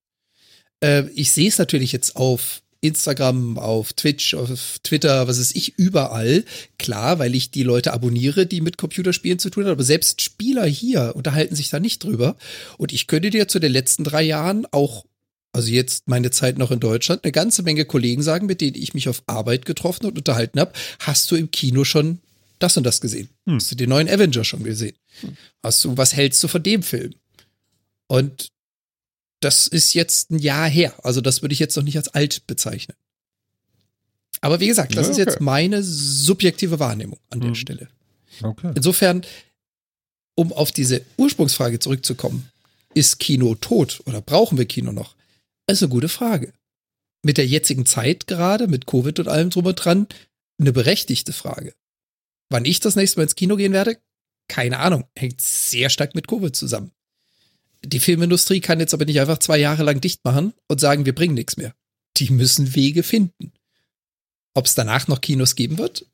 [SPEAKER 2] Äh, ich sehe es natürlich jetzt auf Instagram, auf Twitch, auf Twitter, was ist ich, überall. Klar, weil ich die Leute abonniere, die mit Computerspielen zu tun haben. Aber selbst Spieler hier unterhalten sich da nicht drüber. Und ich könnte dir zu den letzten drei Jahren auch, also jetzt meine Zeit noch in Deutschland, eine ganze Menge Kollegen sagen, mit denen ich mich auf Arbeit getroffen und unterhalten habe. Hast du im Kino schon das und das gesehen?
[SPEAKER 1] Hm.
[SPEAKER 2] Hast du den neuen Avenger schon gesehen? Hast du, was hältst du von dem Film? Und das ist jetzt ein Jahr her. Also das würde ich jetzt noch nicht als alt bezeichnen. Aber wie gesagt, das
[SPEAKER 3] Ja,
[SPEAKER 2] ist jetzt
[SPEAKER 3] okay.
[SPEAKER 2] meine subjektive Wahrnehmung an der
[SPEAKER 1] Mhm.
[SPEAKER 2] Stelle.
[SPEAKER 1] Okay.
[SPEAKER 2] Insofern, um auf diese Ursprungsfrage zurückzukommen, ist Kino tot oder brauchen wir Kino noch? Das ist eine gute Frage. Mit der jetzigen Zeit gerade, mit Covid und allem drum und dran, eine berechtigte Frage. Wann ich das nächste Mal ins Kino gehen werde? Keine Ahnung. Hängt sehr stark mit Covid zusammen. Die Filmindustrie kann jetzt aber nicht einfach zwei Jahre lang dicht machen und sagen, wir bringen nichts mehr. Die müssen Wege finden. Ob es danach noch Kinos geben wird?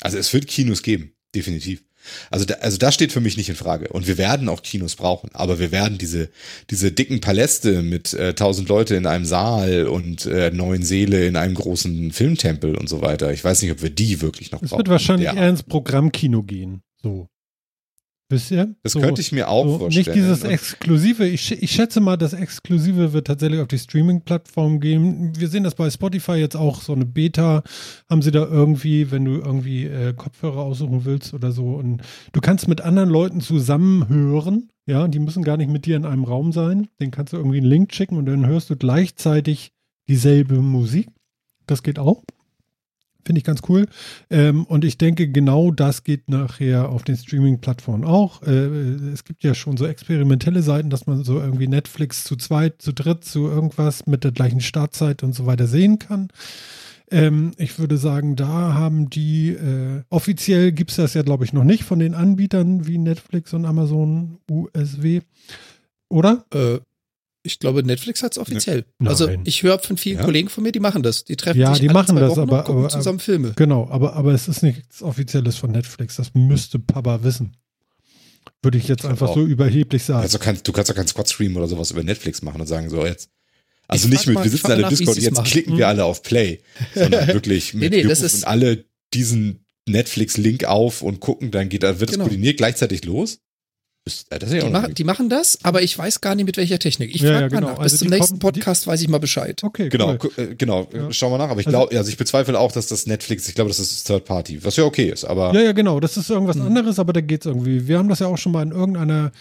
[SPEAKER 3] Also es wird Kinos geben, definitiv. Also da, also das steht für mich nicht in Frage. Und wir werden auch Kinos brauchen. Aber wir werden diese, diese dicken Paläste mit äh, tausend Leute in einem Saal und äh, neun Seele in einem großen Filmtempel und so weiter. Ich weiß nicht, ob wir die wirklich noch
[SPEAKER 1] Es
[SPEAKER 3] brauchen.
[SPEAKER 1] wird wahrscheinlich eher ins Programmkino gehen. So. Wisst ihr?
[SPEAKER 3] Das so, könnte ich mir auch so, vorstellen.
[SPEAKER 1] Nicht dieses Exklusive. Ich, ich schätze mal, das Exklusive wird tatsächlich auf die Streaming-Plattform gehen. Wir sehen das bei Spotify jetzt auch, so eine Beta haben sie da irgendwie, wenn du irgendwie äh, Kopfhörer aussuchen willst oder so. Und du kannst mit anderen Leuten zusammenhören. Ja, die müssen gar nicht mit dir in einem Raum sein. Den kannst du irgendwie einen Link schicken und dann hörst du gleichzeitig dieselbe Musik. Das geht auch. Finde ich ganz cool. Ähm, und ich denke, genau das geht nachher auf den Streaming-Plattformen auch. Äh, es gibt ja schon so experimentelle Seiten, dass man so irgendwie Netflix zu zweit, zu dritt, zu irgendwas mit der gleichen Startzeit und so weiter sehen kann. Ähm, ich würde sagen, da haben die, äh, offiziell gibt es das ja, glaube ich, noch nicht von den Anbietern wie Netflix und Amazon USW. Oder?
[SPEAKER 2] Äh, ich glaube, Netflix hat es offiziell. Nein. Also ich höre von vielen ja. Kollegen von mir, die machen das. Die treffen
[SPEAKER 1] ja,
[SPEAKER 2] sich
[SPEAKER 1] die machen das, aber,
[SPEAKER 2] gucken
[SPEAKER 1] aber,
[SPEAKER 2] zusammen Filme.
[SPEAKER 1] Genau, aber, aber es ist nichts Offizielles von Netflix. Das müsste Papa wissen. Würde ich jetzt einfach auch. so überheblich sagen.
[SPEAKER 3] Also kannst, du kannst ja keinen Squad-Stream oder sowas über Netflix machen und sagen, so jetzt. Also ich nicht mit, mal, wir sitzen alle im Discord und jetzt machen. klicken wir alle auf Play, [LAUGHS] sondern wirklich mit, nee, nee, wir das ist alle diesen Netflix-Link auf und gucken, dann geht, dann wird genau. es koordiniert gleichzeitig los.
[SPEAKER 2] Äh, das ja die, machen, die, machen, das, aber ich weiß gar nicht mit welcher Technik. Ich ja, frage ja, genau. mal nach. Bis also zum nächsten kommen, Podcast weiß ich mal Bescheid.
[SPEAKER 3] Okay, genau, cool. Äh, genau. Ja. Schauen wir nach. Aber ich glaube, also, also ich bezweifle auch, dass das Netflix, ich glaube, das ist Third Party, was ja okay ist. Aber
[SPEAKER 1] ja, ja, genau. Das ist irgendwas hm. anderes, aber da geht es irgendwie. Wir haben das ja auch schon mal in irgendeiner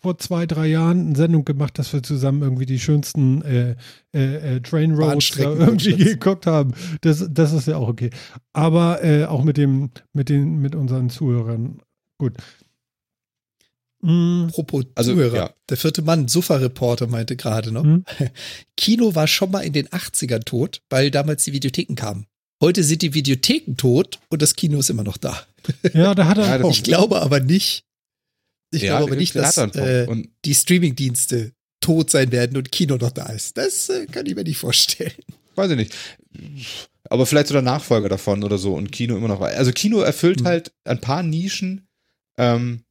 [SPEAKER 1] vor zwei, drei Jahren eine Sendung gemacht, dass wir zusammen irgendwie die schönsten äh, äh, äh Train Roads irgendwie geguckt haben. Das, das ist ja auch okay. Aber äh, auch mit dem, mit den, mit unseren Zuhörern. Gut.
[SPEAKER 2] Mm. Apropos also, Zuhörer. Ja. Der vierte Mann, Sofa-Reporter, meinte gerade noch. Mm. [LAUGHS] Kino war schon mal in den 80ern tot, weil damals die Videotheken kamen. Heute sind die Videotheken tot und das Kino ist immer noch da.
[SPEAKER 1] Ja, da hat er. [LAUGHS]
[SPEAKER 2] Ja, ich glaube aber nicht. Ich ja, glaube aber nicht, dass äh, die Streamingdienste tot sein werden und Kino noch da ist. Das äh, kann ich mir nicht vorstellen.
[SPEAKER 3] Weiß ich nicht. Aber vielleicht so der Nachfolger davon oder so und Kino immer noch. Also Kino erfüllt hm. halt ein paar Nischen, ähm,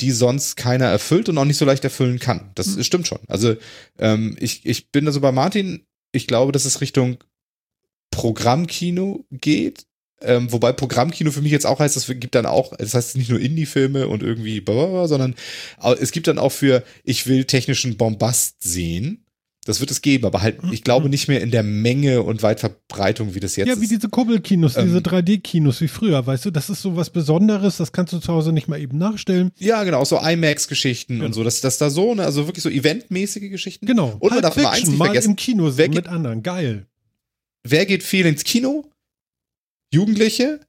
[SPEAKER 3] die sonst keiner erfüllt und auch nicht so leicht erfüllen kann. Das mhm. stimmt schon. Also ähm, ich, ich bin also bei Martin, ich glaube, dass es Richtung Programmkino geht. Ähm, wobei Programmkino für mich jetzt auch heißt, es gibt dann auch, das heißt nicht nur Indie-Filme und irgendwie, sondern es gibt dann auch für, ich will technischen Bombast sehen. Das wird es geben, aber halt, ich glaube, nicht mehr in der Menge und Weitverbreitung, wie das jetzt ist.
[SPEAKER 1] Ja, wie diese Kuppelkinos, ähm, diese 3D-Kinos wie früher, weißt du, das ist so was Besonderes, das kannst du zu Hause nicht mal eben nachstellen.
[SPEAKER 3] Ja, genau, so IMAX-Geschichten genau. und so, dass das da so, ne, also wirklich so eventmäßige Geschichten.
[SPEAKER 1] Genau.
[SPEAKER 3] Und man darf Fiction, mal eins nicht
[SPEAKER 1] mal
[SPEAKER 3] vergessen.
[SPEAKER 1] im Kino wer mit anderen, geil.
[SPEAKER 3] Wer geht viel ins Kino? Jugendliche.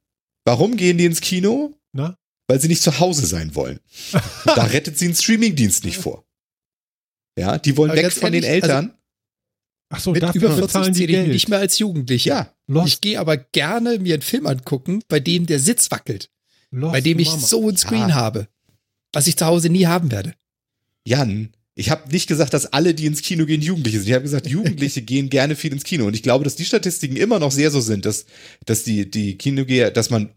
[SPEAKER 3] Warum gehen die ins Kino? Na? Weil sie nicht zu Hause sein wollen. [LAUGHS] da rettet sie einen Streamingdienst nicht vor. Ja, die wollen Aber weg von ehrlich, den Eltern. Also,
[SPEAKER 2] Ach so, mit über 40 zähle ich nicht mehr als Jugendlicher. Ja, ich gehe aber gerne mir einen Film angucken, bei dem der Sitz wackelt. Lost bei dem ich Mama. so ein Screen ja. habe. Was ich zu Hause nie haben werde.
[SPEAKER 3] Jan, ich habe nicht gesagt, dass alle, die ins Kino gehen, Jugendliche sind. Ich habe gesagt, [LAUGHS] Jugendliche gehen gerne viel ins Kino. Und ich glaube, dass die Statistiken immer noch sehr so sind, dass, dass die, die Kinogeher, dass man,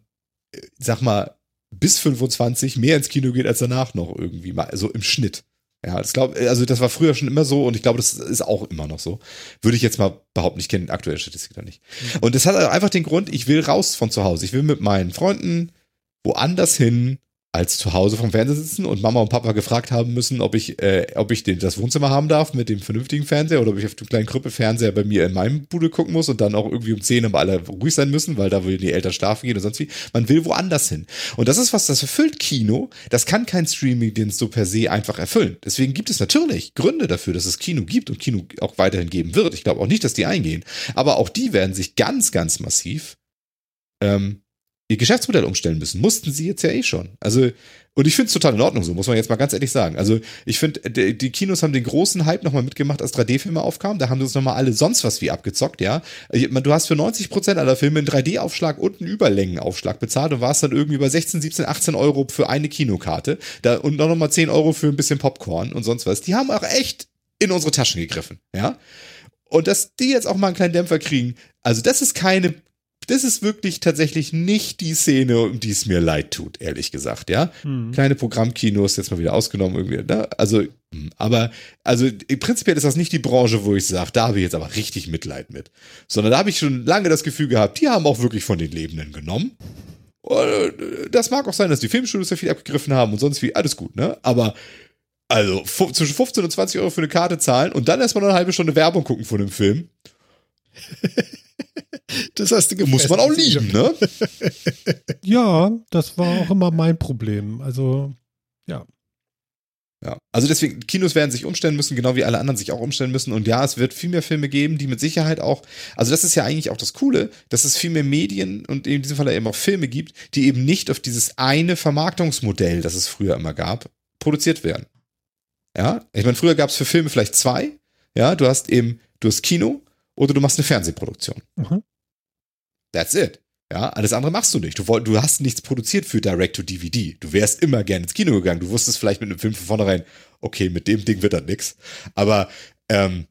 [SPEAKER 3] äh, sag mal, bis 25 mehr ins Kino geht als danach noch irgendwie mal, so im Schnitt. Ja, das glaub, also das war früher schon immer so und ich glaube, das ist auch immer noch so. Würde ich jetzt mal behaupten, ich kenne aktuelle Statistik da nicht. Mhm. Und das hat einfach den Grund, ich will raus von zu Hause. Ich will mit meinen Freunden woanders hin, als zu Hause vom Fernseher sitzen und Mama und Papa gefragt haben müssen, ob ich, äh, ob ich den, das Wohnzimmer haben darf mit dem vernünftigen Fernseher oder ob ich auf dem kleinen Krüppelfernseher bei mir in meinem Bude gucken muss und dann auch irgendwie um 10 aber alle ruhig sein müssen, weil da will die Eltern schlafen gehen und sonst wie. Man will woanders hin. Und das ist was, das erfüllt Kino. Das kann kein Streaming-Dienst so per se einfach erfüllen. Deswegen gibt es natürlich Gründe dafür, dass es Kino gibt und Kino auch weiterhin geben wird. Ich glaube auch nicht, dass die eingehen. Aber auch die werden sich ganz, ganz massiv ähm, ihr Geschäftsmodell umstellen müssen. Mussten sie jetzt ja eh schon. Also, und ich finde es total in Ordnung so, muss man jetzt mal ganz ehrlich sagen. Also, ich finde, die Kinos haben den großen Hype nochmal mitgemacht, als 3D-Filme aufkamen. Da haben sie uns nochmal alle sonst was wie abgezockt, ja. Du hast für 90 Prozent aller Filme einen 3D-Aufschlag und einen Überlängenaufschlag bezahlt und warst dann irgendwie bei 16, 17, 18 Euro für eine Kinokarte. Da, und noch nochmal 10 Euro für ein bisschen Popcorn und sonst was. Die haben auch echt in unsere Taschen gegriffen, ja. Und dass die jetzt auch mal einen kleinen Dämpfer kriegen, also das ist keine das ist wirklich tatsächlich nicht die Szene, um die es mir leid tut, ehrlich gesagt, ja. Mhm. Kleine Programmkinos, jetzt mal wieder ausgenommen irgendwie, ne? Also, hm, aber, also prinzipiell ist das nicht die Branche, wo ich sage, da habe ich jetzt aber richtig Mitleid mit. Sondern da habe ich schon lange das Gefühl gehabt, die haben auch wirklich von den Lebenden genommen. äh, das mag auch sein, dass die Filmstudios ja viel abgegriffen haben und sonst wie, alles gut, ne? Aber also zwischen 15 und 20 Euro für eine Karte zahlen und dann erstmal noch eine halbe Stunde Werbung gucken von dem Film. [LAUGHS]
[SPEAKER 2] Das hast du gefressen.
[SPEAKER 3] Muss man auch lieben, ne? [LAUGHS]
[SPEAKER 1] Ja, das war auch immer mein Problem. Also, ja.
[SPEAKER 3] Ja, also deswegen, Kinos werden sich umstellen müssen, genau wie alle anderen sich auch umstellen müssen. Und ja, es wird viel mehr Filme geben, die mit Sicherheit auch, also das ist ja eigentlich auch das Coole, dass es viel mehr Medien und in diesem Fall eben auch Filme gibt, die eben nicht auf dieses eine Vermarktungsmodell, das es früher immer gab, produziert werden. Ja, ich meine, früher gab es für Filme vielleicht zwei. Ja, du hast eben, du hast Kino oder du machst eine Fernsehproduktion.
[SPEAKER 1] Mhm.
[SPEAKER 3] That's it. Ja, alles andere machst du nicht. Du, du hast nichts produziert für Direct-to-DVD. Du wärst immer gerne ins Kino gegangen. Du wusstest vielleicht mit einem Film von vornherein, okay, mit dem Ding wird das nix. Aber, ähm,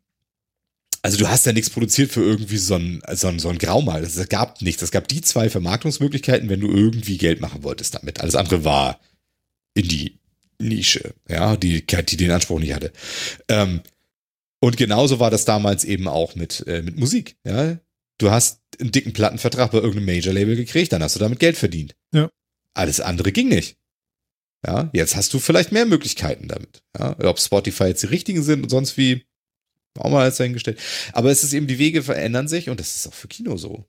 [SPEAKER 3] also du hast ja nichts produziert für irgendwie so ein, so ein, so ein Graumal. Es gab nichts. Es gab die zwei Vermarktungsmöglichkeiten, wenn du irgendwie Geld machen wolltest damit. Alles andere war in die Nische, ja, die, die den Anspruch nicht hatte. Ähm, und genauso war das damals eben auch mit, äh, mit Musik, ja. Du hast einen dicken Plattenvertrag bei irgendeinem Major-Label gekriegt, dann hast du damit Geld verdient.
[SPEAKER 1] Ja.
[SPEAKER 3] Alles andere ging nicht. Ja, jetzt hast du vielleicht mehr Möglichkeiten damit. Ja, ob Spotify jetzt die richtigen sind und sonst wie, auch mal als dahingestellt. Aber es ist eben, die Wege verändern sich und das ist auch für Kino so.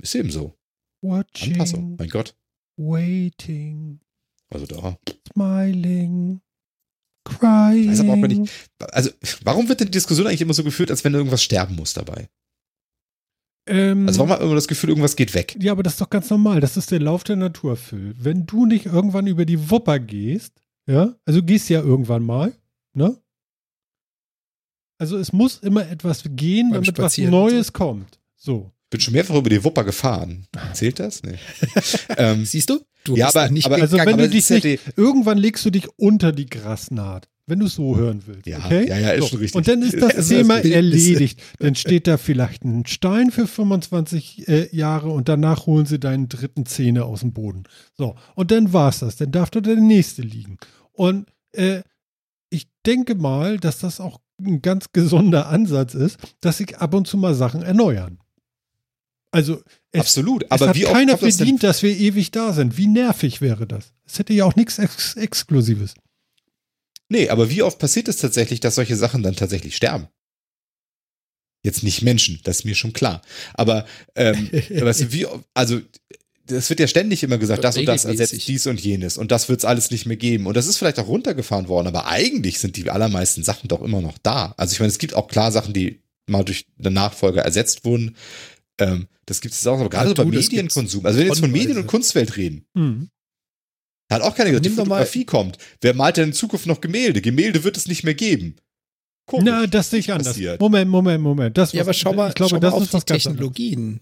[SPEAKER 3] Ist eben so.
[SPEAKER 1] Watching,
[SPEAKER 3] Anpassung, mein Gott.
[SPEAKER 1] waiting,
[SPEAKER 3] Also da.
[SPEAKER 1] smiling, crying.
[SPEAKER 3] Weiß aber auch nicht, also, warum wird denn die Diskussion eigentlich immer so geführt, als wenn irgendwas sterben muss dabei?
[SPEAKER 1] Ähm,
[SPEAKER 3] Also, warum hat man immer das Gefühl, irgendwas geht weg?
[SPEAKER 1] Ja, aber das ist doch ganz normal. Das ist der Lauf der Natur, Phil. Wenn du nicht irgendwann über die Wupper gehst, ja, also du gehst ja irgendwann mal, ne? Also es muss immer etwas gehen,
[SPEAKER 2] Beim
[SPEAKER 1] damit was
[SPEAKER 2] Spazieren
[SPEAKER 1] Neues kommt. So.
[SPEAKER 3] Bin schon mehrfach über die Wupper gefahren. Zählt das? Nee. [LAUGHS] ähm,
[SPEAKER 2] Siehst du? Du
[SPEAKER 3] Ja,
[SPEAKER 2] bist
[SPEAKER 3] aber-
[SPEAKER 2] nicht
[SPEAKER 3] aber-
[SPEAKER 1] Also wenn du
[SPEAKER 3] aber
[SPEAKER 1] dich
[SPEAKER 3] das ist ja
[SPEAKER 1] nicht, irgendwann legst du dich unter die Grasnaht, wenn du es so hören willst.
[SPEAKER 3] Ja,
[SPEAKER 1] okay?
[SPEAKER 3] ja, ja, ist
[SPEAKER 1] so.
[SPEAKER 3] schon richtig.
[SPEAKER 1] Und dann ist [LAUGHS]
[SPEAKER 3] Das ist
[SPEAKER 1] Thema
[SPEAKER 2] Bildnis.
[SPEAKER 1] erledigt. [LAUGHS] Dann steht da vielleicht ein Stein für 25 äh, Jahre und danach holen sie deinen dritten Zähne aus dem Boden. So, und dann war's das. Dann darf da der nächste liegen. Und äh, ich denke mal, dass das auch ein ganz gesunder Ansatz ist, dass sich ab und zu mal Sachen erneuern. Also es,
[SPEAKER 3] Absolut.
[SPEAKER 1] es
[SPEAKER 3] Aber
[SPEAKER 1] hat
[SPEAKER 3] wie oft
[SPEAKER 1] keiner
[SPEAKER 3] kommt das
[SPEAKER 1] verdient, dass wir ewig da sind. Wie nervig wäre das? Es hätte ja auch nichts Ex Exklusives.
[SPEAKER 3] Nee, aber wie oft passiert es tatsächlich, dass solche Sachen dann tatsächlich sterben? Jetzt nicht Menschen, das ist mir schon klar. Aber ähm, [LAUGHS] weißt du, wie, also es wird ja ständig immer gesagt, das und das ersetzt dies und jenes und das wird es alles nicht mehr geben. Und das ist vielleicht auch runtergefahren worden, aber eigentlich sind die allermeisten Sachen doch immer noch da. Also ich meine, es gibt auch klar Sachen, die mal durch eine Nachfolger ersetzt wurden. Ähm, das gibt es auch, aber gerade
[SPEAKER 2] Ja,
[SPEAKER 3] so beim
[SPEAKER 2] du, das
[SPEAKER 3] Medienkonsum. Also wenn wir jetzt von Medien und. Kunstwelt reden,
[SPEAKER 1] Mhm.
[SPEAKER 3] Hat auch keiner gesagt, die
[SPEAKER 2] Nimm doch mal-
[SPEAKER 3] Fotografie kommt. Wer malt denn in Zukunft noch Gemälde? Gemälde wird es nicht mehr geben. Komisch.
[SPEAKER 1] Na, das sehe ich anders.
[SPEAKER 3] passiert.
[SPEAKER 1] Moment, Moment, Moment. Das,
[SPEAKER 2] Ja, aber schau mal,
[SPEAKER 1] ich glaube,
[SPEAKER 2] schau mal
[SPEAKER 1] das
[SPEAKER 2] auf
[SPEAKER 1] ist was
[SPEAKER 2] die. Technologien.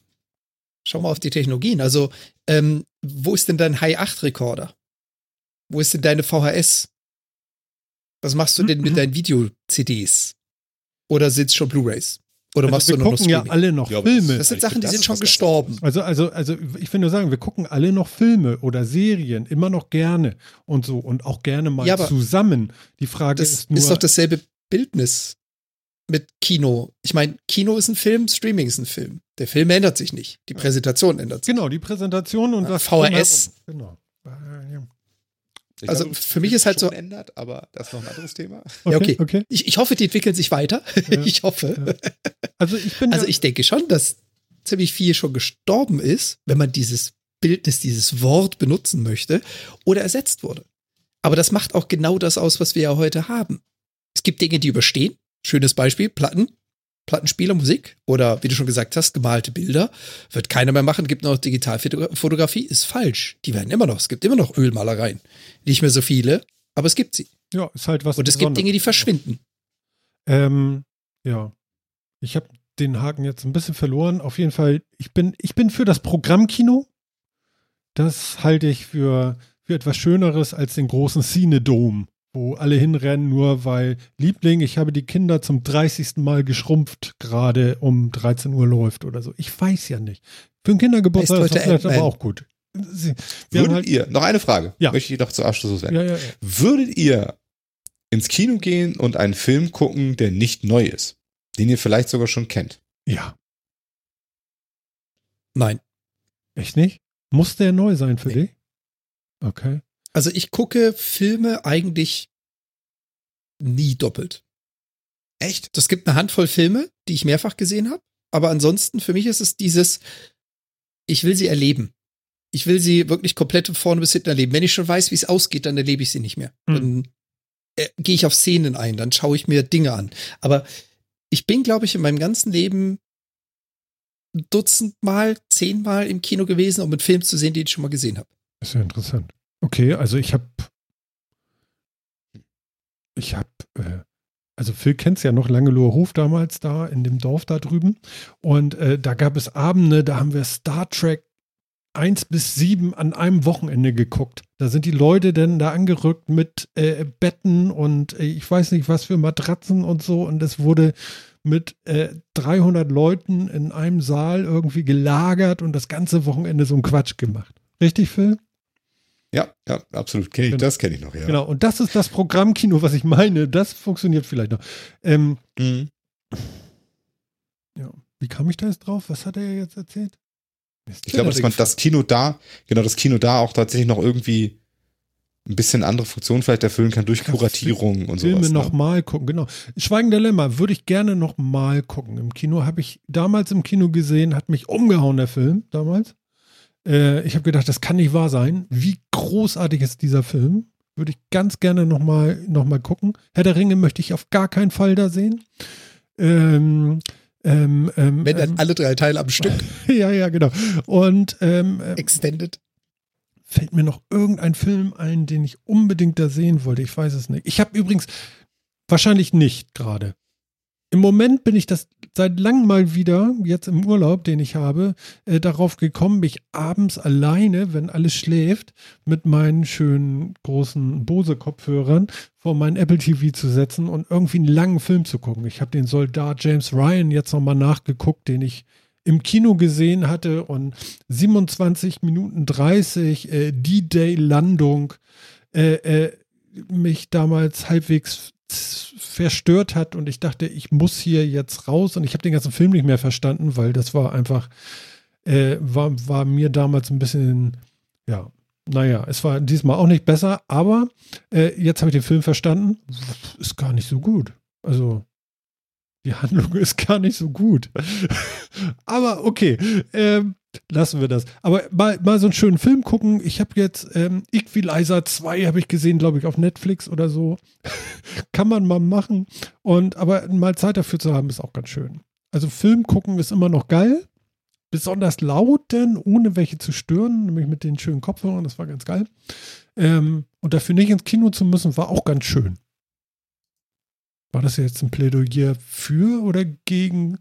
[SPEAKER 2] Schau mal auf die Technologien. Also, ähm, wo ist denn dein Hi-8-Rekorder? Wo ist denn deine VHS? Was machst du denn mit deinen Video-CDs? Oder sitzt schon Blu-Rays? Oder machst
[SPEAKER 1] Also
[SPEAKER 2] du
[SPEAKER 1] wir
[SPEAKER 2] noch
[SPEAKER 1] gucken ja alle noch
[SPEAKER 3] Ja,
[SPEAKER 1] Filme.
[SPEAKER 2] das sind Sachen, die
[SPEAKER 3] das
[SPEAKER 2] sind schon gestorben.
[SPEAKER 1] Also, also, also ich will nur sagen, wir gucken alle noch Filme oder Serien, immer noch gerne und so und auch gerne mal
[SPEAKER 2] Ja,
[SPEAKER 1] zusammen. Die Frage
[SPEAKER 2] Das
[SPEAKER 1] ist nur,
[SPEAKER 2] ist doch dasselbe Bildnis mit Kino. Ich meine, Kino ist ein Film, Streaming ist ein Film. Der Film ändert sich nicht. Die Präsentation ändert sich.
[SPEAKER 1] genau die Präsentation und
[SPEAKER 2] Ja,
[SPEAKER 1] was
[SPEAKER 2] VHS.
[SPEAKER 1] Genau. Ja.
[SPEAKER 3] Ich
[SPEAKER 2] Also,
[SPEAKER 3] glaube,
[SPEAKER 2] für mich ist halt so-
[SPEAKER 3] Ändert, aber das ist noch ein anderes Thema.
[SPEAKER 1] Okay,
[SPEAKER 2] Ja, okay.
[SPEAKER 1] okay.
[SPEAKER 2] Ich, ich hoffe, die entwickeln sich weiter.
[SPEAKER 1] Ja. [LAUGHS]
[SPEAKER 2] Ich hoffe.
[SPEAKER 1] Also ich bin
[SPEAKER 2] Also
[SPEAKER 1] ja,
[SPEAKER 2] ich denke schon, dass ziemlich viel schon gestorben ist, wenn man dieses Bildnis, dieses Wort benutzen möchte oder ersetzt wurde. Aber das macht auch genau das aus, was wir ja heute haben. Es gibt Dinge, die überstehen. Schönes Beispiel, Platten, Plattenspieler, Musik oder wie du schon gesagt hast, gemalte Bilder. Wird keiner mehr machen, gibt noch Digitalfotografie, ist falsch. Die werden immer noch, es gibt immer noch Ölmalereien. Nicht mehr so viele, aber es gibt sie.
[SPEAKER 1] ja, ist halt was
[SPEAKER 2] Und es gibt Dinge, die verschwinden.
[SPEAKER 1] Ähm, ja. Ich habe den Haken jetzt ein bisschen verloren. Auf jeden Fall, ich bin, ich bin für das Programmkino. Das halte ich für, für etwas Schöneres als den großen Cinedom, wo alle hinrennen, nur weil Liebling, ich habe die Kinder zum 30. Mal geschrumpft, gerade um 13 Uhr läuft oder so. Ich weiß ja nicht. Für einen Kindergeburtstag ist das vielleicht aber auch gut. Sie,
[SPEAKER 3] Würdet
[SPEAKER 1] halt,
[SPEAKER 3] ihr, noch eine Frage,
[SPEAKER 1] Ja.
[SPEAKER 3] möchte ich noch zu Abschluss werden.
[SPEAKER 1] ja, ja, ja.
[SPEAKER 3] Würdet ihr ins Kino gehen und einen Film gucken, der nicht neu ist, den ihr vielleicht sogar schon kennt?
[SPEAKER 1] ja,
[SPEAKER 2] Nein.
[SPEAKER 1] echt nicht? Muss der neu sein für nee. dich? Okay.
[SPEAKER 2] Also ich gucke Filme eigentlich nie doppelt. Echt? Es gibt eine Handvoll Filme, die ich mehrfach gesehen habe. Aber ansonsten, für mich ist es dieses, ich will sie erleben. Ich will sie wirklich komplett von vorne bis hinten erleben. Wenn ich schon weiß, wie es ausgeht, dann erlebe ich sie nicht mehr. Hm. Dann äh, gehe ich auf Szenen ein, dann schaue ich mir Dinge an. Aber ich bin, glaube ich, in meinem ganzen Leben Dutzendmal, zehnmal im Kino gewesen, um einen Film zu sehen, den ich schon mal gesehen habe.
[SPEAKER 1] Das ist ja interessant. Okay, also ich habe ich habe äh, also Phil kennt es ja noch Langeloher Hof damals da in dem Dorf da drüben. Und äh, da gab es Abende, da haben wir Star Trek 1 bis 7 an einem Wochenende geguckt. Da sind die Leute dann da angerückt mit äh, Betten und äh, ich weiß nicht was für Matratzen und so. Und es wurde mit 300 äh, Leuten in einem Saal irgendwie gelagert und das ganze Wochenende so ein Quatsch gemacht. Richtig, Phil?
[SPEAKER 3] Ja, ja, absolut. Kenn ich, genau. Das kenne ich noch, ja.
[SPEAKER 1] Genau, und das ist das Programmkino, was ich meine. Das funktioniert vielleicht noch. Ähm, mhm. Ja, wie kam ich da jetzt drauf? Was hat er jetzt erzählt?
[SPEAKER 3] Ich glaube, dass man das Kino da, genau, das Kino da auch tatsächlich noch irgendwie ein bisschen andere Funktionen vielleicht erfüllen kann durch Kuratierung und so.
[SPEAKER 1] Filme ne? nochmal gucken, genau. Schweigen der Lämmer würde ich gerne nochmal gucken. Im Kino habe ich damals im Kino gesehen, hat mich umgehauen, der Film damals. Äh, ich habe gedacht, das kann nicht wahr sein. Wie großartig ist dieser Film? Würde ich ganz gerne nochmal noch mal gucken. Herr der Ringe möchte ich auf gar keinen Fall da sehen. Ähm, ähm, ähm,
[SPEAKER 2] Wenn dann ähm, alle drei Teile am Stück. [LAUGHS]
[SPEAKER 1] ja, ja, genau. Und ähm,
[SPEAKER 2] ähm, Extended.
[SPEAKER 1] Fällt mir noch irgendein Film ein, den ich unbedingt da sehen wollte. Ich weiß es nicht. Ich habe übrigens wahrscheinlich nicht gerade. Im Moment bin ich das seit langem mal wieder, jetzt im Urlaub, den ich habe, äh, darauf gekommen, mich abends alleine, wenn alles schläft, mit meinen schönen großen Bose-Kopfhörern vor meinen Apple TV zu setzen und irgendwie einen langen Film zu gucken. Ich habe den Soldat James Ryan jetzt nochmal nachgeguckt, den ich im Kino gesehen hatte und 27 Minuten 30 äh, D-Day-Landung äh, äh, mich damals halbwegs verstört hat und ich dachte, ich muss hier jetzt raus und ich habe den ganzen Film nicht mehr verstanden, weil das war einfach, äh, war, war mir damals ein bisschen, ja, naja, es war diesmal auch nicht besser, aber äh, jetzt habe ich den Film verstanden, ist gar nicht so gut. Also die Handlung [LAUGHS] ist gar nicht so gut. aber okay, ähm, lassen wir das. Aber mal, mal so einen schönen Film gucken. Ich habe jetzt ähm, Equalizer 2 habe ich gesehen, glaube ich, auf Netflix oder so. [LAUGHS] Kann man mal machen. Und aber mal Zeit dafür zu haben, ist auch ganz schön. Also Film gucken ist immer noch geil. Besonders laut, denn ohne welche zu stören, nämlich mit den schönen Kopfhörern, das war ganz geil. Ähm, und dafür nicht ins Kino zu müssen, war auch ganz schön. War das jetzt ein Plädoyer für oder gegen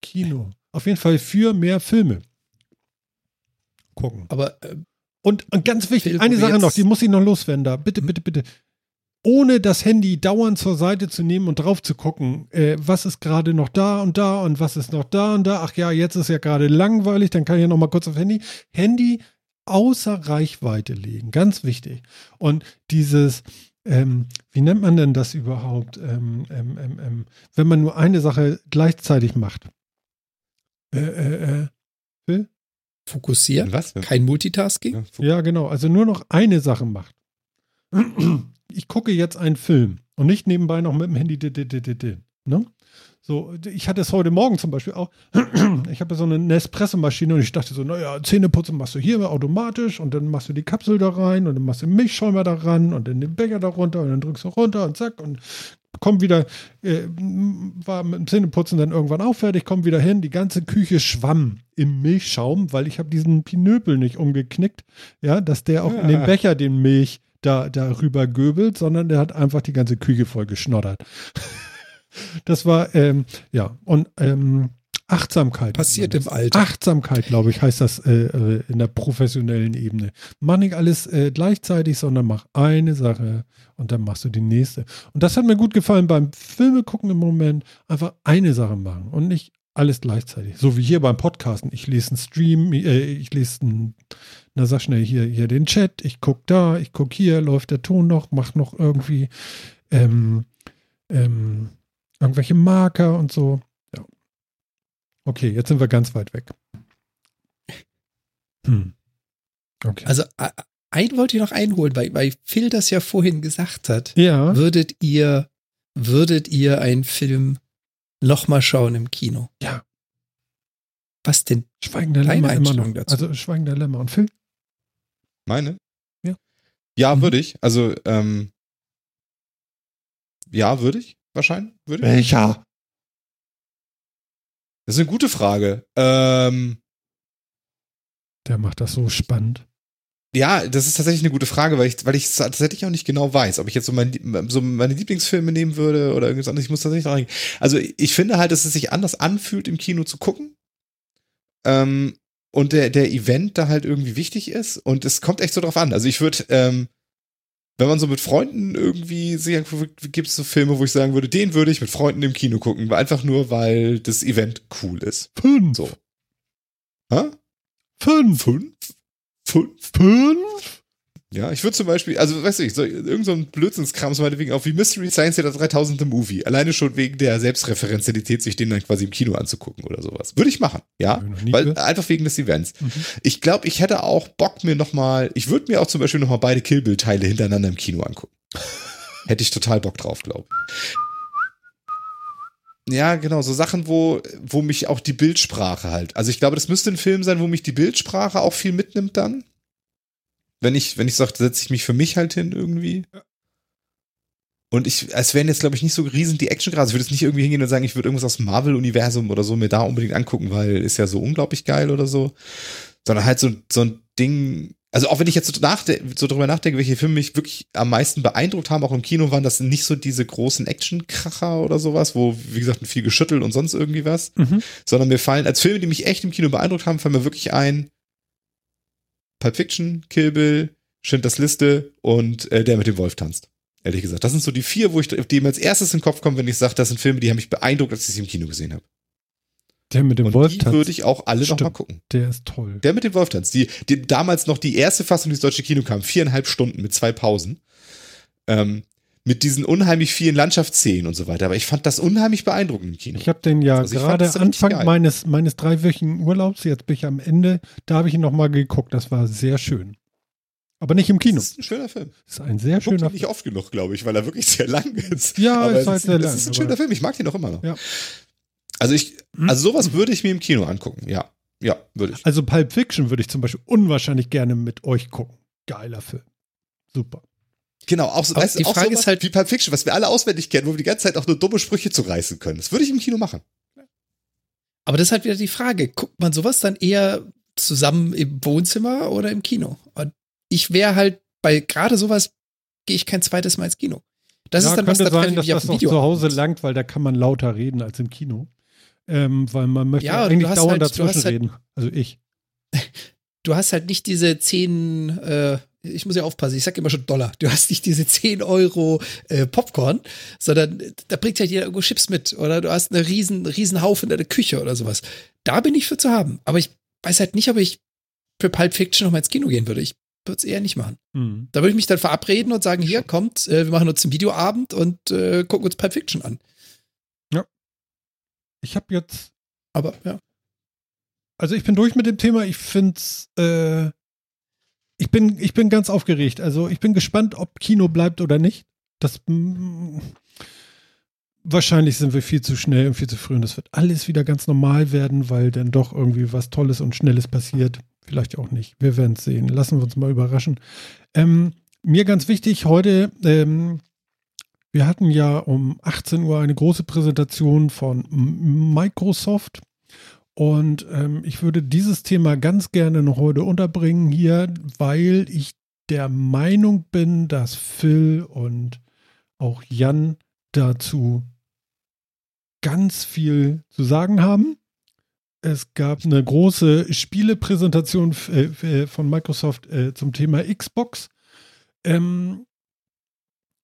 [SPEAKER 1] Kino? Auf jeden Fall für mehr Filme gucken.
[SPEAKER 2] Aber äh,
[SPEAKER 1] und, und, ganz wichtig, eine Sache noch, die muss ich noch loswerden da. Bitte, hm? bitte, bitte. Ohne das Handy dauernd zur Seite zu nehmen und drauf zu gucken, äh, was ist gerade noch da und da und was ist noch da und da. Ach ja, jetzt ist ja gerade langweilig, dann kann ich ja noch mal kurz auf Handy. Handy außer Reichweite legen, ganz wichtig. Und dieses, ähm, wie nennt man denn das überhaupt, ähm, ähm, ähm, ähm wenn man nur eine Sache gleichzeitig macht?
[SPEAKER 2] Äh, äh, äh? Fokussieren?
[SPEAKER 3] Was?
[SPEAKER 2] Kein Multitasking?
[SPEAKER 1] Ja, genau. Also nur noch eine Sache macht. Ich gucke jetzt einen Film und nicht nebenbei noch mit dem Handy. Ne? So, ich hatte es heute Morgen zum Beispiel auch. [CLEARS THROAT] Ich habe so eine Nespresso-Maschine und ich dachte so, naja, Zähneputzen machst du hier automatisch und dann machst du die Kapsel da rein und dann machst du den Milchschäumer da ran und dann den Becher da runter und dann drückst du runter und zack und komm wieder, äh, war mit dem Zähneputzen dann irgendwann auch fertig, komm wieder hin, die ganze Küche schwamm im Milchschaum, weil ich habe diesen Pinöpel nicht umgeknickt, ja, dass der auch ja. in den Becher den Milch da, darüber göbelt, sondern der hat einfach die ganze Küche voll geschnoddert. [LAUGHS] Das war, ähm, ja, und ähm, Achtsamkeit.
[SPEAKER 2] Passiert im Alter.
[SPEAKER 1] Achtsamkeit, glaube ich, heißt das äh, äh, in der professionellen Ebene. Mach nicht alles äh, gleichzeitig, sondern mach eine Sache und dann machst du die nächste. Und das hat mir gut gefallen beim Filme gucken im Moment. Einfach eine Sache machen und nicht alles gleichzeitig. So wie hier beim Podcasten. Ich lese einen Stream, äh, ich lese einen, na sag schnell hier, hier den Chat, ich gucke da, ich gucke hier, läuft der Ton noch, mach noch irgendwie ähm, ähm, irgendwelche Marker und so. Okay, jetzt sind wir ganz weit weg. Hm.
[SPEAKER 2] Okay. Also ein wollte ich noch einholen, weil, weil Phil das ja vorhin gesagt hat.
[SPEAKER 1] Ja.
[SPEAKER 2] Würdet ihr, würdet ihr einen Film nochmal schauen im Kino?
[SPEAKER 1] Ja.
[SPEAKER 2] Was denn?
[SPEAKER 1] Schweigender Lämmer immer noch. Dazu? Also Schweigender Lämmer und Phil?
[SPEAKER 3] Meine?
[SPEAKER 1] Ja.
[SPEAKER 3] Ja, mhm. würde ich. Also, ähm, ja, würde ich. Wahrscheinlich. Würde ich.
[SPEAKER 1] Welcher?
[SPEAKER 3] Das ist eine gute Frage. Ähm,
[SPEAKER 1] Der macht das so spannend.
[SPEAKER 3] Ja, das ist tatsächlich eine gute Frage, weil ich, weil ich tatsächlich auch nicht genau weiß, ob ich jetzt so, mein, so meine Lieblingsfilme nehmen würde oder irgendwas anderes. Ich muss tatsächlich rein. Also ich finde halt, dass es sich anders anfühlt, im Kino zu gucken. Ähm, und der, der Event da halt irgendwie wichtig ist. Und es kommt echt so drauf an. Also ich würde, ähm, wenn man so mit Freunden irgendwie sich gibt es so Filme, wo ich sagen würde, den würde ich mit Freunden im Kino gucken. Einfach nur, weil das Event cool ist.
[SPEAKER 1] Fünf.
[SPEAKER 3] So. Hä?
[SPEAKER 1] Fünf.
[SPEAKER 3] Fünf?
[SPEAKER 1] Fünf? Fünf?
[SPEAKER 3] Ja, ich würde zum Beispiel, also weißt du, ich, so, irgend so ein Blödsinnskram, so meinetwegen auch wie Mystery Science Theater 3000 The Movie. Alleine schon wegen der Selbstreferenzialität, sich den dann quasi im Kino anzugucken oder sowas. Würde ich machen, ja. Weil, einfach wegen des Events. Mhm. Ich glaube, ich hätte auch Bock mir nochmal, ich würde mir auch zum Beispiel nochmal beide Kill Bill Teile hintereinander im Kino angucken. [LAUGHS] hätte ich total Bock drauf, glaube ich. Ja, genau, so Sachen, wo, wo mich auch die Bildsprache halt. Also ich glaube, das müsste ein Film sein, wo mich die Bildsprache auch viel mitnimmt dann wenn ich, wenn ich sage, setze ich mich für mich halt hin irgendwie. Ja. Und ich, es wären jetzt, glaube ich, nicht so riesen die Action gerade. Ich würde jetzt nicht irgendwie hingehen und sagen, ich würde irgendwas aus dem Marvel-Universum oder so mir da unbedingt angucken, weil ist ja so unglaublich geil oder so. Sondern halt so, so ein Ding. Also auch wenn ich jetzt so, nachde so drüber nachdenke, welche Filme mich wirklich am meisten beeindruckt haben, auch im Kino, waren das nicht so diese großen Action-Kracher oder sowas, wo, wie gesagt, viel geschüttelt und sonst irgendwie was. Mhm. Sondern mir fallen, als Filme, die mich echt im Kino beeindruckt haben, fallen mir wirklich ein, Pulp Fiction, Kill Bill, Schindlers Liste und äh, der mit dem Wolf tanzt. Ehrlich gesagt. Das sind so die vier, wo ich, die mir als erstes in den Kopf kommen, wenn ich sage, das sind Filme, die haben mich beeindruckt, als ich sie im Kino gesehen habe.
[SPEAKER 1] Der mit dem Wolf tanzt.
[SPEAKER 3] Die würde ich auch alle nochmal gucken.
[SPEAKER 1] Der ist toll.
[SPEAKER 3] Der mit dem Wolf tanzt. Die, die damals noch die erste Fassung, die ins deutsche Kino kam, viereinhalb Stunden mit zwei Pausen. Ähm, mit diesen unheimlich vielen Landschaftsszenen und so weiter. Aber ich fand das unheimlich beeindruckend im Kino.
[SPEAKER 1] Ich habe den ja also gerade Anfang meines, meines dreiwöchigen Urlaubs, jetzt bin ich am Ende, da habe ich ihn nochmal geguckt. Das war sehr schön. Aber nicht im Kino. Das
[SPEAKER 3] ist ein schöner Film.
[SPEAKER 1] Das ist ein sehr schöner Film.
[SPEAKER 3] nicht oft genug, glaube ich, weil er wirklich sehr lang ist.
[SPEAKER 1] Ja,
[SPEAKER 3] aber
[SPEAKER 1] ist halt sehr lang. Das
[SPEAKER 3] ist ein schöner Film. Ich mag den auch immer noch.
[SPEAKER 1] Ja.
[SPEAKER 3] Also ich, hm? also sowas würde ich mir im Kino angucken. Ja, ja, würde ich.
[SPEAKER 1] Also Pulp Fiction würde ich zum Beispiel unwahrscheinlich gerne mit euch gucken. Geiler Film. Super.
[SPEAKER 3] Genau, auch, so, weißt,
[SPEAKER 2] die Frage ist halt
[SPEAKER 3] wie Pulp Fiction, was wir alle auswendig kennen, wo wir die ganze Zeit auch nur dumme Sprüche zu reißen können. Das würde ich im Kino machen.
[SPEAKER 2] Aber das ist halt wieder die Frage, guckt man sowas dann eher zusammen im Wohnzimmer oder im Kino? Und ich wäre halt bei gerade sowas gehe ich kein zweites Mal ins Kino.
[SPEAKER 1] Das ja, ist dann was da sein, dass das noch zu Hause langt, weil da kann man lauter reden als im Kino. Ähm, weil man möchte ja, eigentlich dauernd halt, dazwischen halt, reden. Also ich. [LAUGHS]
[SPEAKER 2] Du hast halt nicht diese zehn äh, ich muss ja aufpassen, ich sag immer schon Dollar. Du hast nicht diese 10 Euro äh, Popcorn, sondern da bringt halt jeder irgendwo Chips mit oder du hast einen riesen, riesen Haufen in der Küche oder sowas. Da bin ich für zu haben. Aber ich weiß halt nicht, ob ich für Pulp Fiction noch mal ins Kino gehen würde. Ich würde es eher nicht machen. Mhm. Da würde ich mich dann verabreden und sagen, hier, kommt, äh, wir machen uns einen Videoabend und äh, gucken uns Pulp Fiction an.
[SPEAKER 1] Ja. Ich habe jetzt.
[SPEAKER 2] Aber, ja.
[SPEAKER 1] Also ich bin durch mit dem Thema. Ich finde es äh, ich bin, ich bin ganz aufgeregt. Also ich bin gespannt, ob Kino bleibt oder nicht. Das wahrscheinlich sind wir viel zu schnell und viel zu früh und das wird alles wieder ganz normal werden, weil dann doch irgendwie was Tolles und Schnelles passiert. Vielleicht auch nicht. Wir werden es sehen. Lassen wir uns mal überraschen. Ähm, mir ganz wichtig heute, ähm, wir hatten ja um 18 Uhr eine große Präsentation von Microsoft und ähm, ich würde dieses Thema ganz gerne noch heute unterbringen hier, weil ich der Meinung bin, dass Phil und auch Jan dazu ganz viel zu sagen haben. Es gab eine große Spielepräsentation äh, von Microsoft äh, zum Thema Xbox. Ähm,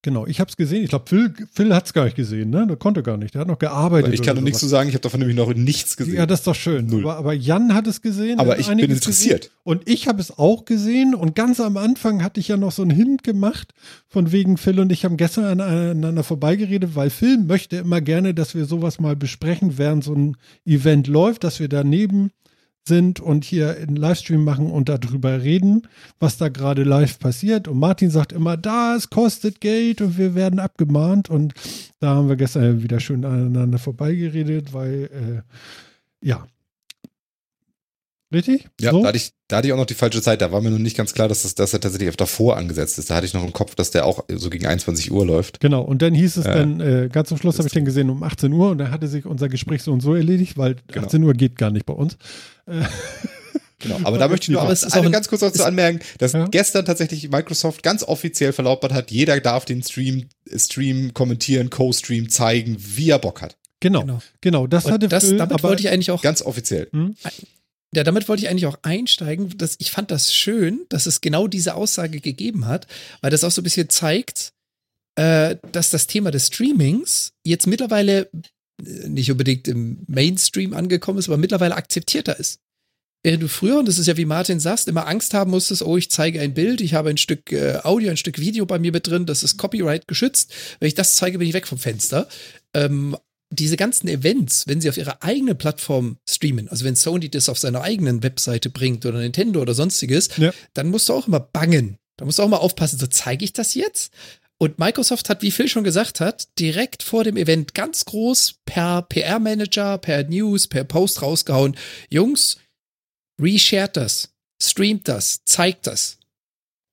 [SPEAKER 1] Genau, ich habe es gesehen. Ich glaube, Phil, Phil hat es gar nicht gesehen, ne? Der konnte gar nicht. Der hat noch gearbeitet.
[SPEAKER 3] Ich kann noch nichts zu sagen. Ich habe davon nämlich noch nichts gesehen.
[SPEAKER 1] Ja, das ist doch schön. Aber, aber, Jan hat es gesehen.
[SPEAKER 3] Aber ich bin interessiert.
[SPEAKER 1] Gesehen. Und ich habe es auch gesehen. Und ganz am Anfang hatte ich ja noch so einen Hint gemacht, von wegen Phil und ich haben gestern aneinander vorbeigeredet, weil Phil möchte immer gerne, dass wir sowas mal besprechen, während so ein Event läuft, dass wir daneben sind und hier einen Livestream machen und darüber reden, was da gerade live passiert. Und Martin sagt immer, das kostet Geld und wir werden abgemahnt. Und da haben wir gestern wieder schön aneinander vorbeigeredet, weil, äh, ja. Richtig?
[SPEAKER 3] Ja,
[SPEAKER 1] so?
[SPEAKER 3] da, hatte ich, da hatte ich auch noch die falsche Zeit. Da war mir noch nicht ganz klar, dass, das, dass er tatsächlich auf davor angesetzt ist. Da hatte ich noch im Kopf, dass der auch so gegen 21 Uhr läuft.
[SPEAKER 1] Genau, und dann hieß es
[SPEAKER 3] Ja.
[SPEAKER 1] dann, äh, ganz zum Schluss habe ich den gesehen um 18 Uhr und dann hatte sich unser Gespräch so und so erledigt, weil 18 Uhr geht gar nicht bei uns. Äh,
[SPEAKER 3] Genau. Aber da möchte ich [LAUGHS] nur
[SPEAKER 2] Aber
[SPEAKER 3] auch,
[SPEAKER 2] es ist
[SPEAKER 3] eine
[SPEAKER 2] auch ein-
[SPEAKER 3] ganz kurz dazu anmerken, dass
[SPEAKER 1] Ja.
[SPEAKER 3] gestern tatsächlich Microsoft ganz offiziell verlautbart hat, jeder darf den Stream, Stream kommentieren, Co-Stream zeigen, wie er Bock hat.
[SPEAKER 1] genau, genau,
[SPEAKER 2] Genau.
[SPEAKER 1] das
[SPEAKER 2] Und
[SPEAKER 1] hatte
[SPEAKER 2] das,
[SPEAKER 1] Phil,
[SPEAKER 2] damit
[SPEAKER 1] aber
[SPEAKER 2] wollte ich eigentlich auch
[SPEAKER 3] Ganz offiziell.
[SPEAKER 2] Ja, damit wollte ich eigentlich auch einsteigen. Dass ich fand das schön, dass es genau diese Aussage gegeben hat, weil das auch so ein bisschen zeigt, äh, dass das Thema des Streamings jetzt mittlerweile äh, nicht unbedingt im Mainstream angekommen ist, aber mittlerweile akzeptierter ist. Während du früher, und das ist ja wie Martin sagst, immer Angst haben musstest, oh, ich zeige ein Bild, ich habe ein Stück äh, Audio, ein Stück Video bei mir mit drin, das ist Copyright geschützt. Wenn ich das zeige, bin ich weg vom Fenster. Ähm, diese ganzen Events, wenn sie auf ihrer eigenen Plattform streamen, also wenn Sony das auf seiner eigenen Webseite bringt oder Nintendo oder sonstiges,
[SPEAKER 1] Ja.
[SPEAKER 2] dann musst du auch immer bangen. Da musst du auch mal aufpassen, so zeige ich das jetzt? Und Microsoft hat, wie Phil schon gesagt hat, direkt vor dem Event ganz groß per PR-Manager, per News, per Post rausgehauen. Jungs, reshared das, streamt das, zeigt das.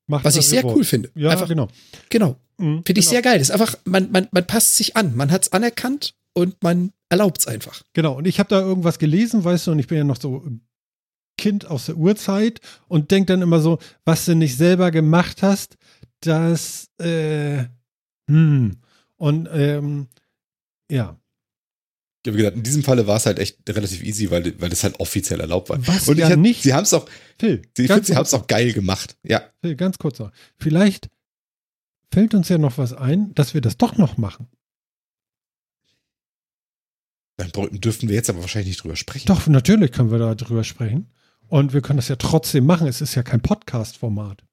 [SPEAKER 1] macht
[SPEAKER 2] Was ich
[SPEAKER 1] was ihr
[SPEAKER 2] sehr
[SPEAKER 1] wollt.
[SPEAKER 2] cool finde.
[SPEAKER 1] Ja,
[SPEAKER 2] Einfach,
[SPEAKER 1] genau.
[SPEAKER 2] genau.
[SPEAKER 1] Mhm,
[SPEAKER 2] Finde ich
[SPEAKER 1] genau.
[SPEAKER 2] sehr geil. Das ist einfach, man, man, man passt sich an. Man hat es anerkannt und man erlaubt es einfach.
[SPEAKER 1] Genau, und ich habe da irgendwas gelesen, weißt du, und ich bin ja noch so Kind aus der Urzeit und denk dann immer so, was du nicht selber gemacht hast, das, äh, hm. Und, ähm, ja.
[SPEAKER 3] Ich habe gedacht, in diesem Falle war es halt echt relativ easy, weil, weil das halt offiziell erlaubt war.
[SPEAKER 1] Was
[SPEAKER 3] Und ich
[SPEAKER 1] ja
[SPEAKER 3] hab,
[SPEAKER 1] nicht-
[SPEAKER 3] sie haben es auch,
[SPEAKER 1] Phil,
[SPEAKER 3] ich
[SPEAKER 1] ganz
[SPEAKER 3] finde, sie haben es auch geil gemacht. Ja.
[SPEAKER 1] Phil, ganz kurz noch. Vielleicht fällt uns ja noch was ein, dass wir das doch noch machen.
[SPEAKER 3] Dann dürfen wir jetzt aber wahrscheinlich nicht drüber sprechen.
[SPEAKER 1] Doch, natürlich können wir da drüber sprechen. Und wir können das ja trotzdem machen. Es ist ja kein Podcast-Format.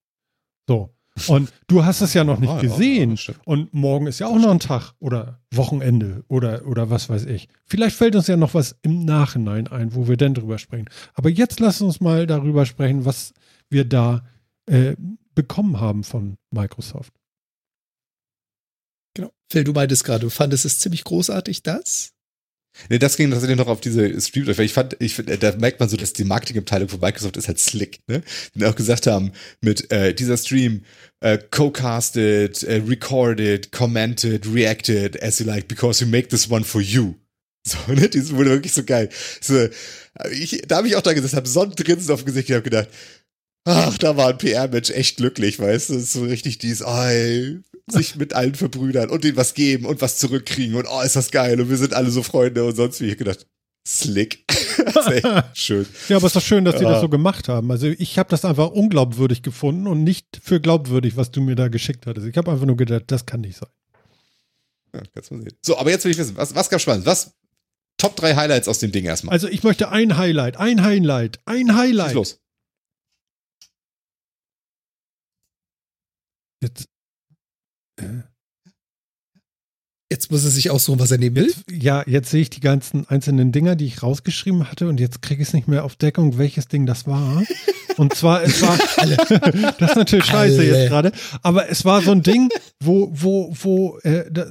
[SPEAKER 1] So. Und du hast es ja noch nicht
[SPEAKER 3] ja,
[SPEAKER 1] gesehen. Und morgen ist ja auch noch ein Tag oder Wochenende oder, oder was weiß ich. Vielleicht fällt uns ja noch was im Nachhinein ein, wo wir denn drüber sprechen. Aber jetzt lass uns mal darüber sprechen, was wir da äh, bekommen haben von Microsoft.
[SPEAKER 2] Genau. Phil, du meintest gerade, du fandest es ziemlich großartig, das?
[SPEAKER 3] Nee, das ging tatsächlich noch auf diese Stream, weil ich fand, ich find, da merkt man so, dass die Marketingabteilung von Microsoft ist halt slick, ne? Die auch gesagt haben, mit äh, dieser Stream äh, co-casted, äh, recorded, commented, reacted as you like, because we make this one for you. So, ne? Die wurde wirklich so geil. So, ich, da habe ich auch da gesessen, habe Sonnengrinsen auf dem Gesicht und habe gedacht, ach, da war ein PR-Mensch echt glücklich, weißt du? So richtig dieses, oh, ey, sich mit allen verbrüdern und denen was geben und was zurückkriegen und oh, ist das geil und wir sind alle so Freunde und sonst wie. Ich gedacht, slick. [LAUGHS] schön.
[SPEAKER 1] Ja, aber es ist doch schön, dass die
[SPEAKER 3] Ja.
[SPEAKER 1] das so gemacht haben. Also ich habe das einfach unglaubwürdig gefunden und nicht für glaubwürdig, was du mir da geschickt hattest. Ich habe einfach nur gedacht, das kann nicht sein.
[SPEAKER 3] Ja, kannst mal sehen. So, aber jetzt will ich wissen, was, was gab spannend? Was? Top 3 Highlights aus dem Ding erstmal.
[SPEAKER 1] Also ich möchte ein Highlight, ein Highlight, ein Highlight.
[SPEAKER 3] los.
[SPEAKER 1] Jetzt, äh,
[SPEAKER 2] Jetzt muss er sich aussuchen, was er nehmen will.
[SPEAKER 1] ja, jetzt sehe ich die ganzen einzelnen Dinger, die ich rausgeschrieben hatte und jetzt kriege ich es nicht mehr auf Deckung, welches Ding das war. [LAUGHS] Und zwar, es war, [LAUGHS] [LAUGHS] das ist natürlich scheiße
[SPEAKER 2] Alle.
[SPEAKER 1] jetzt gerade, aber es war so ein Ding, wo, wo, wo, äh, da,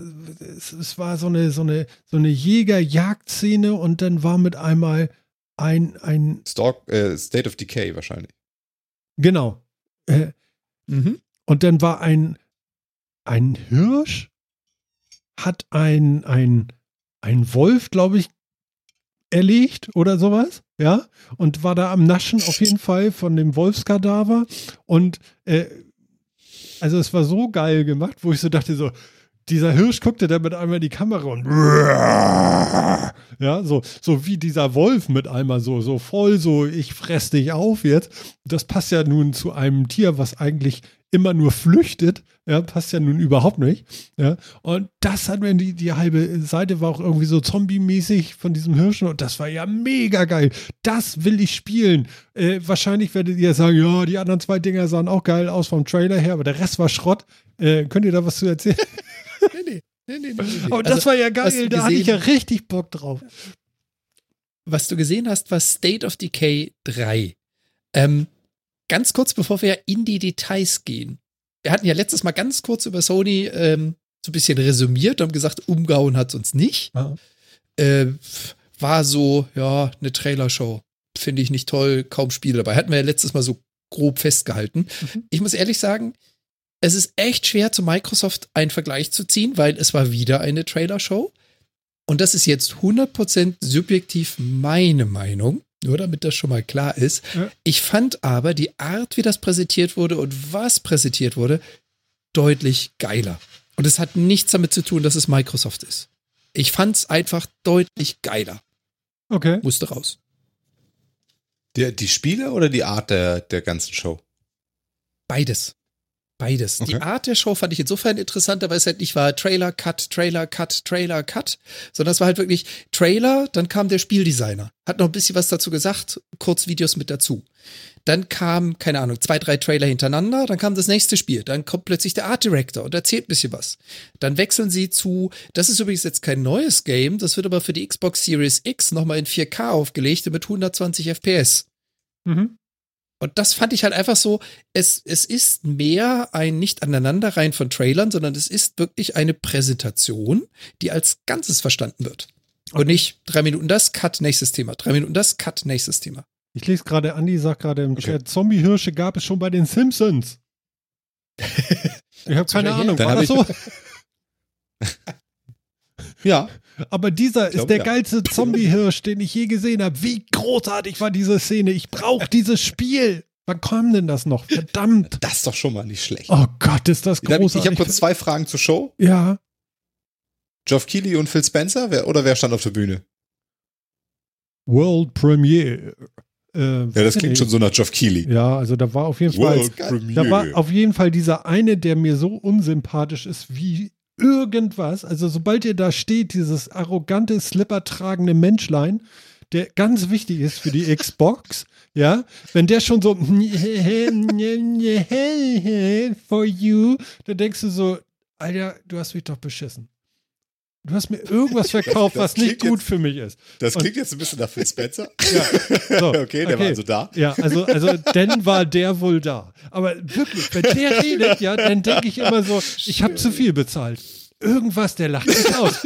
[SPEAKER 1] es, es war so eine, so eine, so eine Jäger-Jagd-Szene und dann war mit einmal ein, ein,
[SPEAKER 3] Stalk, äh, State of Decay wahrscheinlich.
[SPEAKER 1] genau, äh,
[SPEAKER 2] Mhm.
[SPEAKER 1] Und dann war ein, ein Hirsch, hat ein, ein, ein Wolf, glaube ich, erlegt oder sowas, ja, und war da am Naschen auf jeden Fall von dem Wolfskadaver. Und äh, also es war so geil gemacht, wo ich so dachte, so, dieser Hirsch guckte dann mit einmal in die Kamera und [LAUGHS] ja, so, so wie dieser Wolf mit einmal so, so voll, so ich fress dich auf jetzt. Das passt ja nun zu einem Tier, was eigentlich immer nur flüchtet. Ja, passt ja nun überhaupt nicht. Ja, und das hat mir die, die halbe Seite war auch irgendwie so zombie-mäßig von diesem Hirschen und das war ja mega geil. Das will ich spielen. Äh, wahrscheinlich werdet ihr sagen, ja, die anderen zwei Dinger sahen auch geil aus vom Trailer her, aber der Rest war Schrott. Äh, könnt ihr da was zu erzählen? [LAUGHS]
[SPEAKER 2] Nee, nee, nee, nee, nee, nee.
[SPEAKER 1] Aber
[SPEAKER 2] Also,
[SPEAKER 1] das war ja geil, da hatte ich ja richtig Bock drauf.
[SPEAKER 2] was du gesehen hast, war State of Decay 3. Ähm, ganz kurz bevor wir in die Details gehen. Wir hatten ja letztes Mal ganz kurz über Sony ähm, so ein bisschen resümiert und haben gesagt, umgehauen hat es uns nicht.
[SPEAKER 1] Ja.
[SPEAKER 2] Äh, war so, ja, eine Trailershow. Finde ich nicht toll, kaum Spiele dabei. Hatten wir ja letztes Mal so grob festgehalten.
[SPEAKER 1] Mhm.
[SPEAKER 2] Ich muss ehrlich sagen, es ist echt schwer zu Microsoft einen Vergleich zu ziehen, weil es war wieder eine Trailershow. Und das ist jetzt 100% subjektiv meine Meinung, nur damit das schon mal klar ist.
[SPEAKER 1] Ja.
[SPEAKER 2] Ich fand aber die Art, wie das präsentiert wurde und was präsentiert wurde, deutlich geiler. Und es hat nichts damit zu tun, dass es Microsoft ist. Ich fand es einfach deutlich geiler.
[SPEAKER 1] Okay.
[SPEAKER 2] Musste raus.
[SPEAKER 3] Die, die Spiele oder die Art der, der ganzen Show?
[SPEAKER 2] Beides. Beides. Die
[SPEAKER 3] Okay.
[SPEAKER 2] Art der Show fand ich insofern interessanter, weil es halt nicht war Trailer, Cut, Trailer, Cut, Trailer, Cut, sondern es war halt wirklich Trailer, dann kam der Spieldesigner, hat noch ein bisschen was dazu gesagt, Kurzvideos mit dazu. Dann kam, keine Ahnung, zwei, drei Trailer hintereinander, dann kam das nächste Spiel, dann kommt plötzlich der Art Director und erzählt ein bisschen was. Dann wechseln sie zu, das ist übrigens jetzt kein neues Game, das wird aber für die Xbox Series X nochmal in 4K aufgelegt mit 120 FPS.
[SPEAKER 1] Mhm.
[SPEAKER 2] Und das fand ich halt einfach so, es, es ist mehr ein nicht aneinanderreihen von Trailern, sondern es ist wirklich eine Präsentation, die als Ganzes verstanden wird. Und nicht drei Minuten das, Cut, nächstes Thema. Drei Minuten das, Cut, nächstes Thema.
[SPEAKER 1] Ich lese gerade, Andi sagt gerade im
[SPEAKER 3] Okay.
[SPEAKER 1] Chat, Zombie-Hirsche gab es schon bei den Simpsons. [LAUGHS] Ich habe keine Ahnung, war das so? [LAUGHS] [LAUGHS]
[SPEAKER 3] Ja.
[SPEAKER 1] Aber dieser ist der
[SPEAKER 3] ja.
[SPEAKER 1] geilste Zombie-Hirsch, den ich je gesehen habe. Wie großartig war diese Szene. Ich brauche dieses Spiel. Wann kam denn das noch? Verdammt.
[SPEAKER 3] Das ist doch schon mal nicht schlecht.
[SPEAKER 1] Oh Gott, ist das
[SPEAKER 3] Ich habe
[SPEAKER 1] großartig.
[SPEAKER 3] kurz zwei Fragen zur Show.
[SPEAKER 1] ja,
[SPEAKER 3] Geoff Keighley und Phil Spencer, wer, oder wer stand auf der Bühne?
[SPEAKER 1] World Premiere. Äh,
[SPEAKER 3] Ja, das klingt schon so nach Geoff Keighley.
[SPEAKER 1] Ja, also da war auf jeden Fall.
[SPEAKER 3] World
[SPEAKER 1] Da
[SPEAKER 3] Premiere.
[SPEAKER 1] war auf jeden Fall dieser eine, der mir so unsympathisch ist wie irgendwas. Also sobald ihr da steht, dieses arrogante, slippertragende Menschlein, der ganz wichtig ist für die [LAUGHS] Xbox, ja, wenn der schon so [LAUGHS] [LAUGHS] for you, dann denkst du so, Alter, du hast mich doch beschissen. Du hast mir irgendwas verkauft,
[SPEAKER 3] Das
[SPEAKER 1] was nicht gut
[SPEAKER 3] jetzt-
[SPEAKER 1] für mich ist.
[SPEAKER 3] Das
[SPEAKER 1] Und-
[SPEAKER 3] klingt jetzt ein bisschen nach Phil Spencer.
[SPEAKER 1] So, [LAUGHS]
[SPEAKER 3] okay, der war also da.
[SPEAKER 1] Ja, also, also dann war der wohl da. Aber wirklich, wenn der redet, ja, dann denke ich immer so, ich habe zu viel bezahlt. Irgendwas, der lacht mich aus. [LAUGHS]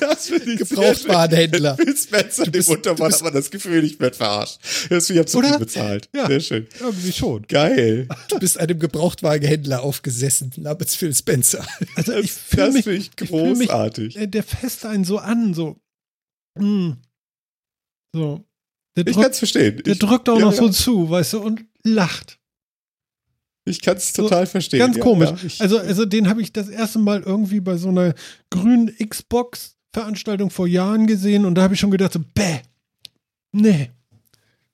[SPEAKER 3] Das finde ich
[SPEAKER 2] Gebrauchtwarenhändler.
[SPEAKER 3] Phil Spencer, dem Untermann, hat man das Gefühl nicht mehr verarscht. Das, ich habe zu viel bezahlt.
[SPEAKER 1] Ja.
[SPEAKER 3] Sehr schön.
[SPEAKER 1] Irgendwie schon.
[SPEAKER 3] Geil.
[SPEAKER 2] Du bist einem Gebrauchtwagenhändler aufgesessen, namens Phil Spencer.
[SPEAKER 1] Also ich
[SPEAKER 3] Das
[SPEAKER 1] fühle mich,
[SPEAKER 3] finde ich
[SPEAKER 1] ich fühl mich
[SPEAKER 3] großartig.
[SPEAKER 1] der fässt einen so an, so. mm. So. Der,
[SPEAKER 3] Ich kann es verstehen.
[SPEAKER 1] der
[SPEAKER 3] Ich,
[SPEAKER 1] drückt auch
[SPEAKER 3] ja,
[SPEAKER 1] noch
[SPEAKER 3] ja.
[SPEAKER 1] so zu, weißt du, und lacht.
[SPEAKER 3] Ich kann es
[SPEAKER 1] So,
[SPEAKER 3] total verstehen.
[SPEAKER 1] Ganz
[SPEAKER 3] ja,
[SPEAKER 1] komisch.
[SPEAKER 3] Ja, ich,
[SPEAKER 1] also, also den habe ich das erste Mal irgendwie bei so einer grünen Xbox-Veranstaltung vor Jahren gesehen und da habe ich schon gedacht, so, bäh, nee,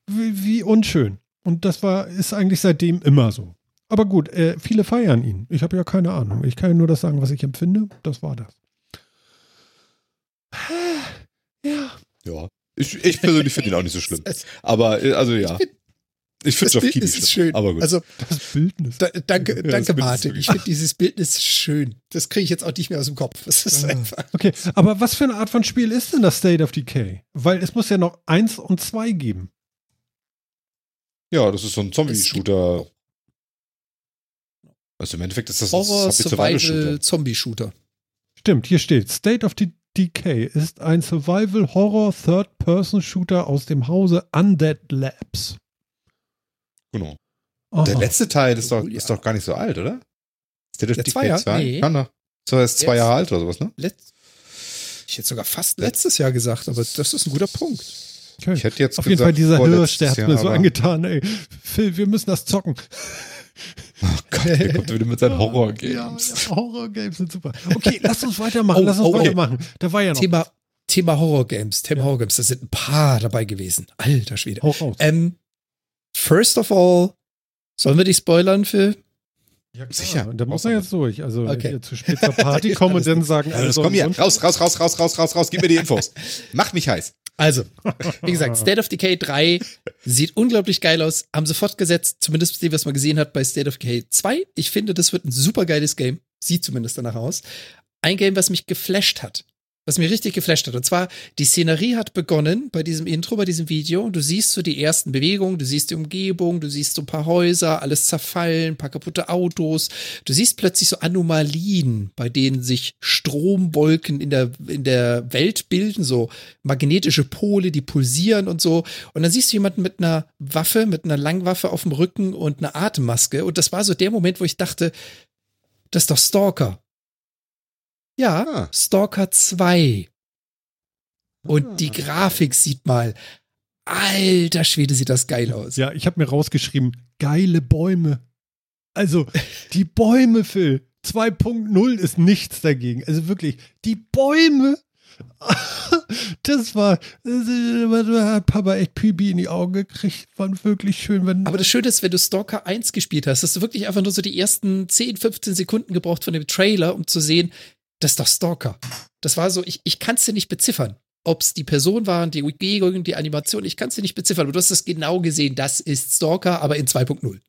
[SPEAKER 1] wie, wie unschön. Und das war, ist eigentlich seitdem immer so. Aber gut, äh, viele feiern ihn. Ich habe ja keine Ahnung. Ich kann ja nur das sagen, was ich empfinde. Das war das. Ja.
[SPEAKER 3] ja. Ich, ich persönlich finde ihn auch nicht so schlimm. [LAUGHS] Aber, äh, also ja. Ich finde
[SPEAKER 2] Das
[SPEAKER 3] Geoff
[SPEAKER 2] Bildnis ist schön.
[SPEAKER 3] Aber gut.
[SPEAKER 2] Also,
[SPEAKER 1] Das Bildnis.
[SPEAKER 2] da, danke,
[SPEAKER 3] das
[SPEAKER 2] danke
[SPEAKER 3] Bild ist
[SPEAKER 2] Martin. Ich finde dieses Bildnis schön. Das kriege ich jetzt auch nicht mehr aus dem Kopf. Das ist
[SPEAKER 1] Ah.
[SPEAKER 2] einfach.
[SPEAKER 1] Okay, aber was für eine Art von Spiel ist denn das State of Decay? Weil es muss ja noch eins und zwei geben.
[SPEAKER 3] ja, das ist so ein
[SPEAKER 2] Es
[SPEAKER 3] Zombie-Shooter. Also im Endeffekt ist das ein
[SPEAKER 2] Horror,
[SPEAKER 3] Zombie-Survival-Shooter.
[SPEAKER 2] Survival, Zombie-Shooter.
[SPEAKER 1] Stimmt, hier steht, State of De- Decay ist ein Survival-Horror-Third-Person-Shooter aus dem Hause Undead Labs.
[SPEAKER 3] Genau.
[SPEAKER 1] Aha.
[SPEAKER 3] Der letzte Teil ist doch,
[SPEAKER 2] Oh, ja.
[SPEAKER 3] ist doch gar nicht so alt, oder? Of
[SPEAKER 2] Der
[SPEAKER 3] Decay
[SPEAKER 2] Zweier?
[SPEAKER 3] 2?
[SPEAKER 2] Nee.
[SPEAKER 3] Kann doch. So, er ist zwei Jahre
[SPEAKER 2] ist-
[SPEAKER 3] alt oder sowas, ne?
[SPEAKER 2] Letz ich hätte sogar fast letztes Jahr gesagt, aber das ist ein guter Punkt.
[SPEAKER 1] Okay.
[SPEAKER 3] Ich hätte jetzt
[SPEAKER 1] Auf jeden
[SPEAKER 3] gesagt,
[SPEAKER 1] Fall dieser Hirsch, der hat mir so angetan, ey. Phil, wir müssen das zocken. [LAUGHS]
[SPEAKER 3] Oh Gott, der kommt wieder mit seinen [LAUGHS] Horror-Games.
[SPEAKER 1] Ja, ja, Horror-Games sind super. Okay, lass uns weitermachen,
[SPEAKER 2] Oh,
[SPEAKER 1] lass uns
[SPEAKER 2] oh,
[SPEAKER 1] weitermachen. Da war ja noch.
[SPEAKER 2] Thema, Thema Horror-Games. Thema Horror-Games. Da sind ein paar dabei gewesen. Alter Schwede.
[SPEAKER 1] Hau raus.
[SPEAKER 2] Ähm, first of all, sollen wir die spoilern für
[SPEAKER 1] Ja, klar.
[SPEAKER 3] sicher.
[SPEAKER 1] Und da muss man jetzt durch. Also
[SPEAKER 2] Okay.
[SPEAKER 1] hier zu spät zur Party [LAUGHS] kommen und dann sagen,
[SPEAKER 3] Also, komm hier, raus, raus, raus, raus, raus, raus, raus, gib mir die Infos. [LAUGHS] Mach mich heiß.
[SPEAKER 2] Also, wie gesagt, [LAUGHS] State of Decay 3 sieht unglaublich geil aus. Haben sie fortgesetzt, zumindest dem, was man gesehen hat bei State of Decay 2. Ich finde, das wird ein super geiles Game. Sieht zumindest danach aus. Ein Game, was mich geflasht hat, was mir richtig geflasht hat. Und zwar, die Szenerie hat begonnen bei diesem Intro, bei diesem Video. Du siehst so die ersten Bewegungen, du siehst die Umgebung, du siehst so ein paar Häuser, alles zerfallen, ein paar kaputte Autos. Du siehst plötzlich so Anomalien, bei denen sich Stromwolken in der, in der Welt bilden, so magnetische Pole, die pulsieren und so. Und dann siehst du jemanden mit einer Waffe, mit einer Langwaffe auf dem Rücken und einer Atemmaske. Und das war so der Moment, wo ich dachte, das ist doch Stalker. Ja, ah. Stalker 2. Und ah. die Grafik sieht mal, alter Schwede, sieht das geil aus.
[SPEAKER 1] Ja, ich habe mir rausgeschrieben, geile Bäume. Also, die Bäume, Phil. 2.0 ist nichts dagegen. Also wirklich, die Bäume. [LAUGHS] Das war, da hat Papa echt Pibi in die Augen gekriegt. War wirklich schön. Wenn
[SPEAKER 2] Aber das Schöne ist, wenn du Stalker 1 gespielt hast, hast du wirklich einfach nur so die ersten 10, 15 Sekunden gebraucht von dem Trailer, um zu sehen, das ist doch Stalker. Das war so, ich, ich kann es dir nicht beziffern. Ob es die Person waren, die Bewegung, die Animation, ich kann es dir nicht beziffern. Aber du hast es genau gesehen, das ist Stalker, aber in 2.0.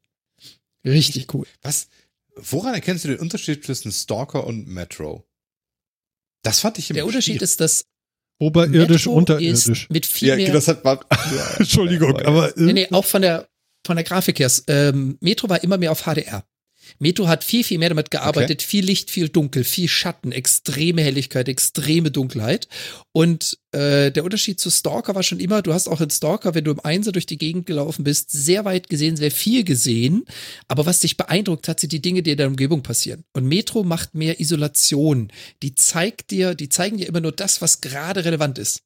[SPEAKER 2] Richtig cool.
[SPEAKER 3] Was? Woran erkennst du den Unterschied zwischen Stalker und Metro? Das fand ich
[SPEAKER 2] im Der Unterschied Spiel. ist, dass
[SPEAKER 1] oberirdisch, Metro unterirdisch.
[SPEAKER 2] mit viel ja, mehr.
[SPEAKER 3] Das hat man, [LAUGHS]
[SPEAKER 1] ja, Entschuldigung, aber
[SPEAKER 2] nee, nee, auch von der von der Grafik her. Ähm, Metro war immer mehr auf HDR. Metro hat viel, viel mehr damit gearbeitet. Okay. Viel Licht, viel Dunkel, viel Schatten, extreme Helligkeit, extreme Dunkelheit. Und äh, der Unterschied zu Stalker war schon immer, du hast auch in Stalker, wenn du im Einser durch die Gegend gelaufen bist, sehr weit gesehen, sehr viel gesehen. Aber was dich beeindruckt hat, sind die Dinge, die in der Umgebung passieren. Und Metro macht mehr Isolation. Die zeigt dir, die zeigen dir immer nur das, was gerade relevant ist.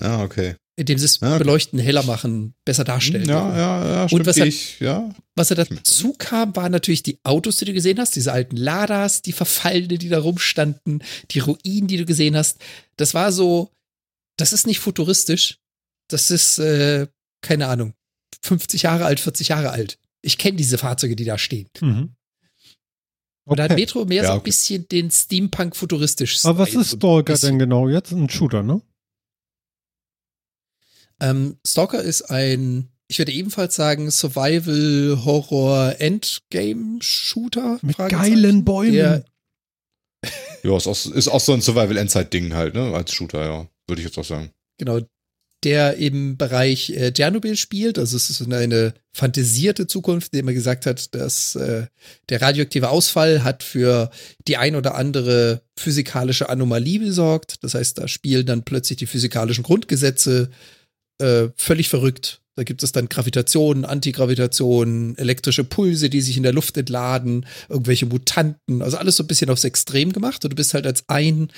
[SPEAKER 3] Ah, okay
[SPEAKER 2] indem sie es ja. beleuchten, heller machen, besser darstellen.
[SPEAKER 3] Ja, ja, ja, stimmt.
[SPEAKER 2] Und was, ich, ja. was er dazu kam, waren natürlich die Autos, die du gesehen hast, diese alten Ladas, die Verfallene, die da rumstanden, die Ruinen, die du gesehen hast. Das war so, das ist nicht futuristisch. Das ist, äh, keine Ahnung, 50 Jahre alt, 40 Jahre alt. Ich kenne diese Fahrzeuge, die da stehen. Mhm. Okay. Und da hat Metro mehr ja, so ein bisschen den Steampunk futuristisch.
[SPEAKER 1] Aber was ist Stalker denn genau jetzt? Ein Shooter, ne?
[SPEAKER 2] Ähm, Stalker ist ein, ich würde ebenfalls sagen, Survival Horror Endgame Shooter.
[SPEAKER 1] Mit geilen Bäumen. Der, [LAUGHS]
[SPEAKER 3] ja, ist auch, ist auch so ein Survival Endzeit Ding halt, ne, als Shooter, ja, würde ich jetzt auch sagen.
[SPEAKER 2] Genau, der im Bereich äh, Tschernobyl spielt. Also es ist eine fantasierte Zukunft, in der man gesagt hat, dass äh, der radioaktive Ausfall hat für die ein oder andere physikalische Anomalie besorgt. Das heißt, da spielen dann plötzlich die physikalischen Grundgesetze äh, völlig verrückt. Da gibt es dann Gravitation, Antigravitation, elektrische Pulse, die sich in der Luft entladen, irgendwelche Mutanten, also alles so ein bisschen aufs Extrem gemacht. Und du bist halt als ein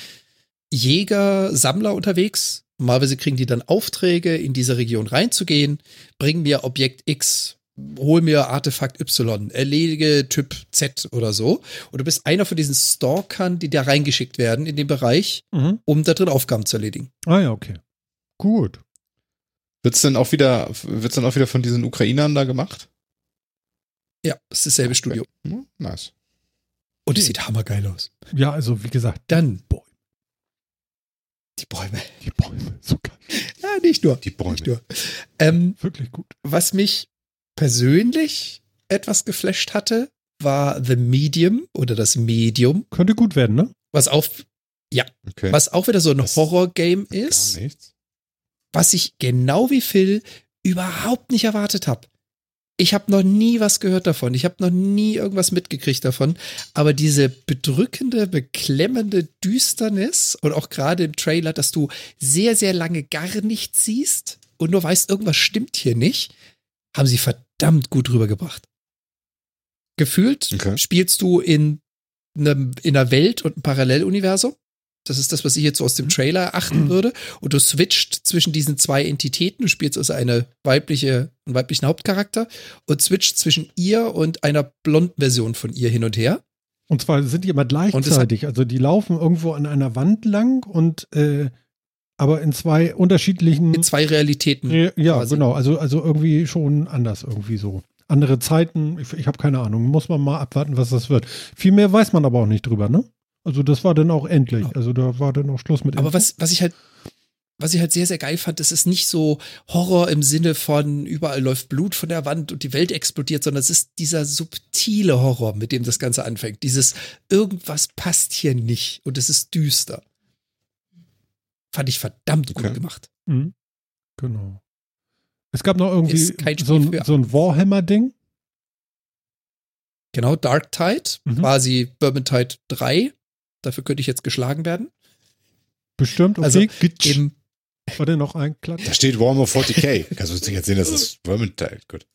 [SPEAKER 2] Jäger, Sammler unterwegs. Normalerweise kriegen die dann Aufträge, in diese Region reinzugehen, bring mir Objekt X, hol mir Artefakt Y, erledige Typ Z oder so. Und du bist einer von diesen Stalkern, die da reingeschickt werden in den Bereich, mhm. um da drin Aufgaben zu erledigen.
[SPEAKER 1] Ah ja, okay. Gut.
[SPEAKER 3] Wird's denn auch wieder, wird's dann auch wieder von diesen Ukrainern da gemacht?
[SPEAKER 2] Ja, es ist dasselbe okay. Studio.
[SPEAKER 3] Hm, nice.
[SPEAKER 2] Und es sieht hammergeil aus.
[SPEAKER 1] Ja, also wie gesagt.
[SPEAKER 2] Dann Bäume. Die Bäume.
[SPEAKER 1] Die Bäume, so geil.
[SPEAKER 2] Ja, [LAUGHS] nicht nur.
[SPEAKER 3] Die Bäume.
[SPEAKER 2] Nur. Ähm,
[SPEAKER 1] Wirklich gut.
[SPEAKER 2] Was mich persönlich etwas geflasht hatte, war The Medium oder das Medium.
[SPEAKER 1] Könnte gut werden, ne?
[SPEAKER 2] Was auch, ja, okay. was auch wieder so ein Horror-Game ist. Gar nichts was ich genau wie Phil überhaupt nicht erwartet habe. Ich habe noch nie was gehört davon. Ich habe noch nie irgendwas mitgekriegt davon. Aber diese bedrückende, beklemmende Düsternis und auch gerade im Trailer, dass du sehr, sehr lange gar nichts siehst und nur weißt, irgendwas stimmt hier nicht, haben sie verdammt gut rübergebracht. Gefühlt okay. spielst du in, einem, in einer Welt und einem Paralleluniversum das ist das, was ich jetzt so aus dem Trailer erachten würde. Und du switcht zwischen diesen zwei Entitäten. Du spielst also eine weibliche, einen weiblichen Hauptcharakter und switcht zwischen ihr und einer blonden Version von ihr hin und her.
[SPEAKER 1] Und zwar sind die immer gleichzeitig. Also die laufen irgendwo an einer Wand lang und äh, aber in zwei unterschiedlichen.
[SPEAKER 2] In zwei Realitäten.
[SPEAKER 1] Äh, ja, quasi. genau. Also, also irgendwie schon anders, irgendwie so. Andere Zeiten, ich, ich habe keine Ahnung. Muss man mal abwarten, was das wird. Viel mehr weiß man aber auch nicht drüber, ne? Also das war dann auch endlich. Also da war dann auch Schluss mit.
[SPEAKER 2] Aber was, was ich halt, was ich halt sehr, sehr geil fand, das ist nicht so Horror im Sinne von überall läuft Blut von der Wand und die Welt explodiert, sondern es ist dieser subtile Horror, mit dem das Ganze anfängt. Dieses irgendwas passt hier nicht und es ist düster. Fand ich verdammt gut
[SPEAKER 3] Okay.
[SPEAKER 2] gemacht.
[SPEAKER 1] Mhm. Genau. Es gab noch irgendwie so ein, so ein Warhammer-Ding.
[SPEAKER 2] Genau, Dark Tide,
[SPEAKER 1] Mhm.
[SPEAKER 2] quasi Vermintide 3. Dafür könnte ich jetzt geschlagen werden.
[SPEAKER 1] Bestimmt. Okay.
[SPEAKER 2] Also,
[SPEAKER 1] Gitsch.
[SPEAKER 2] Im,
[SPEAKER 1] War der noch ein Klatsch?
[SPEAKER 3] Da steht Warhammer 40k. Kannst du erzählen, dass das Vermintide, gut.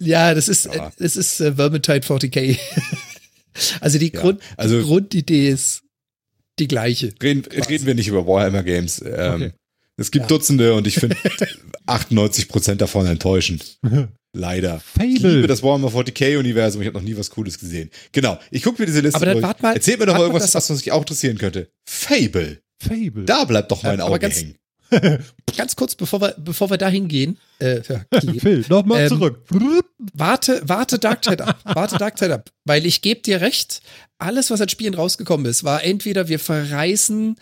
[SPEAKER 2] ja, das ist,
[SPEAKER 3] Ja.
[SPEAKER 2] äh, das ist äh, Vermintide 40k. [LAUGHS] also die,
[SPEAKER 3] Ja,
[SPEAKER 2] Grund,
[SPEAKER 3] also-
[SPEAKER 2] die Grundidee ist die gleiche.
[SPEAKER 3] Reden, reden wir nicht über Warhammer Games. Ähm,
[SPEAKER 1] Okay.
[SPEAKER 3] Es gibt
[SPEAKER 2] Ja.
[SPEAKER 3] Dutzende und ich finde [LAUGHS] 98% davon enttäuschend. [LAUGHS] Leider. Ich liebe
[SPEAKER 1] Fable.
[SPEAKER 3] das Warhammer 40k-Universum. Ich habe noch nie was Cooles gesehen. Genau. Ich gucke mir diese Liste
[SPEAKER 2] Aber dann
[SPEAKER 3] durch.
[SPEAKER 2] wart mal-
[SPEAKER 3] Erzählt mir doch
[SPEAKER 2] mal,
[SPEAKER 3] irgendwas, was uns auch interessieren könnte. Fable.
[SPEAKER 1] Fable.
[SPEAKER 3] Da bleibt doch mein
[SPEAKER 2] Ähm,
[SPEAKER 3] Auge
[SPEAKER 2] ganz-
[SPEAKER 3] hängen. [LAUGHS]
[SPEAKER 2] Ganz kurz, bevor wir, bevor wir da hingehen, äh, [LAUGHS]
[SPEAKER 1] Phil, nochmal
[SPEAKER 2] Ähm,
[SPEAKER 1] zurück.
[SPEAKER 2] warte, warte Dark Tide ab. Warte Dark Tide ab. Weil ich gebe dir recht, alles, was an Spielen rausgekommen ist, war entweder wir verreißen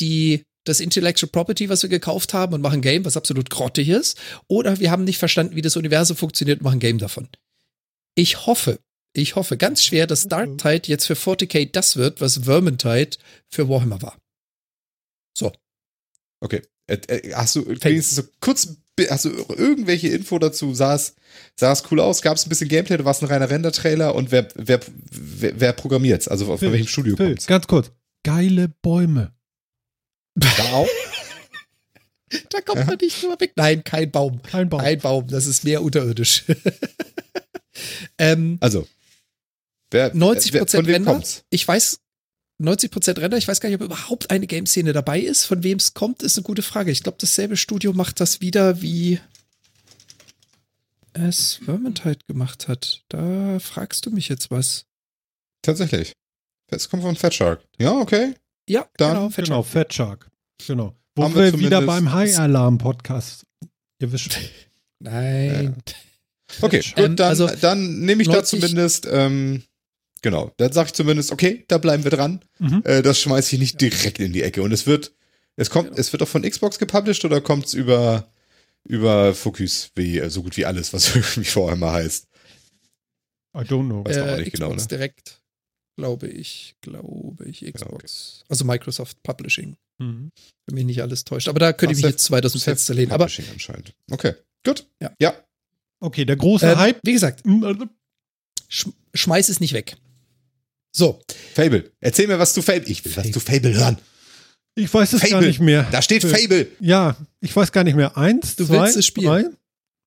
[SPEAKER 2] die, das Intellectual Property, was wir gekauft haben und machen ein Game, was absolut grottig ist, oder wir haben nicht verstanden, wie das Universum funktioniert und machen ein Game davon. Ich hoffe, ich hoffe ganz schwer, dass Dark Tide jetzt für 40k das wird, was Vermintide für Warhammer war. So.
[SPEAKER 3] Okay. Äh, äh, Hast du wenigstens so kurz, hast du irgendwelche Info dazu? Sah es, sah es cool aus? Gab es ein bisschen Gameplay? Du warst ein reiner Render-Trailer und wer, wer, wer, wer programmiert Also von
[SPEAKER 1] Phil,
[SPEAKER 3] welchem Studio
[SPEAKER 1] Phil,
[SPEAKER 3] kommt's?
[SPEAKER 1] ganz kurz. Geile Bäume.
[SPEAKER 3] Da auch? [LAUGHS]
[SPEAKER 2] Da kommt man nicht drüber weg. Nein, kein Baum.
[SPEAKER 1] Kein Baum.
[SPEAKER 2] Kein Baum, das ist mehr unterirdisch. [LAUGHS] ähm,
[SPEAKER 3] Also. Wer,
[SPEAKER 2] 90
[SPEAKER 3] wer, von wem
[SPEAKER 2] Render.
[SPEAKER 3] kommt's?
[SPEAKER 2] Ich weiß, 90% Render, ich weiß gar nicht, ob überhaupt eine Game-Szene dabei ist. Von wem es kommt, ist eine gute Frage. Ich glaube, dasselbe Studio macht das wieder, wie es Vermintide gemacht hat. Da fragst du mich jetzt was.
[SPEAKER 3] Tatsächlich. Es kommt von Fat Shark. Ja, okay.
[SPEAKER 2] Ja,
[SPEAKER 3] Dann-
[SPEAKER 2] genau. Fat
[SPEAKER 1] Genau,
[SPEAKER 2] Shark.
[SPEAKER 1] Fat Shark. Genau. Wo
[SPEAKER 3] Haben
[SPEAKER 1] wir,
[SPEAKER 3] wir
[SPEAKER 1] wieder beim High Alarm Podcast. Ihr wisst. [LAUGHS]
[SPEAKER 2] Nein. [LAUGHS]
[SPEAKER 3] Okay,
[SPEAKER 1] Fat
[SPEAKER 3] gut,
[SPEAKER 2] Ähm,
[SPEAKER 3] dann,
[SPEAKER 2] also
[SPEAKER 3] dann nehme ich da
[SPEAKER 2] 90
[SPEAKER 3] zumindest, ähm, genau, dann sage ich zumindest, okay, da bleiben wir dran.
[SPEAKER 1] Mhm.
[SPEAKER 3] Äh, das schmeiße ich nicht direkt in die Ecke. Und es wird, es kommt, es wird auch von Xbox gepublished oder kommt es über, über Focus, wie äh, so gut wie alles, was [LAUGHS] irgendwie vorher mal heißt.
[SPEAKER 1] I don't know.
[SPEAKER 3] Weiß man auch
[SPEAKER 2] Äh,
[SPEAKER 3] nicht
[SPEAKER 2] Xbox
[SPEAKER 3] genau, ne?
[SPEAKER 2] direkt, glaube ich, glaube ich, Xbox. Also Microsoft Publishing.
[SPEAKER 1] Mhm.
[SPEAKER 2] Wenn mich nicht alles täuscht. Aber da könnte
[SPEAKER 3] Ach,
[SPEAKER 2] ich mich jetzt weit aus dem Fenster lehnen. Aber
[SPEAKER 3] Publishing anscheinend. Okay, gut.
[SPEAKER 2] Ja.
[SPEAKER 3] ja.
[SPEAKER 1] Okay, der große
[SPEAKER 2] äh,
[SPEAKER 1] Hype.
[SPEAKER 2] wie gesagt,
[SPEAKER 1] also,
[SPEAKER 2] sch schmeiß es nicht weg. So,
[SPEAKER 3] Fable. Erzähl mir was zu Fable. Ich will was zu Fable hören.
[SPEAKER 1] Ich weiß es gar
[SPEAKER 3] Fable.
[SPEAKER 1] nicht mehr.
[SPEAKER 3] Da steht. Fable.
[SPEAKER 1] Ja, ich weiß gar nicht mehr. Eins,
[SPEAKER 2] Du
[SPEAKER 1] zwei,
[SPEAKER 2] willst es spielen?
[SPEAKER 1] drei.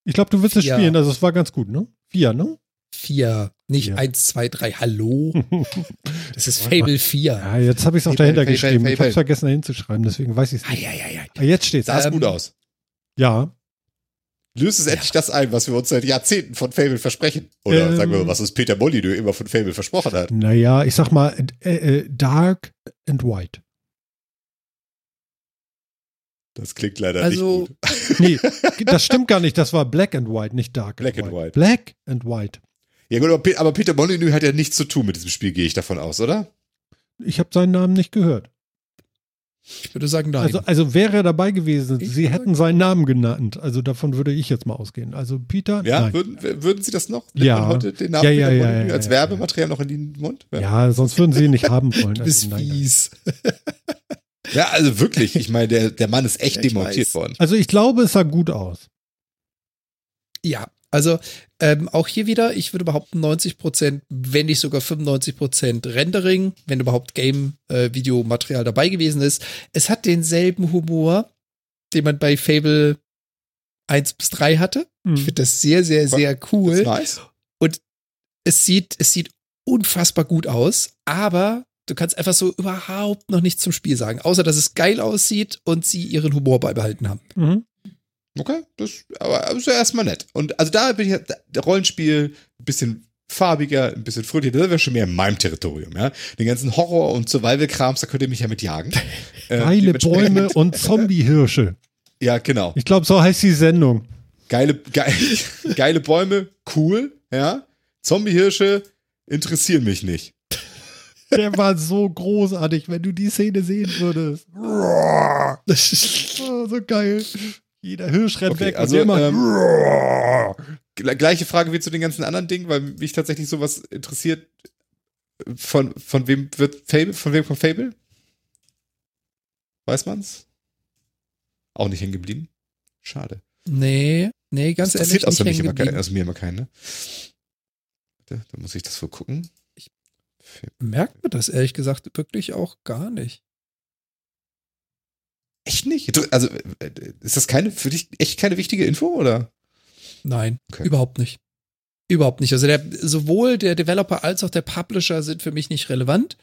[SPEAKER 1] Ich glaube, du willst es
[SPEAKER 2] Ja.
[SPEAKER 1] spielen. Also es war ganz gut, ne? Vier, ne?
[SPEAKER 2] Vier, nicht
[SPEAKER 1] Vier.
[SPEAKER 2] eins, zwei, drei, hallo. [LAUGHS] Das ist Fable 4.
[SPEAKER 1] Ja, jetzt habe ich es auch
[SPEAKER 3] Fable,
[SPEAKER 1] dahinter
[SPEAKER 3] Fable,
[SPEAKER 1] geschrieben. Ich
[SPEAKER 3] Fable.
[SPEAKER 1] habe es vergessen, dahin zu schreiben. Deswegen weiß ich es nicht. Ah, Jetzt steht's.
[SPEAKER 3] Sah es
[SPEAKER 2] Ähm,
[SPEAKER 3] gut aus.
[SPEAKER 1] Ja.
[SPEAKER 3] Löst es endlich das ein, was wir uns seit Jahrzehnten von Fable versprechen? Oder
[SPEAKER 1] Ähm.
[SPEAKER 3] sagen wir mal, was uns Peter Molyneux immer von Fable versprochen hat?
[SPEAKER 1] Naja, ich sag mal, äh, äh, dark and white.
[SPEAKER 3] Das klingt leider
[SPEAKER 2] Also,
[SPEAKER 3] nicht gut.
[SPEAKER 1] Nee, [LAUGHS] das stimmt gar nicht. Das war black and white, nicht dark
[SPEAKER 3] Black
[SPEAKER 1] and
[SPEAKER 3] and
[SPEAKER 1] white.
[SPEAKER 3] white.
[SPEAKER 1] Black and white.
[SPEAKER 3] Ja gut, aber Pe- aber Peter Molyneux hat ja nichts zu tun mit diesem Spiel, gehe ich davon aus, oder?
[SPEAKER 1] Ich habe seinen Namen nicht gehört.
[SPEAKER 2] ich würde sagen, nein.
[SPEAKER 1] Also, also wäre er dabei gewesen,
[SPEAKER 2] Ich
[SPEAKER 1] sie hätten seinen Namen genannt. Also davon würde ich jetzt mal ausgehen. Also Peter,
[SPEAKER 3] Ja,
[SPEAKER 1] nein.
[SPEAKER 3] würden, würden Sie das noch? Nimmt
[SPEAKER 1] Ja.
[SPEAKER 3] man heute den Namen
[SPEAKER 1] Ja, ja,
[SPEAKER 3] Peter
[SPEAKER 1] ja, ja,
[SPEAKER 3] als
[SPEAKER 1] ja,
[SPEAKER 3] Werbematerial noch in den Mund?
[SPEAKER 1] Ja, sonst würden sie ihn nicht haben wollen.
[SPEAKER 2] du [LAUGHS] bist
[SPEAKER 1] Also, nein, nein.
[SPEAKER 2] fies. [LAUGHS]
[SPEAKER 3] Ja, also wirklich. Ich meine, der, der Mann ist echt demontiert
[SPEAKER 2] weiß.
[SPEAKER 3] worden.
[SPEAKER 1] Also ich glaube, es sah gut aus.
[SPEAKER 2] Ja, also ähm, auch hier wieder, ich würde behaupten 90 Prozent, wenn nicht sogar 95 Prozent Rendering, wenn überhaupt Game-Videomaterial dabei gewesen ist. Es hat denselben Humor, den man bei Fable 1 bis 3 hatte.
[SPEAKER 1] Hm.
[SPEAKER 2] Ich finde das sehr, sehr, sehr
[SPEAKER 3] Das
[SPEAKER 2] cool.
[SPEAKER 3] ist nice.
[SPEAKER 2] es sieht, es sieht unfassbar gut aus, aber du kannst einfach so überhaupt noch nichts zum Spiel sagen, außer dass es geil aussieht und sie ihren Humor beibehalten haben.
[SPEAKER 1] Mhm.
[SPEAKER 3] Okay, das aber ist ja erstmal nett. Und also da bin ich der Rollenspiel ein bisschen farbiger, ein bisschen fröhlicher, das wäre schon mehr in meinem Territorium, ja. Den ganzen Horror- und Survival-Krams, da könnt ihr mich ja mit jagen. [LAUGHS] Äh,
[SPEAKER 1] Geile
[SPEAKER 3] dementsprechend-
[SPEAKER 1] Bäume und Zombie-Hirsche. [LAUGHS]
[SPEAKER 3] Ja, genau.
[SPEAKER 1] Ich glaube, so heißt die Sendung.
[SPEAKER 3] Geile, geil, [LAUGHS] geile Bäume, cool, ja. Zombie-Hirsche interessieren mich nicht.
[SPEAKER 1] Der war so großartig, wenn du die Szene sehen würdest. Oh, so geil. Jeder Hirsch rennt
[SPEAKER 3] Okay,
[SPEAKER 1] weg
[SPEAKER 3] also, ähm,
[SPEAKER 1] immer.
[SPEAKER 3] Gle- Gleiche Frage wie zu den ganzen anderen Dingen, weil mich tatsächlich sowas interessiert. Von, von wem wird Fable? Von wem kommt Fable? Weiß man's? Auch nicht hängen geblieben? Schade.
[SPEAKER 2] Nee, nee, ganz
[SPEAKER 3] das
[SPEAKER 2] ehrlich.
[SPEAKER 3] interessiert außer
[SPEAKER 2] nicht
[SPEAKER 3] mich aus mir immer keinen, ne? Da muss ich das wohl gucken.
[SPEAKER 2] Merkt man das ehrlich gesagt wirklich auch gar nicht.
[SPEAKER 3] Echt nicht? Also, äh, ist das keine, für dich echt keine wichtige Info, oder?
[SPEAKER 2] Nein,
[SPEAKER 3] Okay.
[SPEAKER 2] überhaupt nicht. Überhaupt nicht. Also der, sowohl der Developer als auch der Publisher sind für mich nicht relevant.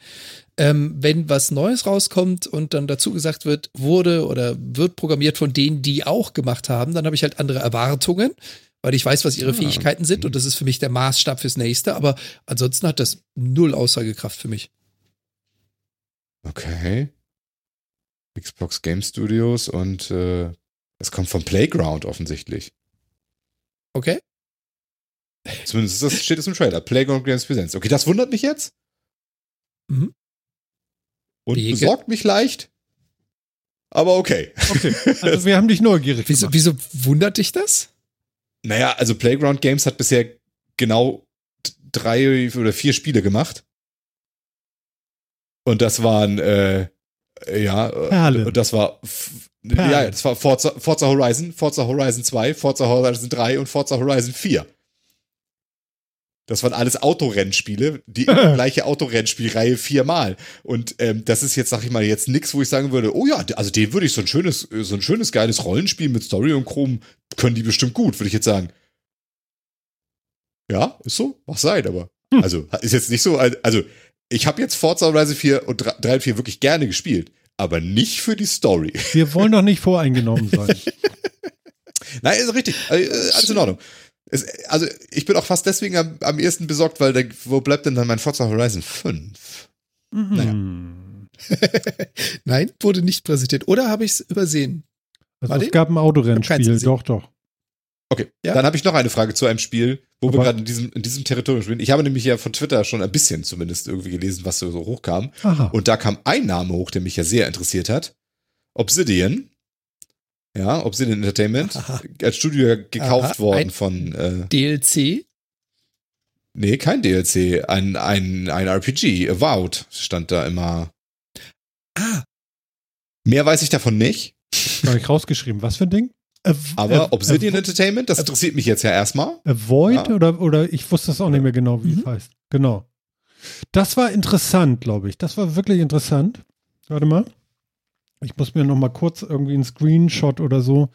[SPEAKER 2] Ähm, wenn was Neues rauskommt und dann dazu gesagt wird, wurde oder wird programmiert von denen, die auch gemacht haben, dann habe ich halt andere Erwartungen, weil ich weiß, was ihre
[SPEAKER 3] Ah,
[SPEAKER 2] Fähigkeiten sind und das ist für mich der Maßstab fürs nächste. Aber ansonsten hat das null Aussagekraft für mich.
[SPEAKER 3] Okay. Xbox Game Studios und äh, es kommt vom Playground offensichtlich.
[SPEAKER 2] Okay?
[SPEAKER 3] Zumindest das steht es im Trailer. Playground Games Presents. Okay, das wundert mich jetzt.
[SPEAKER 2] Mhm.
[SPEAKER 3] Und
[SPEAKER 2] Wege.
[SPEAKER 3] besorgt mich leicht. Aber okay.
[SPEAKER 1] Okay, [LAUGHS] also wir haben dich neugierig
[SPEAKER 2] Wieso, wieso wundert dich das?
[SPEAKER 3] Naja, also Playground Games hat bisher genau drei oder vier Spiele gemacht. Und das waren, äh, ja,
[SPEAKER 1] Perlen.
[SPEAKER 3] und das war,
[SPEAKER 1] Perlen.
[SPEAKER 3] ja, das war Forza, Forza Horizon, Forza Horizon 2, Forza Horizon 3 und Forza Horizon 4. Das waren alles Autorennspiele, die [LAUGHS] gleiche Autorennspielreihe viermal. Und ähm, das ist jetzt, sag ich mal, jetzt nix, wo ich sagen würde, oh ja, also den würde ich so ein schönes, so ein schönes, geiles Rollenspiel mit Story und Chrom können die bestimmt gut, würde ich jetzt sagen. Ja, ist so, mach sein, aber.
[SPEAKER 1] Hm.
[SPEAKER 3] Also, ist jetzt nicht so, also, ich habe jetzt Forza Horizon 4 und 3 und 4 wirklich gerne gespielt, aber nicht für die Story.
[SPEAKER 1] Wir wollen doch nicht voreingenommen sein. [LAUGHS]
[SPEAKER 3] Nein, ist richtig. Also, äh, alles in Ordnung. Es, also, ich bin auch fast deswegen am, am ehesten besorgt, weil, da, wo bleibt denn dann mein Forza Horizon 5? Naja.
[SPEAKER 1] Mhm. [LAUGHS]
[SPEAKER 2] Nein, wurde nicht präsentiert. Oder habe ich es übersehen?
[SPEAKER 1] Also es gab ein Autorennspiel, doch, doch.
[SPEAKER 3] Okay,
[SPEAKER 2] Ja.
[SPEAKER 3] dann habe ich noch eine Frage zu einem Spiel, wo wir
[SPEAKER 1] Aber-
[SPEAKER 3] gerade in diesem, in diesem Territorium spielen. Ich habe nämlich ja von Twitter schon ein bisschen zumindest irgendwie gelesen, was so, hochkam.
[SPEAKER 1] Aha.
[SPEAKER 3] Und da kam ein Name hoch, der mich ja sehr interessiert hat. Obsidian. Ja, Obsidian Entertainment.
[SPEAKER 2] Aha.
[SPEAKER 3] Als Studio gekauft
[SPEAKER 2] Aha,
[SPEAKER 3] worden
[SPEAKER 2] ein-
[SPEAKER 3] von, äh,
[SPEAKER 2] DLC?
[SPEAKER 3] nee, kein DLC, ein, ein, ein RPG. Avowed stand da immer.
[SPEAKER 2] Ah,
[SPEAKER 3] Mehr weiß ich davon nicht.
[SPEAKER 1] Habe ich rausgeschrieben. Was für ein Ding?
[SPEAKER 3] Aber Obsidian Entertainment, das interessiert mich jetzt ja erstmal.
[SPEAKER 1] Avoid
[SPEAKER 3] Ja.
[SPEAKER 1] oder, oder ich wusste es auch nicht mehr genau, wie
[SPEAKER 2] Mhm.
[SPEAKER 1] es heißt. Genau. Das war interessant, glaube ich. Das war wirklich interessant. Warte mal. Ich muss mir noch mal kurz irgendwie einen Screenshot oder so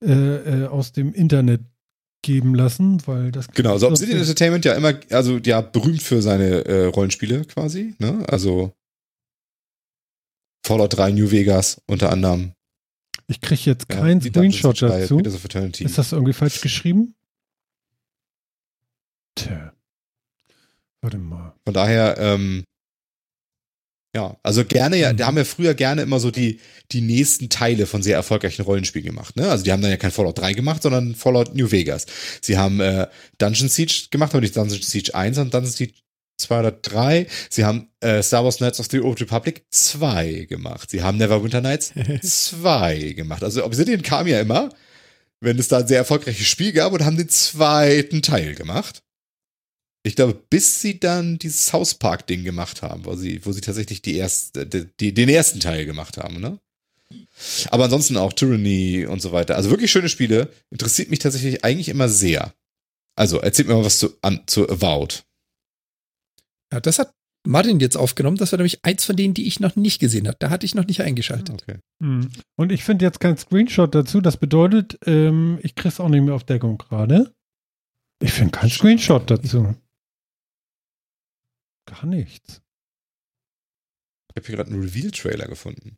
[SPEAKER 1] äh, äh, aus dem Internet geben lassen, weil das
[SPEAKER 3] Genau, also
[SPEAKER 1] so-
[SPEAKER 3] Obsidian Entertainment ja immer, also ja, berühmt für seine äh, Rollenspiele quasi, ne? Also Fallout 3, New Vegas unter anderem.
[SPEAKER 1] Ich kriege jetzt
[SPEAKER 3] Ja,
[SPEAKER 1] keinen Screenshot dazu. Ist das irgendwie falsch geschrieben? Tja. Warte mal.
[SPEAKER 3] Von daher, ähm, ja, also gerne ja, die haben ja früher gerne immer so die, die nächsten Teile von sehr erfolgreichen Rollenspielen gemacht, ne? Also die haben dann ja kein Fallout 3 gemacht, sondern Fallout New Vegas. Sie haben äh, Dungeon Siege gemacht, aber nicht Dungeon Siege 1, sondern Dungeon Siege 2 oder 3. Sie haben äh, Star Wars Knights of the Old Republic 2 gemacht. Sie haben Neverwinter Nights [LAUGHS] 2 gemacht. Also Obsidian kam ja immer, wenn es da ein sehr erfolgreiches Spiel gab und haben den zweiten Teil gemacht. Ich glaube, bis sie dann dieses South Park-Ding gemacht haben, wo sie, wo sie tatsächlich die erste, die, die, den ersten Teil gemacht haben, ne? Aber ansonsten auch Tyranny und so weiter. Also wirklich schöne Spiele. Interessiert mich tatsächlich eigentlich immer sehr. Also, erzählt mir mal was zu, an, zu Avowed.
[SPEAKER 2] Ja, das hat Martin jetzt aufgenommen. Das war nämlich eins von denen, die ich noch nicht gesehen habe. Da hatte ich noch nicht eingeschaltet.
[SPEAKER 3] Okay.
[SPEAKER 1] Hm. Und ich finde jetzt keinen Screenshot dazu. Das bedeutet, ähm, ich kriege es auch nicht mehr auf Deckung gerade. Ich finde keinen Screenshot dazu. Gar nichts.
[SPEAKER 3] Ich habe hier gerade einen Reveal-Trailer gefunden.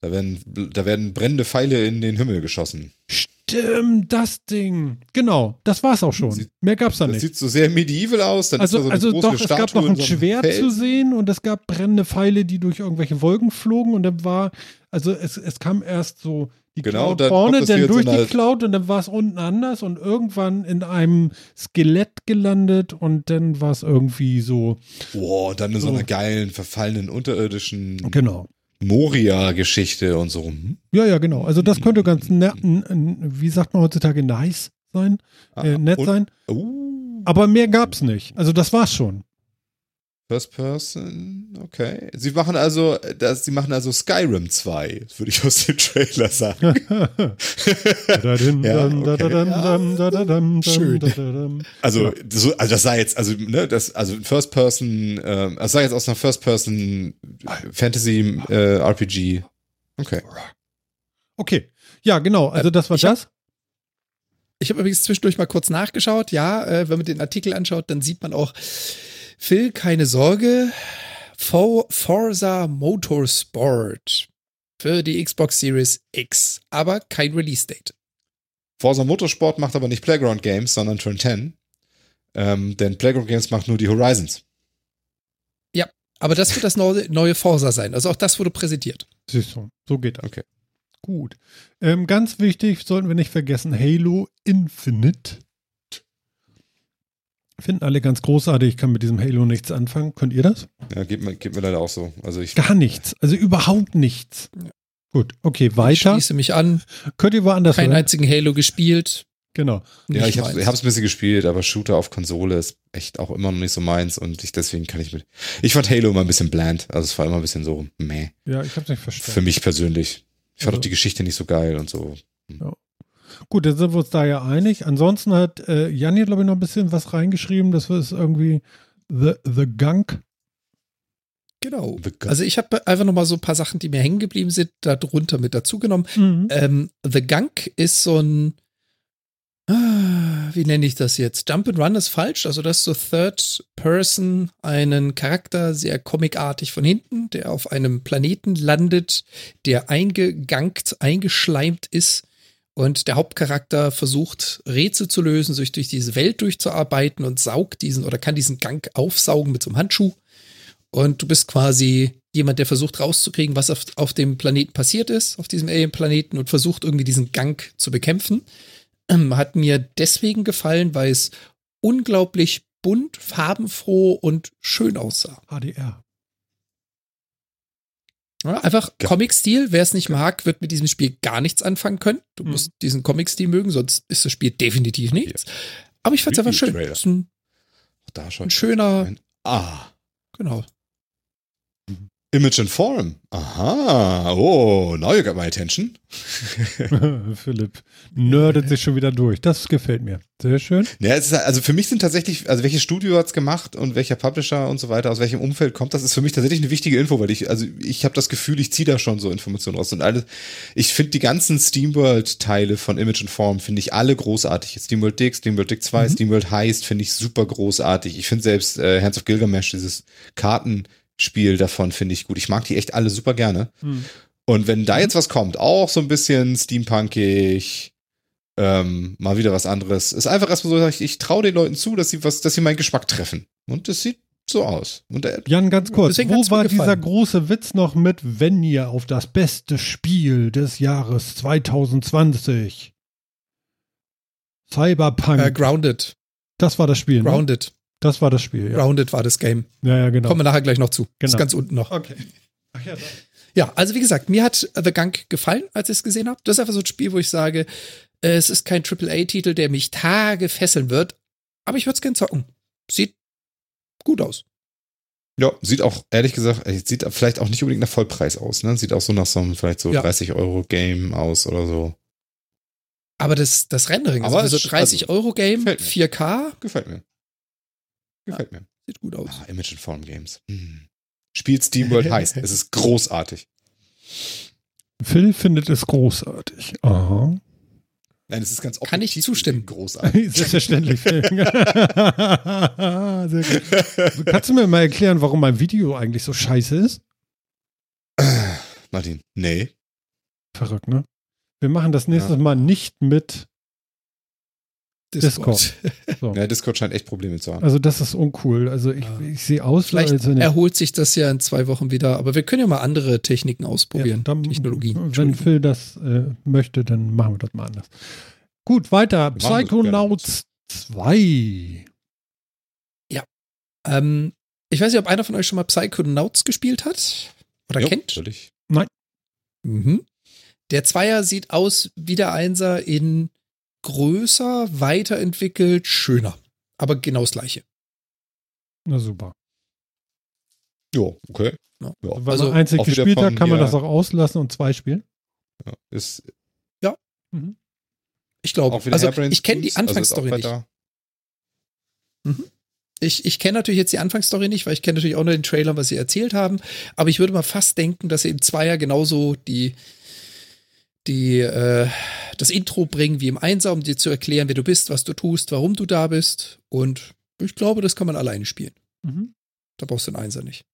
[SPEAKER 3] Da werden, da werden brennende Pfeile in den Himmel geschossen.
[SPEAKER 1] Stimmt, das Ding. Genau, das war's auch schon.
[SPEAKER 3] Sieht-
[SPEAKER 1] Mehr gab's da
[SPEAKER 3] Das
[SPEAKER 1] nicht.
[SPEAKER 3] sieht so sehr medieval aus. Dann ist da
[SPEAKER 1] Also,
[SPEAKER 3] so
[SPEAKER 1] also
[SPEAKER 3] große
[SPEAKER 1] doch, es gab
[SPEAKER 3] Statue
[SPEAKER 1] noch
[SPEAKER 3] in
[SPEAKER 1] ein
[SPEAKER 3] so
[SPEAKER 1] Schwert
[SPEAKER 3] Fels.
[SPEAKER 1] zu sehen und es gab brennende Pfeile, die durch irgendwelche Wolken flogen und dann war, also es, es kam erst so die
[SPEAKER 3] Genau,
[SPEAKER 1] Cloud vorne,
[SPEAKER 3] das
[SPEAKER 1] dann durch die Cloud und dann war es unten anders und irgendwann in einem Skelett gelandet und dann war es irgendwie so,
[SPEAKER 3] Boah, dann in so
[SPEAKER 1] So.
[SPEAKER 3] einer geilen, verfallenen, unterirdischen
[SPEAKER 1] genau.
[SPEAKER 3] Moria-Geschichte und so. Hm?
[SPEAKER 1] Ja, ja, genau. Also das könnte ganz nett, n- n- wie sagt man heutzutage, nice sein,
[SPEAKER 3] Ah,
[SPEAKER 1] äh, nett
[SPEAKER 3] und-
[SPEAKER 1] sein.
[SPEAKER 3] Uh,
[SPEAKER 1] Aber mehr gab's nicht. Also das war's schon.
[SPEAKER 3] First Person, okay. Sie machen also, das, sie machen also Skyrim 2, würde ich aus dem Trailer sagen.
[SPEAKER 2] Schön.
[SPEAKER 3] Also, so, also das sah jetzt, also, ne, das, also First Person, äh, das sah jetzt aus einer First Person Fantasy äh, RPG. Okay.
[SPEAKER 1] Okay. Ja, genau. Also das war
[SPEAKER 2] Ich hab-
[SPEAKER 1] das.
[SPEAKER 2] Ich habe übrigens zwischendurch mal kurz nachgeschaut. Ja, äh, wenn man den Artikel anschaut, dann sieht man auch, Phil, keine Sorge, For Forza Motorsport für die Xbox Series X, aber kein Release-Date.
[SPEAKER 3] Forza Motorsport macht aber nicht Playground Games, sondern Turn 10. Ähm, denn Playground Games macht nur die Horizons.
[SPEAKER 2] Aber das wird das neue, neue Forza sein. Also auch das wurde präsentiert.
[SPEAKER 1] Siehst du, so geht das.
[SPEAKER 3] Okay.
[SPEAKER 1] Gut. Ähm, ganz wichtig, sollten wir nicht vergessen, Halo Infinite. Finden alle ganz großartig. Ich kann mit diesem Halo nichts anfangen. Könnt ihr das?
[SPEAKER 3] Ja, geht mir, geht mir leider auch so. Also ich,
[SPEAKER 1] Gar nichts. Also überhaupt nichts.
[SPEAKER 2] Ja.
[SPEAKER 1] Gut, okay,
[SPEAKER 2] Ich
[SPEAKER 1] weiter.
[SPEAKER 2] schließe mich an.
[SPEAKER 1] Könnt ihr woanders
[SPEAKER 2] Keinen
[SPEAKER 1] hören?
[SPEAKER 2] einzigen Halo gespielt.
[SPEAKER 1] Genau.
[SPEAKER 3] ja,
[SPEAKER 2] Nicht
[SPEAKER 3] ich habe hab's ein bisschen gespielt, aber Shooter auf Konsole ist echt auch immer noch nicht so meins und ich, deswegen kann ich mit. Ich fand Halo immer ein bisschen bland. Also es war immer ein bisschen so, meh.
[SPEAKER 1] Ja, ich hab's nicht
[SPEAKER 3] Für
[SPEAKER 1] verstanden.
[SPEAKER 3] mich persönlich. Ich fand
[SPEAKER 1] Also-
[SPEAKER 3] auch die Geschichte nicht so geil und so.
[SPEAKER 1] Gut, dann sind wir uns da ja einig. Ansonsten hat äh, Jan hier, glaube ich, noch ein bisschen was reingeschrieben. Das ist irgendwie The, the Gunk.
[SPEAKER 2] Genau.
[SPEAKER 3] The Gun.
[SPEAKER 2] Also ich habe einfach noch mal so ein paar Sachen, die mir hängen geblieben sind, darunter mit dazugenommen.
[SPEAKER 1] Mhm.
[SPEAKER 2] Ähm, The Gunk ist so ein, ah, wie nenne ich das jetzt? Jump and Run ist falsch. Also das ist so Third Person, einen Charakter sehr comicartig von hinten, der auf einem Planeten landet, der eingegankt, eingeschleimt ist. Und der Hauptcharakter versucht, Rätsel zu lösen, sich durch diese Welt durchzuarbeiten und saugt diesen oder kann diesen Gang aufsaugen mit so einem Handschuh. Und du bist quasi jemand, der versucht rauszukriegen, was auf, auf dem Planeten passiert ist, auf diesem Alien-Planeten und versucht irgendwie diesen Gang zu bekämpfen. Ähm, hat mir deswegen gefallen, weil es unglaublich bunt, farbenfroh und schön aussah.
[SPEAKER 1] HDR.
[SPEAKER 2] Ja, einfach
[SPEAKER 3] Ja.
[SPEAKER 2] Comic-Stil. Wer es nicht mag, wird mit diesem Spiel gar nichts anfangen können. Du
[SPEAKER 1] Mhm.
[SPEAKER 2] musst diesen Comic-Stil mögen, sonst ist das Spiel definitiv nichts. Aber ich fand es einfach schön. Ein,
[SPEAKER 3] Da schon.
[SPEAKER 2] ein schöner,
[SPEAKER 3] Ah.
[SPEAKER 2] genau.
[SPEAKER 3] Image and Form. Aha. Oh, now you got my attention. [LAUGHS]
[SPEAKER 1] Philipp nerdet sich schon wieder durch. Das gefällt mir. Sehr schön.
[SPEAKER 3] Ja, es ist, also für mich sind tatsächlich, also welches Studio hat's gemacht und welcher Publisher und so weiter, aus welchem Umfeld kommt, das ist für mich tatsächlich eine wichtige Info, weil ich, also ich habe das Gefühl, ich ziehe da schon so Informationen raus. Und alles, ich finde die ganzen SteamWorld-Teile von Image and Form, finde ich alle großartig. SteamWorld Dig, SteamWorld Dig 2, SteamWorld Heist finde ich super großartig. Ich finde selbst äh, Hands of Gilgamesh, dieses Kartenspiel davon, finde ich gut. Ich mag die echt alle super gerne.
[SPEAKER 1] Hm.
[SPEAKER 3] Und wenn da jetzt was kommt, auch so ein bisschen steampunkig, ähm, mal wieder was anderes, ist einfach erstmal so, ich, ich traue den Leuten zu, dass sie was, dass sie meinen Geschmack treffen. Und das sieht so aus. Und äh,
[SPEAKER 1] Jan, ganz kurz. Wo war dieser große Witz noch mit, wenn ihr auf das beste Spiel des Jahres 2020 Cyberpunk,
[SPEAKER 2] Äh, Grounded.
[SPEAKER 1] das war das Spiel. Ne? Das war das Spiel, ja.
[SPEAKER 2] Grounded war das Game.
[SPEAKER 1] Ja, ja, genau.
[SPEAKER 2] Kommen wir nachher gleich noch zu.
[SPEAKER 1] Genau.
[SPEAKER 2] Ist ganz unten noch.
[SPEAKER 1] Okay. Ach ja,
[SPEAKER 2] Ja, also wie gesagt, mir hat The Gunk gefallen, als ich es gesehen habe. Das ist einfach so ein Spiel, wo ich sage, es ist kein AAA-Titel, der mich Tage fesseln wird, aber ich würde es gern zocken. Sieht gut aus.
[SPEAKER 3] ja, sieht auch, ehrlich gesagt, äh, sieht vielleicht auch nicht unbedingt nach Vollpreis aus, ne? Sieht auch so nach so einem vielleicht so
[SPEAKER 2] Ja.
[SPEAKER 3] 30 Euro Game aus oder so.
[SPEAKER 2] Aber das, das Rendering, also
[SPEAKER 3] Aber
[SPEAKER 2] für so
[SPEAKER 3] es-
[SPEAKER 2] 30
[SPEAKER 3] also,
[SPEAKER 2] Euro Game,
[SPEAKER 3] gefällt mir.
[SPEAKER 2] 4K,
[SPEAKER 3] Gefällt mir. Gefällt mir.
[SPEAKER 2] sieht gut aus.
[SPEAKER 3] Ah, Image and Form Games. Hm. Spielt SteamWorld [LAUGHS] heißt. Es ist großartig.
[SPEAKER 1] Phil findet es großartig. Aha.
[SPEAKER 3] Nein, es ist ganz
[SPEAKER 2] Kann ich zustimmen.
[SPEAKER 3] Großartig. [LAUGHS]
[SPEAKER 1] Selbstverständlich, Phil. [LAUGHS] Sehr gut. Kannst du mir mal erklären, warum mein Video eigentlich so scheiße ist?
[SPEAKER 3] Martin, nee.
[SPEAKER 1] Verrückt, ne? Wir machen das nächstes Mal nicht mit. Discord. [LAUGHS] So.
[SPEAKER 3] Ja, Discord scheint echt Probleme zu haben.
[SPEAKER 1] Also das ist uncool. Also ich,
[SPEAKER 2] Ja.
[SPEAKER 1] ich sehe aus,
[SPEAKER 2] Vielleicht
[SPEAKER 1] als wenn ich
[SPEAKER 2] erholt sich das ja in zwei Wochen wieder, aber wir können ja mal andere Techniken
[SPEAKER 1] Ja,
[SPEAKER 2] ausprobieren.
[SPEAKER 1] dann,
[SPEAKER 2] Technologien.
[SPEAKER 1] Wenn. Phil das äh, möchte, dann machen wir das mal anders. Gut, weiter. Psychonauts 2.
[SPEAKER 2] Ähm, ich weiß nicht, ob einer von euch schon mal Psychonauts gespielt hat oder
[SPEAKER 3] Jo,
[SPEAKER 2] kennt.
[SPEAKER 3] Natürlich.
[SPEAKER 2] Mhm. Der Zweier sieht aus wie der Einser in größer, weiterentwickelt, schöner. Aber genau das gleiche.
[SPEAKER 1] Na super.
[SPEAKER 3] Jo, okay.
[SPEAKER 2] Ja.
[SPEAKER 3] Ja.
[SPEAKER 1] Weil
[SPEAKER 2] Also,
[SPEAKER 1] man einzig gespielt hat, kann man das auch auslassen und zwei spielen.
[SPEAKER 3] Ja. Ist
[SPEAKER 2] Ich glaube.
[SPEAKER 3] auch wieder
[SPEAKER 2] Also ich kenne die
[SPEAKER 3] also
[SPEAKER 2] Anfangsstory nicht.
[SPEAKER 3] weiter-
[SPEAKER 2] Ich, ich kenne natürlich jetzt die Anfangsstory nicht, weil ich kenne natürlich auch nur den Trailer, was sie erzählt haben. Aber ich würde mal fast denken, dass sie im Zweier genauso die, die, äh, das Intro bringen wie im Einser, um dir zu erklären, wer du bist, was du tust, warum du da bist. Und ich glaube, das kann man alleine spielen.
[SPEAKER 1] Mhm.
[SPEAKER 2] Da brauchst du den Einser nicht.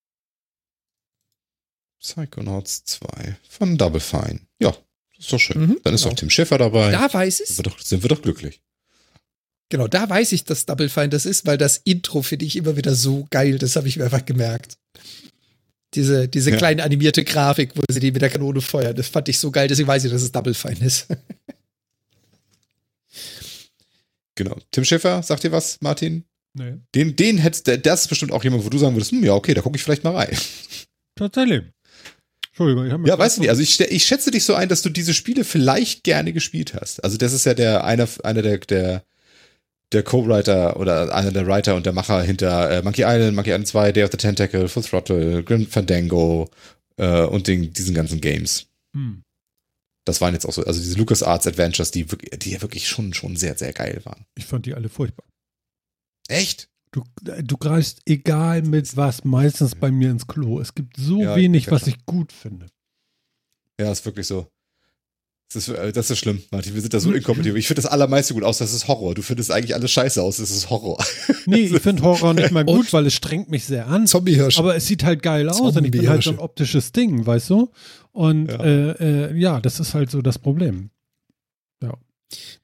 [SPEAKER 3] Psychonauts 2 von Double Fine. Ja, ist doch schön.
[SPEAKER 2] Mhm,
[SPEAKER 3] Dann ist
[SPEAKER 2] genau.
[SPEAKER 3] doch Tim Schäfer dabei.
[SPEAKER 2] Da weiß ich
[SPEAKER 3] sind, sind wir doch glücklich.
[SPEAKER 2] Genau, da weiß ich, dass Double Fine das ist, weil das Intro finde ich immer wieder so geil. Das habe ich mir einfach gemerkt. Diese, diese
[SPEAKER 3] Ja.
[SPEAKER 2] kleine animierte Grafik, wo sie die mit der Kanone feuern, das fand ich so geil, deswegen weiß ich, dass es Double Fine ist. [LAUGHS]
[SPEAKER 3] Genau. Tim Schäfer, sagt dir was, Martin?
[SPEAKER 1] Nee.
[SPEAKER 3] Den, den hättest, der- das ist bestimmt auch jemand, wo du sagen würdest, hm, ja, okay, da gucke ich vielleicht mal rein.
[SPEAKER 1] Tatsächlich. Entschuldigung, ich habe mir
[SPEAKER 3] Ja, weißt du nicht, also ich, ich schätze dich so ein, dass du diese Spiele vielleicht gerne gespielt hast. Also das ist ja der, einer, einer der, der, der Co-Writer oder einer der Writer und der Macher hinter äh, Monkey Island, Monkey Island 2, Day of the Tentacle, Full Throttle, Grim Fandango äh, und den, diesen ganzen Games.
[SPEAKER 1] Hm.
[SPEAKER 3] Das waren jetzt auch so, also diese LucasArts Adventures, die, wirklich- die ja wirklich schon, schon sehr, sehr geil waren.
[SPEAKER 1] Ich fand die alle furchtbar.
[SPEAKER 3] Echt?
[SPEAKER 1] Du, du greifst egal mit was meistens bei mir ins Klo. Es gibt so
[SPEAKER 3] Ja,
[SPEAKER 1] wenig, was ich gut finde.
[SPEAKER 3] Ja, ist wirklich so. Das ist, äh, das ist schlimm, Martin. Wir sind da so inkompetitiv. Ich finde das allermeiste gut aus. Das ist Horror. Du findest eigentlich alles scheiße aus. Das ist Horror. [LAUGHS]
[SPEAKER 1] Nee, ich finde Horror nicht mal gut,
[SPEAKER 2] Und-
[SPEAKER 1] weil es strengt mich sehr an.
[SPEAKER 2] Zombie-Hirsch.
[SPEAKER 1] Aber es sieht halt geil aus und ich bin halt so ein optisches Ding, weißt du? Und
[SPEAKER 3] Ja.
[SPEAKER 1] äh, äh, ja, das ist halt so das Problem. Ja.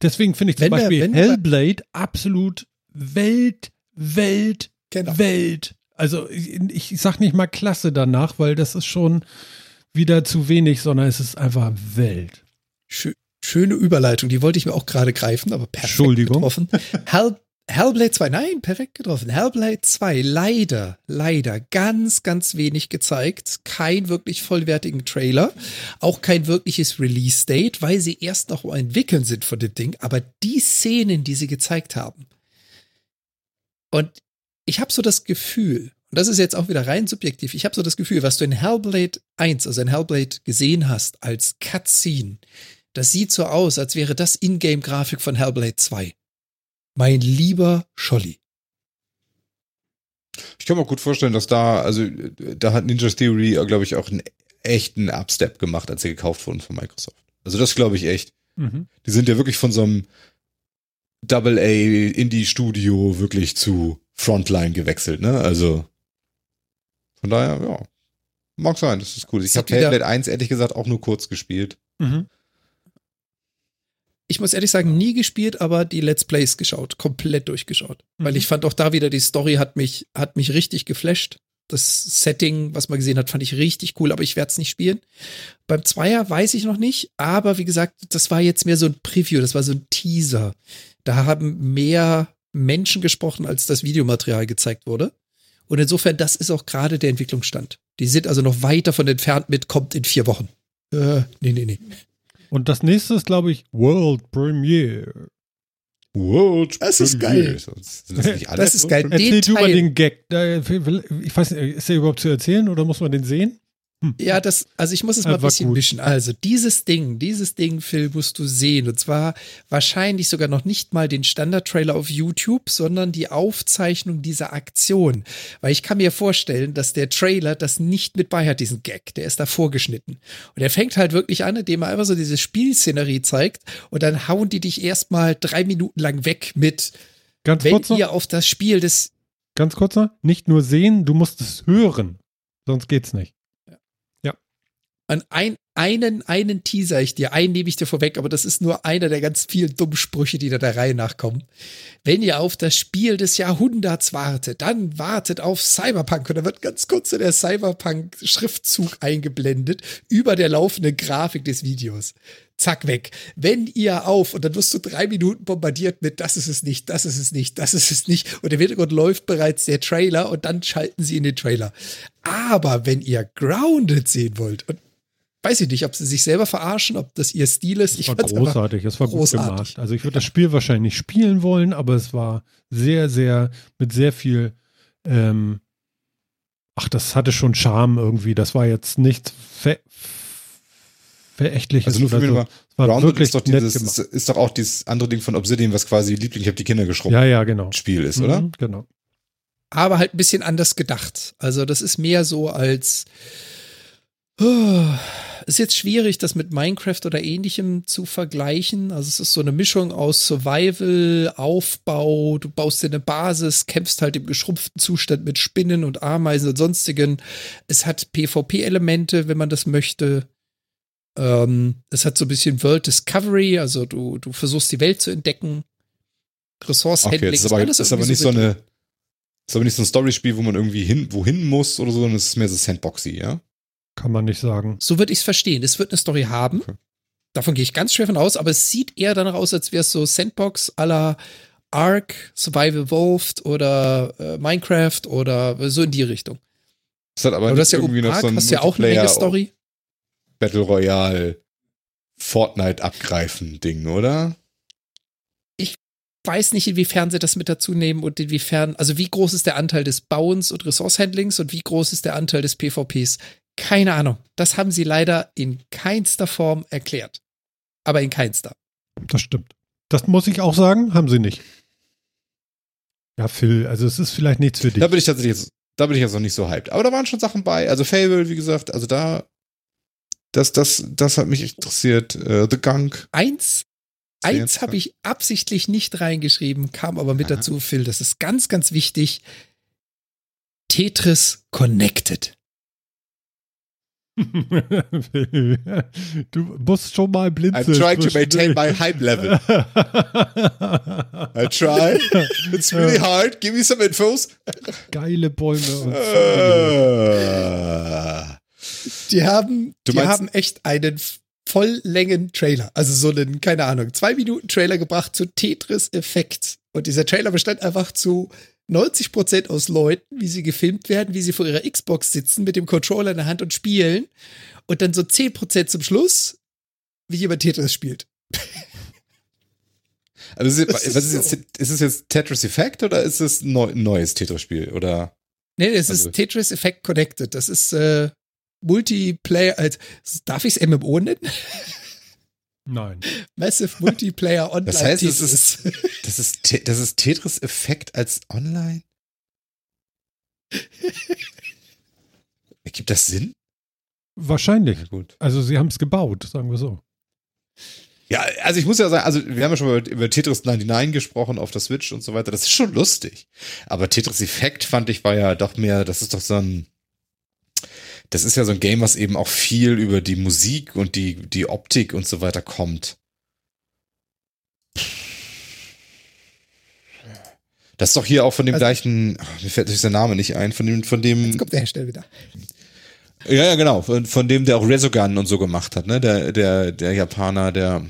[SPEAKER 1] Deswegen finde ich zum
[SPEAKER 2] Wenn
[SPEAKER 1] Beispiel
[SPEAKER 2] wir-
[SPEAKER 1] Hellblade absolut Welt, Welt,
[SPEAKER 2] Genau.
[SPEAKER 1] Welt. Also ich, ich sag nicht mal klasse danach, weil das ist schon wieder zu wenig, sondern es ist einfach Welt.
[SPEAKER 2] Schö schöne Überleitung, die wollte ich mir auch gerade greifen, aber perfekt
[SPEAKER 1] Entschuldigung.
[SPEAKER 2] getroffen. Hell Hellblade 2, nein, perfekt getroffen. Hellblade 2, leider, leider ganz, ganz wenig gezeigt. Kein wirklich vollwertigen Trailer. Auch kein wirkliches Release-Date, weil sie erst noch entwickeln sind von dem Ding. Aber die Szenen, die sie gezeigt haben. Und ich habe so das Gefühl, und das ist jetzt auch wieder rein subjektiv, ich habe so das Gefühl, was du in Hellblade 1, also in Hellblade gesehen hast als Cutscene, das sieht so aus, als wäre das Ingame-Grafik von Hellblade 2. Mein lieber Scholli.
[SPEAKER 3] Ich kann mir gut vorstellen, dass da, also äh, da hat Ninja Theory, glaube ich, auch einen echten Upstep gemacht, als sie gekauft wurden von Microsoft. Also das glaube ich echt.
[SPEAKER 1] Mhm.
[SPEAKER 3] Die sind ja wirklich von so einem Double-A-Indie-Studio wirklich zu Frontline gewechselt, ne? Also von daher, ja. Mag sein, das ist cool. Ich habe Hellblade 1 ehrlich gesagt auch nur kurz gespielt.
[SPEAKER 1] Mhm.
[SPEAKER 2] Ich muss ehrlich sagen, nie gespielt, aber die Let's Plays geschaut, komplett durchgeschaut. Weil
[SPEAKER 1] Mhm.
[SPEAKER 2] ich fand auch da wieder, die Story hat mich, hat mich richtig geflasht. Das Setting, was man gesehen hat, fand ich richtig cool, aber ich werde es nicht spielen. Beim Zweier weiß ich noch nicht, aber wie gesagt, das war jetzt mehr so ein Preview, das war so ein Teaser. Da haben mehr Menschen gesprochen, als das Videomaterial gezeigt wurde. Und insofern, das ist auch gerade der Entwicklungsstand. Die sind also noch weit davon entfernt mit, kommt in vier Wochen. Äh, nee, nee, nee.
[SPEAKER 1] Und das nächste ist, glaube ich, World Premiere.
[SPEAKER 3] World
[SPEAKER 2] Das ist
[SPEAKER 3] Premiere.
[SPEAKER 2] geil.
[SPEAKER 3] Sind das nicht alle
[SPEAKER 2] Das ist geil.
[SPEAKER 1] Erzähl
[SPEAKER 2] Den
[SPEAKER 1] du mal den Gag. Da- Ich weiß nicht, ist der überhaupt zu erzählen oder muss man den sehen? Hm.
[SPEAKER 2] Ja, das, also ich muss es mal ein bisschen
[SPEAKER 1] gut.
[SPEAKER 2] mischen. Also, dieses Ding, dieses Ding, Phil, musst du sehen. Und zwar wahrscheinlich sogar noch nicht mal den Standard-Trailer auf YouTube, sondern die Aufzeichnung dieser Aktion. Weil ich kann mir vorstellen, dass der Trailer das nicht mit bei hat, diesen Gag. Der ist da vorgeschnitten. Und er fängt halt wirklich an, indem er einfach so diese Spielszenerie zeigt. Und dann hauen die dich erstmal drei Minuten lang weg mit,
[SPEAKER 1] Ganz
[SPEAKER 2] wenn
[SPEAKER 1] kurz noch,
[SPEAKER 2] ihr auf das Spiel des
[SPEAKER 1] ganz kurz noch, nicht nur sehen, du musst es hören. Sonst geht's nicht.
[SPEAKER 2] An ein, einen, einen teaser ich dir, einen nehme ich dir vorweg, aber das ist nur einer der ganz vielen dummen Sprüche, die da der Reihe nachkommen. Wenn ihr auf das Spiel des Jahrhunderts wartet, dann wartet auf Cyberpunk und da wird ganz kurz so der Cyberpunk-Schriftzug eingeblendet über der laufenden Grafik des Videos. Zack, weg. Wenn ihr auf, und dann wirst du drei Minuten bombardiert mit, das ist es nicht, das ist es nicht, das ist es nicht. Und im Hintergrund läuft bereits der Trailer und dann schalten sie in den Trailer. Aber wenn ihr Grounded sehen wollt, und weiß ich nicht, ob sie sich selber verarschen, ob das ihr Stil ist.
[SPEAKER 1] Es
[SPEAKER 2] Ich
[SPEAKER 1] war großartig, es war
[SPEAKER 2] großartig.
[SPEAKER 1] gut gemacht. Also ich würde das Spiel wahrscheinlich nicht spielen wollen, aber es war sehr, sehr, mit sehr viel ähm, Ach, das hatte schon Charme irgendwie. Das war jetzt nichts ver verächtliches.
[SPEAKER 3] Also nur für
[SPEAKER 1] oder
[SPEAKER 3] mich
[SPEAKER 1] so. war
[SPEAKER 3] Grounded
[SPEAKER 1] wirklich
[SPEAKER 3] ist doch, dieses, ist, ist doch auch dieses andere Ding von Obsidian, was quasi Liebling, ich habe die Kinder geschrumpft
[SPEAKER 1] Ja, ja, genau.
[SPEAKER 3] Spiel ist, oder?
[SPEAKER 1] Mhm, genau.
[SPEAKER 2] aber halt ein bisschen anders gedacht. Also das ist mehr so als ist jetzt schwierig, das mit Minecraft oder ähnlichem zu vergleichen. Also es ist so eine Mischung aus Survival, Aufbau, du baust dir eine Basis, kämpfst halt im geschrumpften Zustand mit Spinnen und Ameisen und sonstigen. Es hat PvP-Elemente, wenn man das möchte. Ähm, es hat so ein bisschen World Discovery, also du, du versuchst die Welt zu entdecken. Ressource
[SPEAKER 3] Okay,
[SPEAKER 2] Handling
[SPEAKER 3] das ist aber,
[SPEAKER 2] alles
[SPEAKER 3] das ist aber nicht so
[SPEAKER 2] drin.
[SPEAKER 3] eine, ist aber nicht so ein Storyspiel, wo man irgendwie hin, wohin muss oder so, sondern es ist mehr so Sandboxy, ja?
[SPEAKER 1] Kann man nicht sagen.
[SPEAKER 2] So würde ich es verstehen. Es wird eine Story haben.
[SPEAKER 3] Okay.
[SPEAKER 2] Davon gehe ich ganz schwer von aus, aber es sieht eher danach aus, als wäre es so Sandbox à la Ark, Survival Evolved oder äh, Minecraft oder so in die Richtung.
[SPEAKER 3] Es hat aber,
[SPEAKER 2] Aber
[SPEAKER 3] nicht
[SPEAKER 2] ja
[SPEAKER 3] irgendwie noch
[SPEAKER 2] Ark,
[SPEAKER 3] so ein
[SPEAKER 2] hast ja auch eine Menge Story.
[SPEAKER 3] Battle Royale Fortnite abgreifen Ding, oder?
[SPEAKER 2] Weiß nicht, inwiefern sie das mit dazu nehmen und inwiefern, also wie groß ist der Anteil des Bauens und Ressource-Handlings und wie groß ist der Anteil des PvPs? Keine Ahnung. Das haben sie leider in keinster Form erklärt. Aber in keinster.
[SPEAKER 1] Das stimmt. Das muss ich auch sagen, haben sie nicht. Ja, Phil, also es ist vielleicht nichts für dich.
[SPEAKER 3] Da bin ich tatsächlich jetzt, da bin ich jetzt noch nicht so hyped. Aber da waren schon Sachen bei. Also Fable, wie gesagt, also da, das, das, das hat mich interessiert. Äh, The Gunk.
[SPEAKER 2] Eins, eins habe ich absichtlich nicht reingeschrieben, kam aber mit
[SPEAKER 3] Aha.
[SPEAKER 2] dazu, Phil. Das ist ganz, ganz wichtig. Tetris Connected. [LAUGHS]
[SPEAKER 1] Du musst schon mal blinzeln.
[SPEAKER 3] I'm trying to maintain my hype level. I try. It's really hard. Give me some infos.
[SPEAKER 1] Geile Bäume und
[SPEAKER 3] Äh.
[SPEAKER 2] Die haben, die haben echt einen Volllängen-Trailer, also so einen, keine Ahnung, zwei Minuten Trailer gebracht zu Tetris-Effekt. Und dieser Trailer bestand einfach zu 90 Prozent aus Leuten, wie sie gefilmt werden, wie sie vor ihrer Xbox sitzen mit dem Controller in der Hand und spielen. Und dann so 10 Prozent zum Schluss, wie jemand Tetris spielt. [LAUGHS]
[SPEAKER 3] Also, ist, es-
[SPEAKER 2] ist
[SPEAKER 3] was ist,
[SPEAKER 2] so.
[SPEAKER 3] jetzt, ist es jetzt Tetris Effect oder ist es ein neu, neues Tetris-Spiel? Oder?
[SPEAKER 2] Nee, das
[SPEAKER 3] Also-
[SPEAKER 2] ist Tetris Effect Connected. Das ist äh, Multiplayer, als, darf ich es MMO nennen? [LAUGHS]
[SPEAKER 1] Nein.
[SPEAKER 2] Massive Multiplayer Online. [LAUGHS]
[SPEAKER 3] Das heißt, es
[SPEAKER 2] Tetris.
[SPEAKER 3] ist, das ist, das ist Tetris Effect als online? [LAUGHS] Ergibt das Sinn?
[SPEAKER 1] Wahrscheinlich.
[SPEAKER 3] Ja, gut.
[SPEAKER 1] Also sie haben es gebaut, sagen wir so.
[SPEAKER 3] Ja, also ich muss ja sagen, also wir haben ja schon mal über, Tetris 99 gesprochen auf der Switch und so weiter. Das ist schon lustig. Aber Tetris Effect fand ich war ja doch mehr, das ist doch so ein, das ist ja so ein Game, was eben auch viel über die Musik und die, die Optik und so weiter kommt. Das ist doch hier auch von dem
[SPEAKER 2] Also-
[SPEAKER 3] gleichen, mir fällt der Name nicht ein, von dem, von dem,
[SPEAKER 2] Jetzt kommt der Hersteller wieder.
[SPEAKER 3] ja, ja, genau, von, von dem, der auch Resogun und so gemacht hat, ne, der, der, der Japaner, der,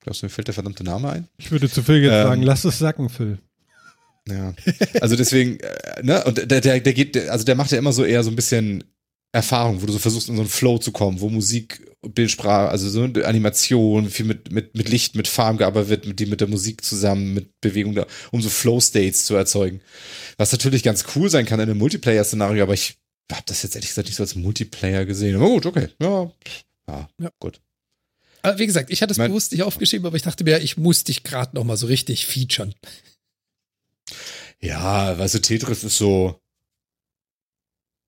[SPEAKER 3] glaubst du, mir fällt der verdammte Name ein?
[SPEAKER 1] Ich würde zu Phil jetzt
[SPEAKER 3] Ähm,
[SPEAKER 1] sagen, lass es sacken, Phil.
[SPEAKER 3] Ja. Also deswegen, äh, ne, und der, der, der geht, also der macht ja immer so eher so ein bisschen Erfahrung, wo du so versuchst, in so einen Flow zu kommen, wo Musik, Bildsprache, also so eine Animation, viel mit, mit, mit Licht, mit Farben gearbeitet wird, mit, die mit der Musik zusammen, mit Bewegung, da, um so Flow-States zu erzeugen. Was natürlich ganz cool sein kann in einem Multiplayer-Szenario, aber ich habe das jetzt ehrlich gesagt nicht so als Multiplayer gesehen. Aber gut, okay. Ja, ja,
[SPEAKER 2] Ja.
[SPEAKER 3] gut.
[SPEAKER 2] Aber wie gesagt, ich hatte es bewusst nicht aufgeschrieben, aber ich dachte mir, ich muss dich gerade noch mal so richtig featuren.
[SPEAKER 3] Ja, weißt du, Tetris ist so.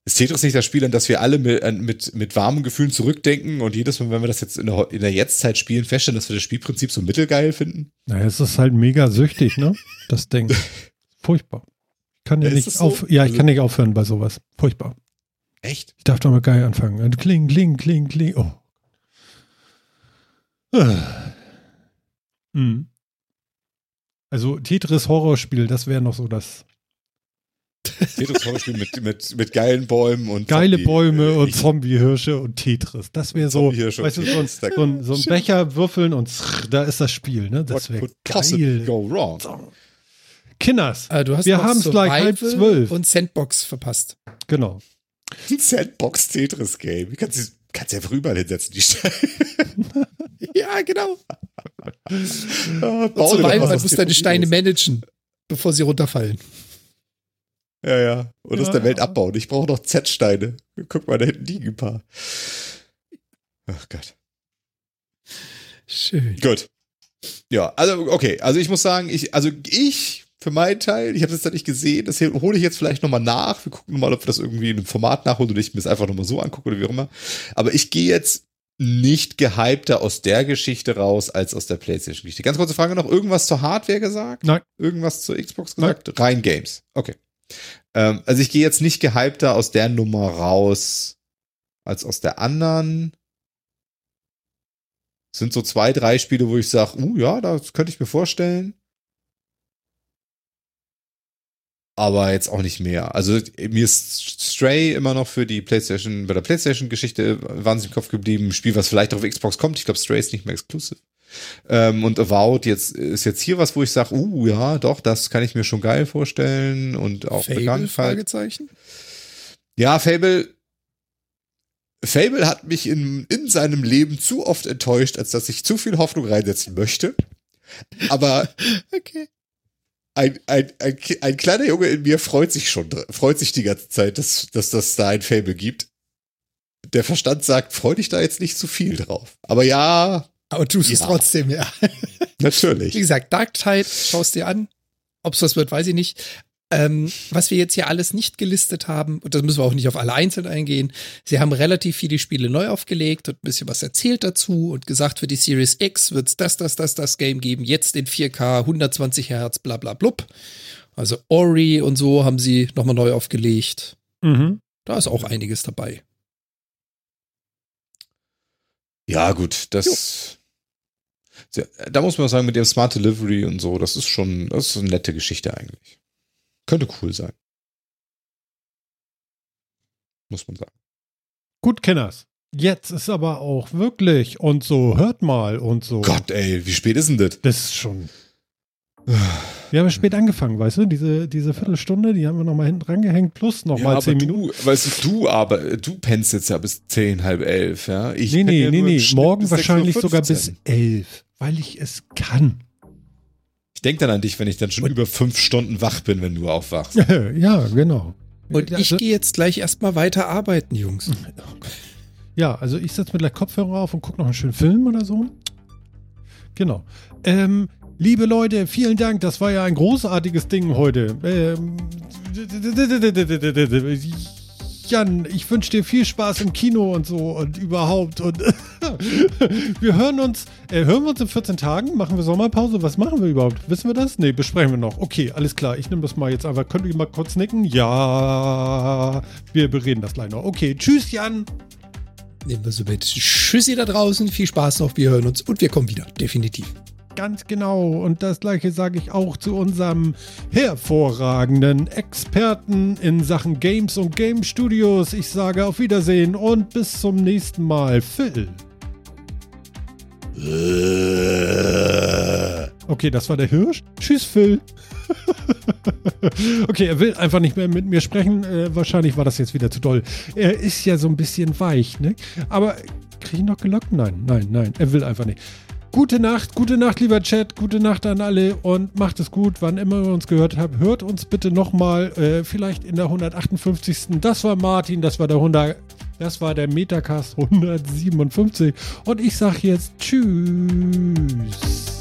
[SPEAKER 3] Ist Tetris nicht das Spiel, an das wir alle mit, mit, mit warmen Gefühlen zurückdenken und jedes Mal, wenn wir das jetzt in der, in der Jetztzeit spielen, feststellen, dass wir das Spielprinzip so mittelgeil finden?
[SPEAKER 1] Naja, es ist halt mega süchtig, ne? Das Ding. [LAUGHS] Furchtbar. Ich kann ja
[SPEAKER 3] Ist
[SPEAKER 1] nicht
[SPEAKER 3] so?
[SPEAKER 1] auf, ja, ich
[SPEAKER 3] Also-
[SPEAKER 1] kann nicht aufhören bei sowas. Furchtbar.
[SPEAKER 3] Echt?
[SPEAKER 1] Ich darf doch mal geil anfangen. Kling, kling, kling, kling. Oh. Ah. [SIGHS] Hm. Also Tetris Horrorspiel, das wäre noch so das
[SPEAKER 3] Tetris Horrorspiel mit, mit, mit geilen Bäumen und
[SPEAKER 1] geile
[SPEAKER 3] Zombie-
[SPEAKER 1] Bäume
[SPEAKER 3] äh,
[SPEAKER 1] und Zombie-Hirsche und Tetris. Das wäre so,
[SPEAKER 3] Zombie-Hirsche und
[SPEAKER 1] weißt du, so so ein, so ein Becher würfeln und zrr, da ist das Spiel, ne? Das
[SPEAKER 3] What
[SPEAKER 1] wäre
[SPEAKER 3] could possibly
[SPEAKER 1] geil.
[SPEAKER 3] go wrong?
[SPEAKER 1] Kinders,
[SPEAKER 2] Äh, du hast
[SPEAKER 1] Wir
[SPEAKER 2] noch
[SPEAKER 1] haben's gleich halb zwölf.
[SPEAKER 2] und Sandbox verpasst.
[SPEAKER 1] genau.
[SPEAKER 3] Sandbox Tetris Game. Du kannst, sie- kannst einfach überall hinsetzen, die Steine. [LAUGHS]
[SPEAKER 2] Ja, genau. [LAUGHS]
[SPEAKER 3] Ah, bau
[SPEAKER 2] Survival,
[SPEAKER 3] was
[SPEAKER 2] man muss deine. Steine managen, bevor sie runterfallen.
[SPEAKER 3] Ja, ja. Und ja. aus der Welt abbauen. Ich brauche noch Z-Steine. Guck mal, da hinten liegen ein paar. Ach Gott.
[SPEAKER 2] Schön.
[SPEAKER 3] Gut. Ja, also okay, also ich muss sagen, ich, also ich für meinen Teil, ich habe es jetzt nicht gesehen, das hole ich jetzt vielleicht nochmal nach. Wir gucken mal, ob wir das irgendwie in einem Format nachholen oder ich mir es einfach nochmal so angucke oder wie auch immer. Aber ich gehe jetzt nicht gehypter aus der Geschichte raus als aus der PlayStation-Geschichte. Ganz kurze Frage noch: irgendwas zur Hardware gesagt?
[SPEAKER 1] Nein.
[SPEAKER 3] Irgendwas zur Xbox gesagt? Nein. Rein Games. Okay. Ähm, also ich gehe jetzt nicht gehypter aus der Nummer raus als aus der anderen. Sind so zwei, drei Spiele, wo ich sage, uh, ja, das könnte ich mir vorstellen. Aber jetzt auch nicht mehr. Also mir ist Stray immer noch für die PlayStation, bei der PlayStation-Geschichte wahnsinnig im Kopf geblieben. Ein Spiel, was vielleicht auf Xbox kommt. Ich glaube, Stray ist nicht mehr exclusive. Ähm, und Avowed jetzt ist jetzt hier was, wo ich sage, uh, ja, doch, das kann ich mir schon geil vorstellen und auch
[SPEAKER 2] Fable, bekannt. Fragezeichen?
[SPEAKER 3] Ja, Fable. Fable hat mich in, in seinem Leben zu oft enttäuscht, als dass ich zu viel Hoffnung reinsetzen möchte. Aber [LAUGHS] okay ein, ein, ein, ein, kleiner Junge in mir freut sich schon, freut sich die ganze Zeit, dass, dass das da ein Fable gibt. Der Verstand sagt, freu dich da jetzt nicht zu viel drauf. Aber ja.
[SPEAKER 2] Aber tust ja. es trotzdem, ja.
[SPEAKER 3] Natürlich.
[SPEAKER 2] Wie gesagt, Dark Tide, schaust dir an. Ob es was wird, weiß ich nicht. Ähm, was wir jetzt hier alles nicht gelistet haben, und das müssen wir auch nicht auf alle einzeln eingehen, sie haben relativ viele Spiele neu aufgelegt und ein bisschen was erzählt dazu und gesagt, für die Series X wird es das, das, das, das Game geben, jetzt in 4K, 120 Hertz, bla bla blub. Also Ori und so haben sie nochmal neu aufgelegt. Mhm. Da ist auch einiges dabei.
[SPEAKER 3] Ja, gut, das. Jo. Da muss man sagen, mit dem Smart Delivery und so, das ist schon, das ist eine nette Geschichte eigentlich. Könnte cool sein. Muss man sagen.
[SPEAKER 1] Gut, Kenners. Jetzt ist aber auch wirklich und so, hört mal und so.
[SPEAKER 3] Gott, ey, wie spät ist denn das?
[SPEAKER 1] Das ist schon. Wir haben spät angefangen, weißt du? Diese, diese Viertelstunde, die haben wir nochmal hinten rangehängt, plus nochmal ja, zehn
[SPEAKER 3] du,
[SPEAKER 1] Minuten.
[SPEAKER 3] Weißt du, du aber, du pennst jetzt ja bis zehn, halb elf, ja?
[SPEAKER 1] Ich nee, nee, ja nee, nee. Morgen wahrscheinlich sogar bis elf, weil ich es kann.
[SPEAKER 3] Ich denke dann an dich, wenn ich dann schon und über fünf Stunden wach bin, wenn du aufwachst.
[SPEAKER 1] ja, genau.
[SPEAKER 2] Und ich gehe jetzt gleich erstmal weiter arbeiten, Jungs.
[SPEAKER 1] Ja, also ich setze mir gleich Kopfhörer auf und gucke noch einen schönen Film oder so. Genau. Ähm, liebe Leute, vielen Dank. Das war ja ein großartiges Ding heute. Ähm, Jan, ich wünsche dir viel Spaß im Kino und so und überhaupt. Und [LAUGHS] wir hören uns, äh, hören wir uns in 14 Tagen? Machen wir Sommerpause? Was machen wir überhaupt? Wissen wir das? Nee, besprechen wir noch. Okay, alles klar. Ich nehme das mal jetzt einfach. Könnt ihr mal kurz nicken? Ja, wir bereden das gleich noch. Okay, tschüss, Jan.
[SPEAKER 2] Nehmen wir so mit. Tschüssi da draußen. Viel Spaß noch. Wir hören uns und wir kommen wieder. Definitiv.
[SPEAKER 1] Ganz genau. Und das gleiche sage ich auch zu unserem hervorragenden Experten in Sachen Games und Game Studios. Ich sage auf Wiedersehen und bis zum nächsten Mal. Phil. Okay, das war der Hirsch. Tschüss, Phil. [LAUGHS] okay, er will einfach nicht mehr mit mir sprechen. Äh, wahrscheinlich war das jetzt wieder zu doll. Er ist ja so ein bisschen weich, ne? Aber kriege ich noch gelockt? Nein, nein, nein. Er will einfach nicht. Gute Nacht, gute Nacht, lieber Chat, gute Nacht an alle und macht es gut, wann immer ihr uns gehört habt. Hört uns bitte nochmal, äh, vielleicht in der 158. Das war Martin, das war der 100, das war der Metacast 157 und ich sag jetzt Tschüss.